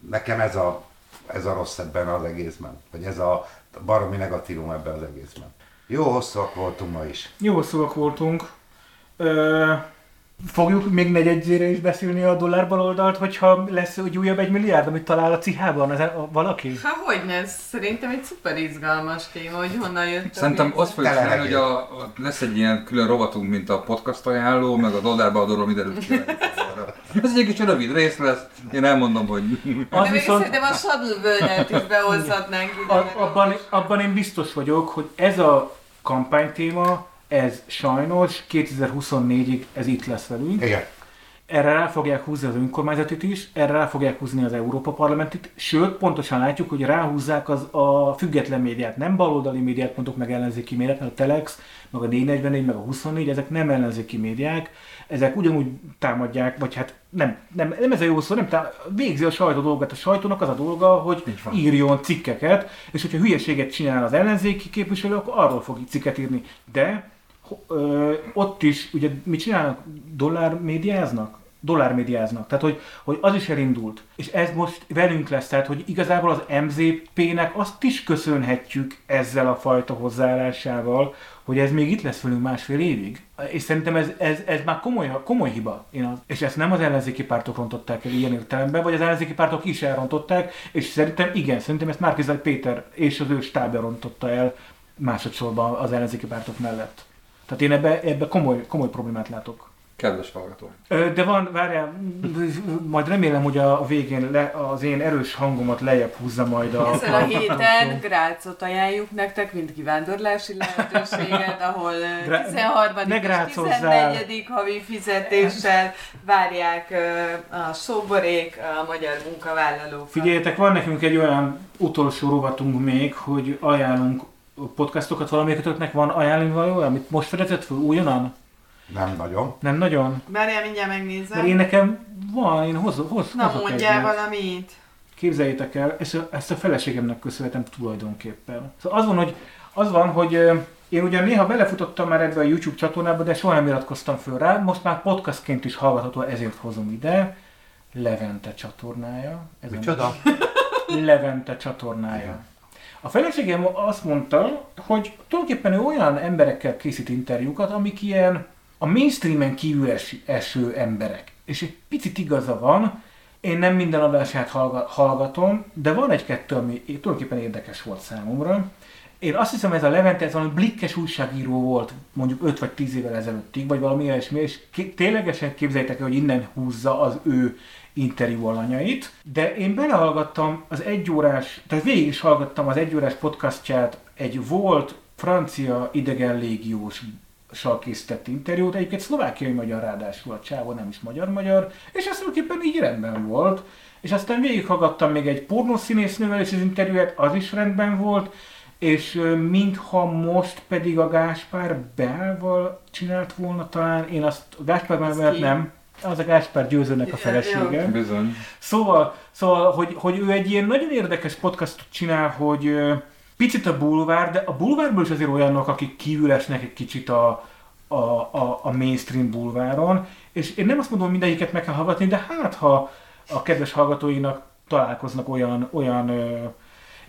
nekem ez a, ez a rossz ebben az egészben, vagy ez a baromi negatívum ebben az egészben. Jó hosszúak voltunk ma is. Jó szóak voltunk. Ö, fogjuk még negyedzére is beszélni a dollár baloldalt, hogyha lesz egy újabb egy milliárd, amit talál a cihában az, a, valaki? Ha hogy ne, szerintem egy szuper izgalmas téma, hogy honnan jött Szerintem azt fogjuk csinálni, hogy a, a, lesz egy ilyen külön rovatunk, mint a podcast ajánló, meg a dollárba adóról mindenütt. Ez egy kis rövid rész lesz, én elmondom, hogy Az De viszont, szerintem a Shuttle-bölgyet is behozhatnánk ide. a, abban, abban én biztos vagyok, hogy ez a kampánytéma, ez sajnos 2024-ig ez itt lesz velünk. Igen. Erre rá fogják húzni az önkormányzatit is, erre rá fogják húzni az Európa Parlamentit, sőt, pontosan látjuk, hogy ráhúzzák az a független médiát, nem baloldali médiát, mondok meg ellenzéki médiát, mert a Telex, meg a 444, meg a 24, ezek nem ellenzéki médiák, ezek ugyanúgy támadják, vagy hát nem, nem, nem ez a jó szó, nem tá- végzi a sajtó dolgot. A sajtónak az a dolga, hogy írjon cikkeket, és hogyha hülyeséget csinál az ellenzéki képviselő, akkor arról fog cikket írni. De ö, ott is, ugye mit csinálnak? Dollár médiáznak? Dollár médiáznak. Tehát, hogy, hogy az is elindult. És ez most velünk lesz, tehát, hogy igazából az MZP-nek azt is köszönhetjük ezzel a fajta hozzáállásával, hogy ez még itt lesz velünk másfél évig. És szerintem ez, ez, ez már komoly, komoly hiba. Én az, és ezt nem az ellenzéki pártok rontották el ilyen értelemben, vagy az ellenzéki pártok is elrontották, és szerintem igen, szerintem ezt Márkizaj Péter és az ő stábja rontotta el másodszorban az ellenzéki pártok mellett. Tehát én ebbe, ebbe komoly, komoly problémát látok. kedves hallgató. De van, várjál, majd remélem, hogy a végén le, az én erős hangomat lejjebb húzza majd a... Ezen a héten Grácot ajánljuk nektek, mint kivándorlási lehetőséget, ahol ö, Grá- 13. ne és grácozzál. 14. havi fizetéssel várják a sóborék, a magyar munkavállalók. Figyeljetek, van nekünk egy olyan utolsó rovatunk még, hogy ajánlunk podcastokat valamelyikötöknek van ajánlani való, amit most fedezett föl újonnan? Nem nagyon. Nem nagyon? Várjál, mindjárt megnézem. Mert én nekem van, én hoz, hoz, Na hozok mondjál egyet. valamit. Képzeljétek el, ezt a, ezt a feleségemnek köszönhetem tulajdonképpen. Szóval az van, hogy, az van, hogy én ugyan néha belefutottam már ebbe a YouTube csatornába, de soha nem iratkoztam föl rá. Most már podcastként is hallgatható, ezért hozom ide. Levente csatornája. Ez a- Micsoda? Levente csatornája. A feleségem azt mondta, hogy tulajdonképpen ő olyan emberekkel készít interjúkat, amik ilyen a mainstreamen kívül es, eső emberek. És egy picit igaza van, én nem minden adását hallga- hallgatom, de van egy-kettő, ami tulajdonképpen érdekes volt számomra. Én azt hiszem, ez a Levente, ez valami blikkes újságíró volt mondjuk 5 vagy 10 évvel ezelőttig, vagy valami ilyesmi, és ké- ténylegesen képzeljétek el, hogy innen húzza az ő interjú alanyait, de én belehallgattam az egyórás, tehát végig is hallgattam az egyórás podcastját egy volt francia idegen légiós készített interjút, egyébként szlovákiai magyar ráadásul a csávó, nem is magyar-magyar, és ez tulajdonképpen így rendben volt. És aztán végighallgattam még egy pornószínésznővel is az interjúját, az is rendben volt, és mintha most pedig a Gáspár Belval csinált volna talán, én azt a Gáspár Bel Az mellett ki? nem, az a Gáspár Győzőnek a felesége. Bizony. Szóval, szóval hogy, hogy ő egy ilyen nagyon érdekes podcastot csinál, hogy picit a bulvár, de a bulvárból is azért olyanok, akik kívül esnek egy kicsit a, a, a, a mainstream bulváron, és én nem azt mondom, hogy mindegyiket meg kell hallgatni, de hát ha a kedves hallgatóinak találkoznak olyan, olyan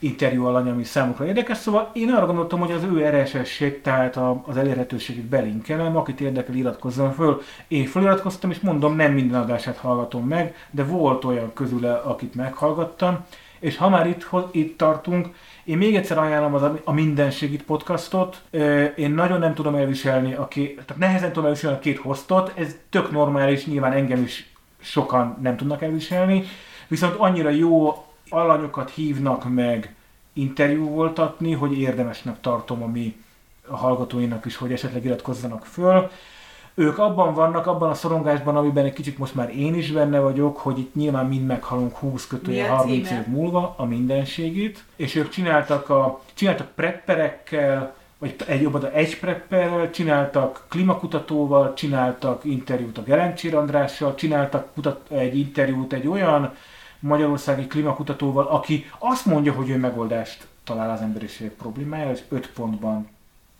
interjú alany, ami számukra érdekes, szóval én arra gondoltam, hogy az ő RSS-ét, tehát a, az elérhetőségét belinkelem, akit érdekel, iratkozzon föl. Én feliratkoztam, és mondom, nem minden adását hallgatom meg, de volt olyan közüle, akit meghallgattam, És ha már itt, itt tartunk, én még egyszer ajánlom az a Minden Segít podcastot. Én nagyon nem tudom elviselni, a két, tehát nehezen tudom elviselni a két hostot, ez tök normális, nyilván engem is sokan nem tudnak elviselni, viszont annyira jó alanyokat hívnak meg interjú voltatni, hogy érdemesnek tartom a mi a hallgatóinak is, hogy esetleg iratkozzanak föl. Ők abban vannak, abban a szorongásban, amiben egy kicsit most már én is benne vagyok, hogy itt nyilván mind meghalunk 20 kötője 30 év múlva a mindenségét, és ők csináltak, a, csináltak prepperekkel, vagy egy jobb egy prepperrel, csináltak klimakutatóval, csináltak interjút a Gelencsér Andrással, csináltak kutat, egy interjút egy olyan magyarországi klimakutatóval, aki azt mondja, hogy ő megoldást talál az emberiség problémájára, és öt pontban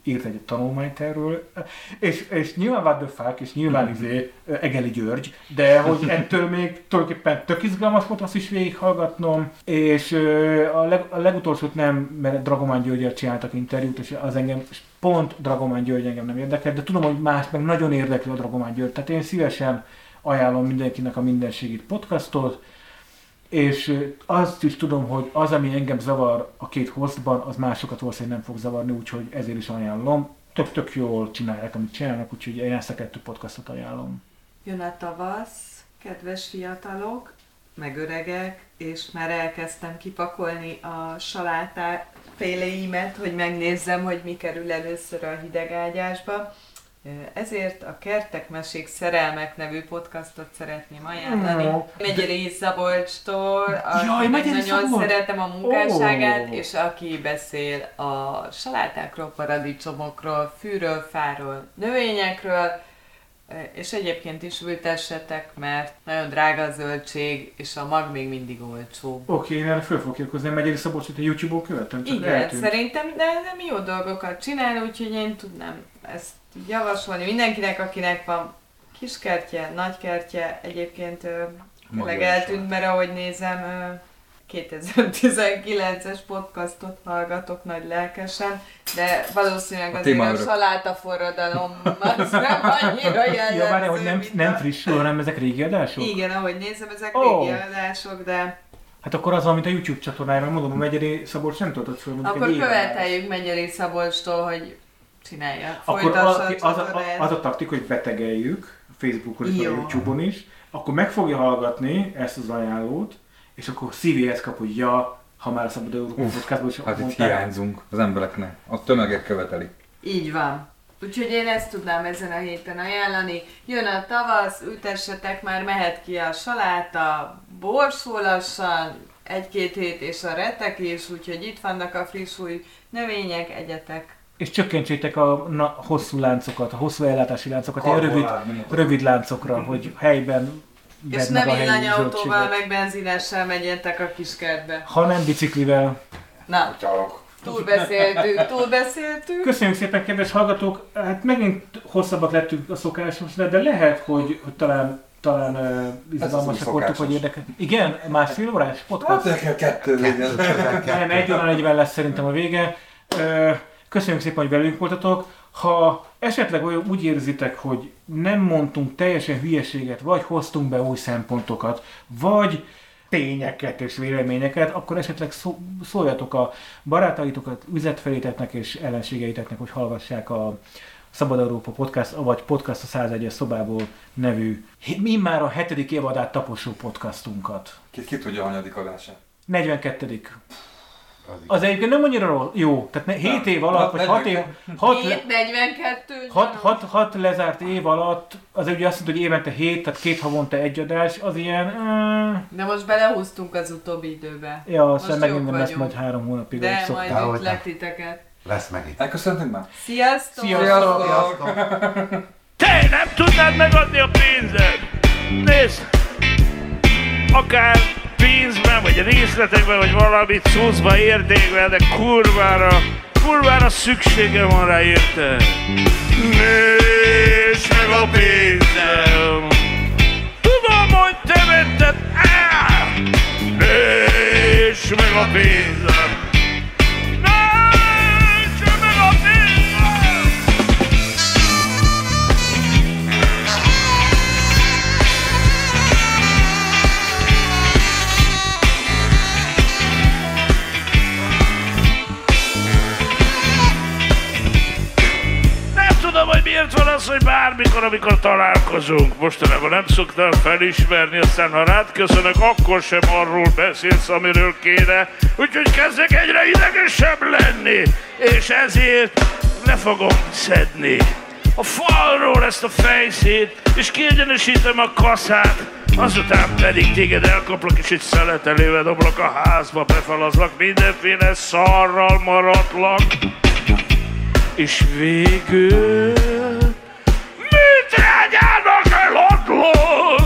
írt egy tanulmányt erről, és, és nyilván What the fuck, és nyilván izé Egeli György, de hogy ettől még tulajdonképpen tök izgalmas volt azt is végighallgatnom, és a, leg, a legutolsót nem, mert Dragomán Györgyel csináltak interjút, és az engem pont Dragomán György engem nem érdekel, de tudom, hogy más meg nagyon érdekli a Dragomán György, tehát én szívesen ajánlom mindenkinek a Mindenségit podcastot, és azt is tudom, hogy az, ami engem zavar a két hostban, az másokat valószínűleg nem fog zavarni, úgyhogy ezért is ajánlom. Tök-tök jól csinálják, amit csinálnak, úgyhogy én ezt a kettő podcastot ajánlom. Jön a tavasz, kedves fiatalok, meg öregek, és már elkezdtem kipakolni a salátá féléimet, hogy megnézzem, hogy mi kerül először a hidegágyásba. Ezért a Kertek Mesék Szerelmek nevű podcastot szeretném ajánlani. Oh. Megyeri Szabolcstól, Jaj, nagyon Szabolcs. szeretem a munkásságát, oh. és aki beszél a salátákról, paradicsomokról, fűről, fáról, növényekről, és egyébként is ültessetek, mert nagyon drága a zöldség, és a mag még mindig olcsó. Oké, okay, én erre föl fogok kérkozni, Megyeri Szabolcsot a YouTube-on követem, csak Igen, eltűnt. szerintem, de nem jó dolgokat csinál, úgyhogy én tudnám ezt javasolni mindenkinek, akinek van kiskertje, nagykertje, egyébként tényleg eltűnt, mert ahogy nézem, 2019-es podcastot hallgatok nagy lelkesen, de valószínűleg azért a, a saláta forradalom az *laughs* nem annyira jellemző. Ja, várj, hogy nem, nem frissül, hanem ezek régi adások? Igen, ahogy nézem, ezek oh. régi adások, de... Hát akkor az, amit a YouTube csatornájában mondom, a Megyeri Szabolcs nem töltött föl. Akkor követeljük Megyeri Szabolcstól, hogy csinálja. Akkor az, az, a, az a taktik, hogy betegeljük Facebookon és a Youtube-on is, akkor meg fogja hallgatni ezt az ajánlót, és akkor CVS kap, hogy ja, ha már a Szabad Európa podcastból is Hát itt hiányzunk az embereknek, a tömegek követelik. Így van. Úgyhogy én ezt tudnám ezen a héten ajánlani. Jön a tavasz, ütessetek már, mehet ki a saláta, borsó lassan, egy-két hét és a retek is, úgyhogy itt vannak a friss új növények, egyetek és csökkentsétek a na, hosszú láncokat, a hosszú ellátási láncokat, ilyen rövid, rövid láncokra, hogy helyben és nem villanyautóval, meg benzinessel menjetek a kiskertbe. Ha nem biciklivel. Na, túlbeszéltük, túlbeszéltük. Köszönjük szépen, kedves hallgatók! Hát megint hosszabbak lettünk a szokásos, de lehet, hogy, hogy talán talán uh, izgalmasak voltunk, hogy érdekes. Igen? Másfél órás podcast? Hát kettő legyen. Nem, egy óra negyven lesz szerintem a vége. Uh, Köszönjük szépen, hogy velünk voltatok. Ha esetleg olyan úgy érzitek, hogy nem mondtunk teljesen hülyeséget, vagy hoztunk be új szempontokat, vagy tényeket és véleményeket, akkor esetleg szóljatok a barátaitokat, üzletfeléteknek és ellenségeiteknek, hogy hallgassák a Szabad Európa Podcast, vagy Podcast a 101 szobából nevű, mi már a hetedik évadát taposó podcastunkat. Ki, ki tudja a hanyadik adását? 42. Az, az egyébként nem annyira jó. Tehát 7 év alatt, vagy 6 év... 6, 42 6, 6, 6 lezárt év alatt, az ugye azt mondta, hogy évente 7, tehát két havonta egy adás, az ilyen... Uh... De most belehúztunk az utóbbi időbe. Ja, aztán megint nem lesz majd három hónapig. De majd ütlek titeket. Lesz megint. Elköszöntünk már? Sziasztok! Sziasztok! Sziasztok. Te nem tudnád megadni a pénzed? Nézd! Akár pénzben, vagy részletekben, vagy valami cuccba, értékben, de kurvára, kurvára szüksége van rá, érte? Nézd meg a pénzem! Tudom, hogy te vetted el! Nézd meg a pénzem! Az, hogy bármikor, amikor találkozunk, mostanában nem szoktál felismerni, aztán ha rád köszönök, akkor sem arról beszélsz, amiről kéne, úgyhogy kezdek egyre idegesebb lenni, és ezért le fogom szedni a falról ezt a fejszét, és kiegyenesítem a kaszát, azután pedig téged elkaplak, és egy szeletelével doblak a házba, befalazlak, mindenféle szarral maradlak, és végül mit legyen a kell adlak?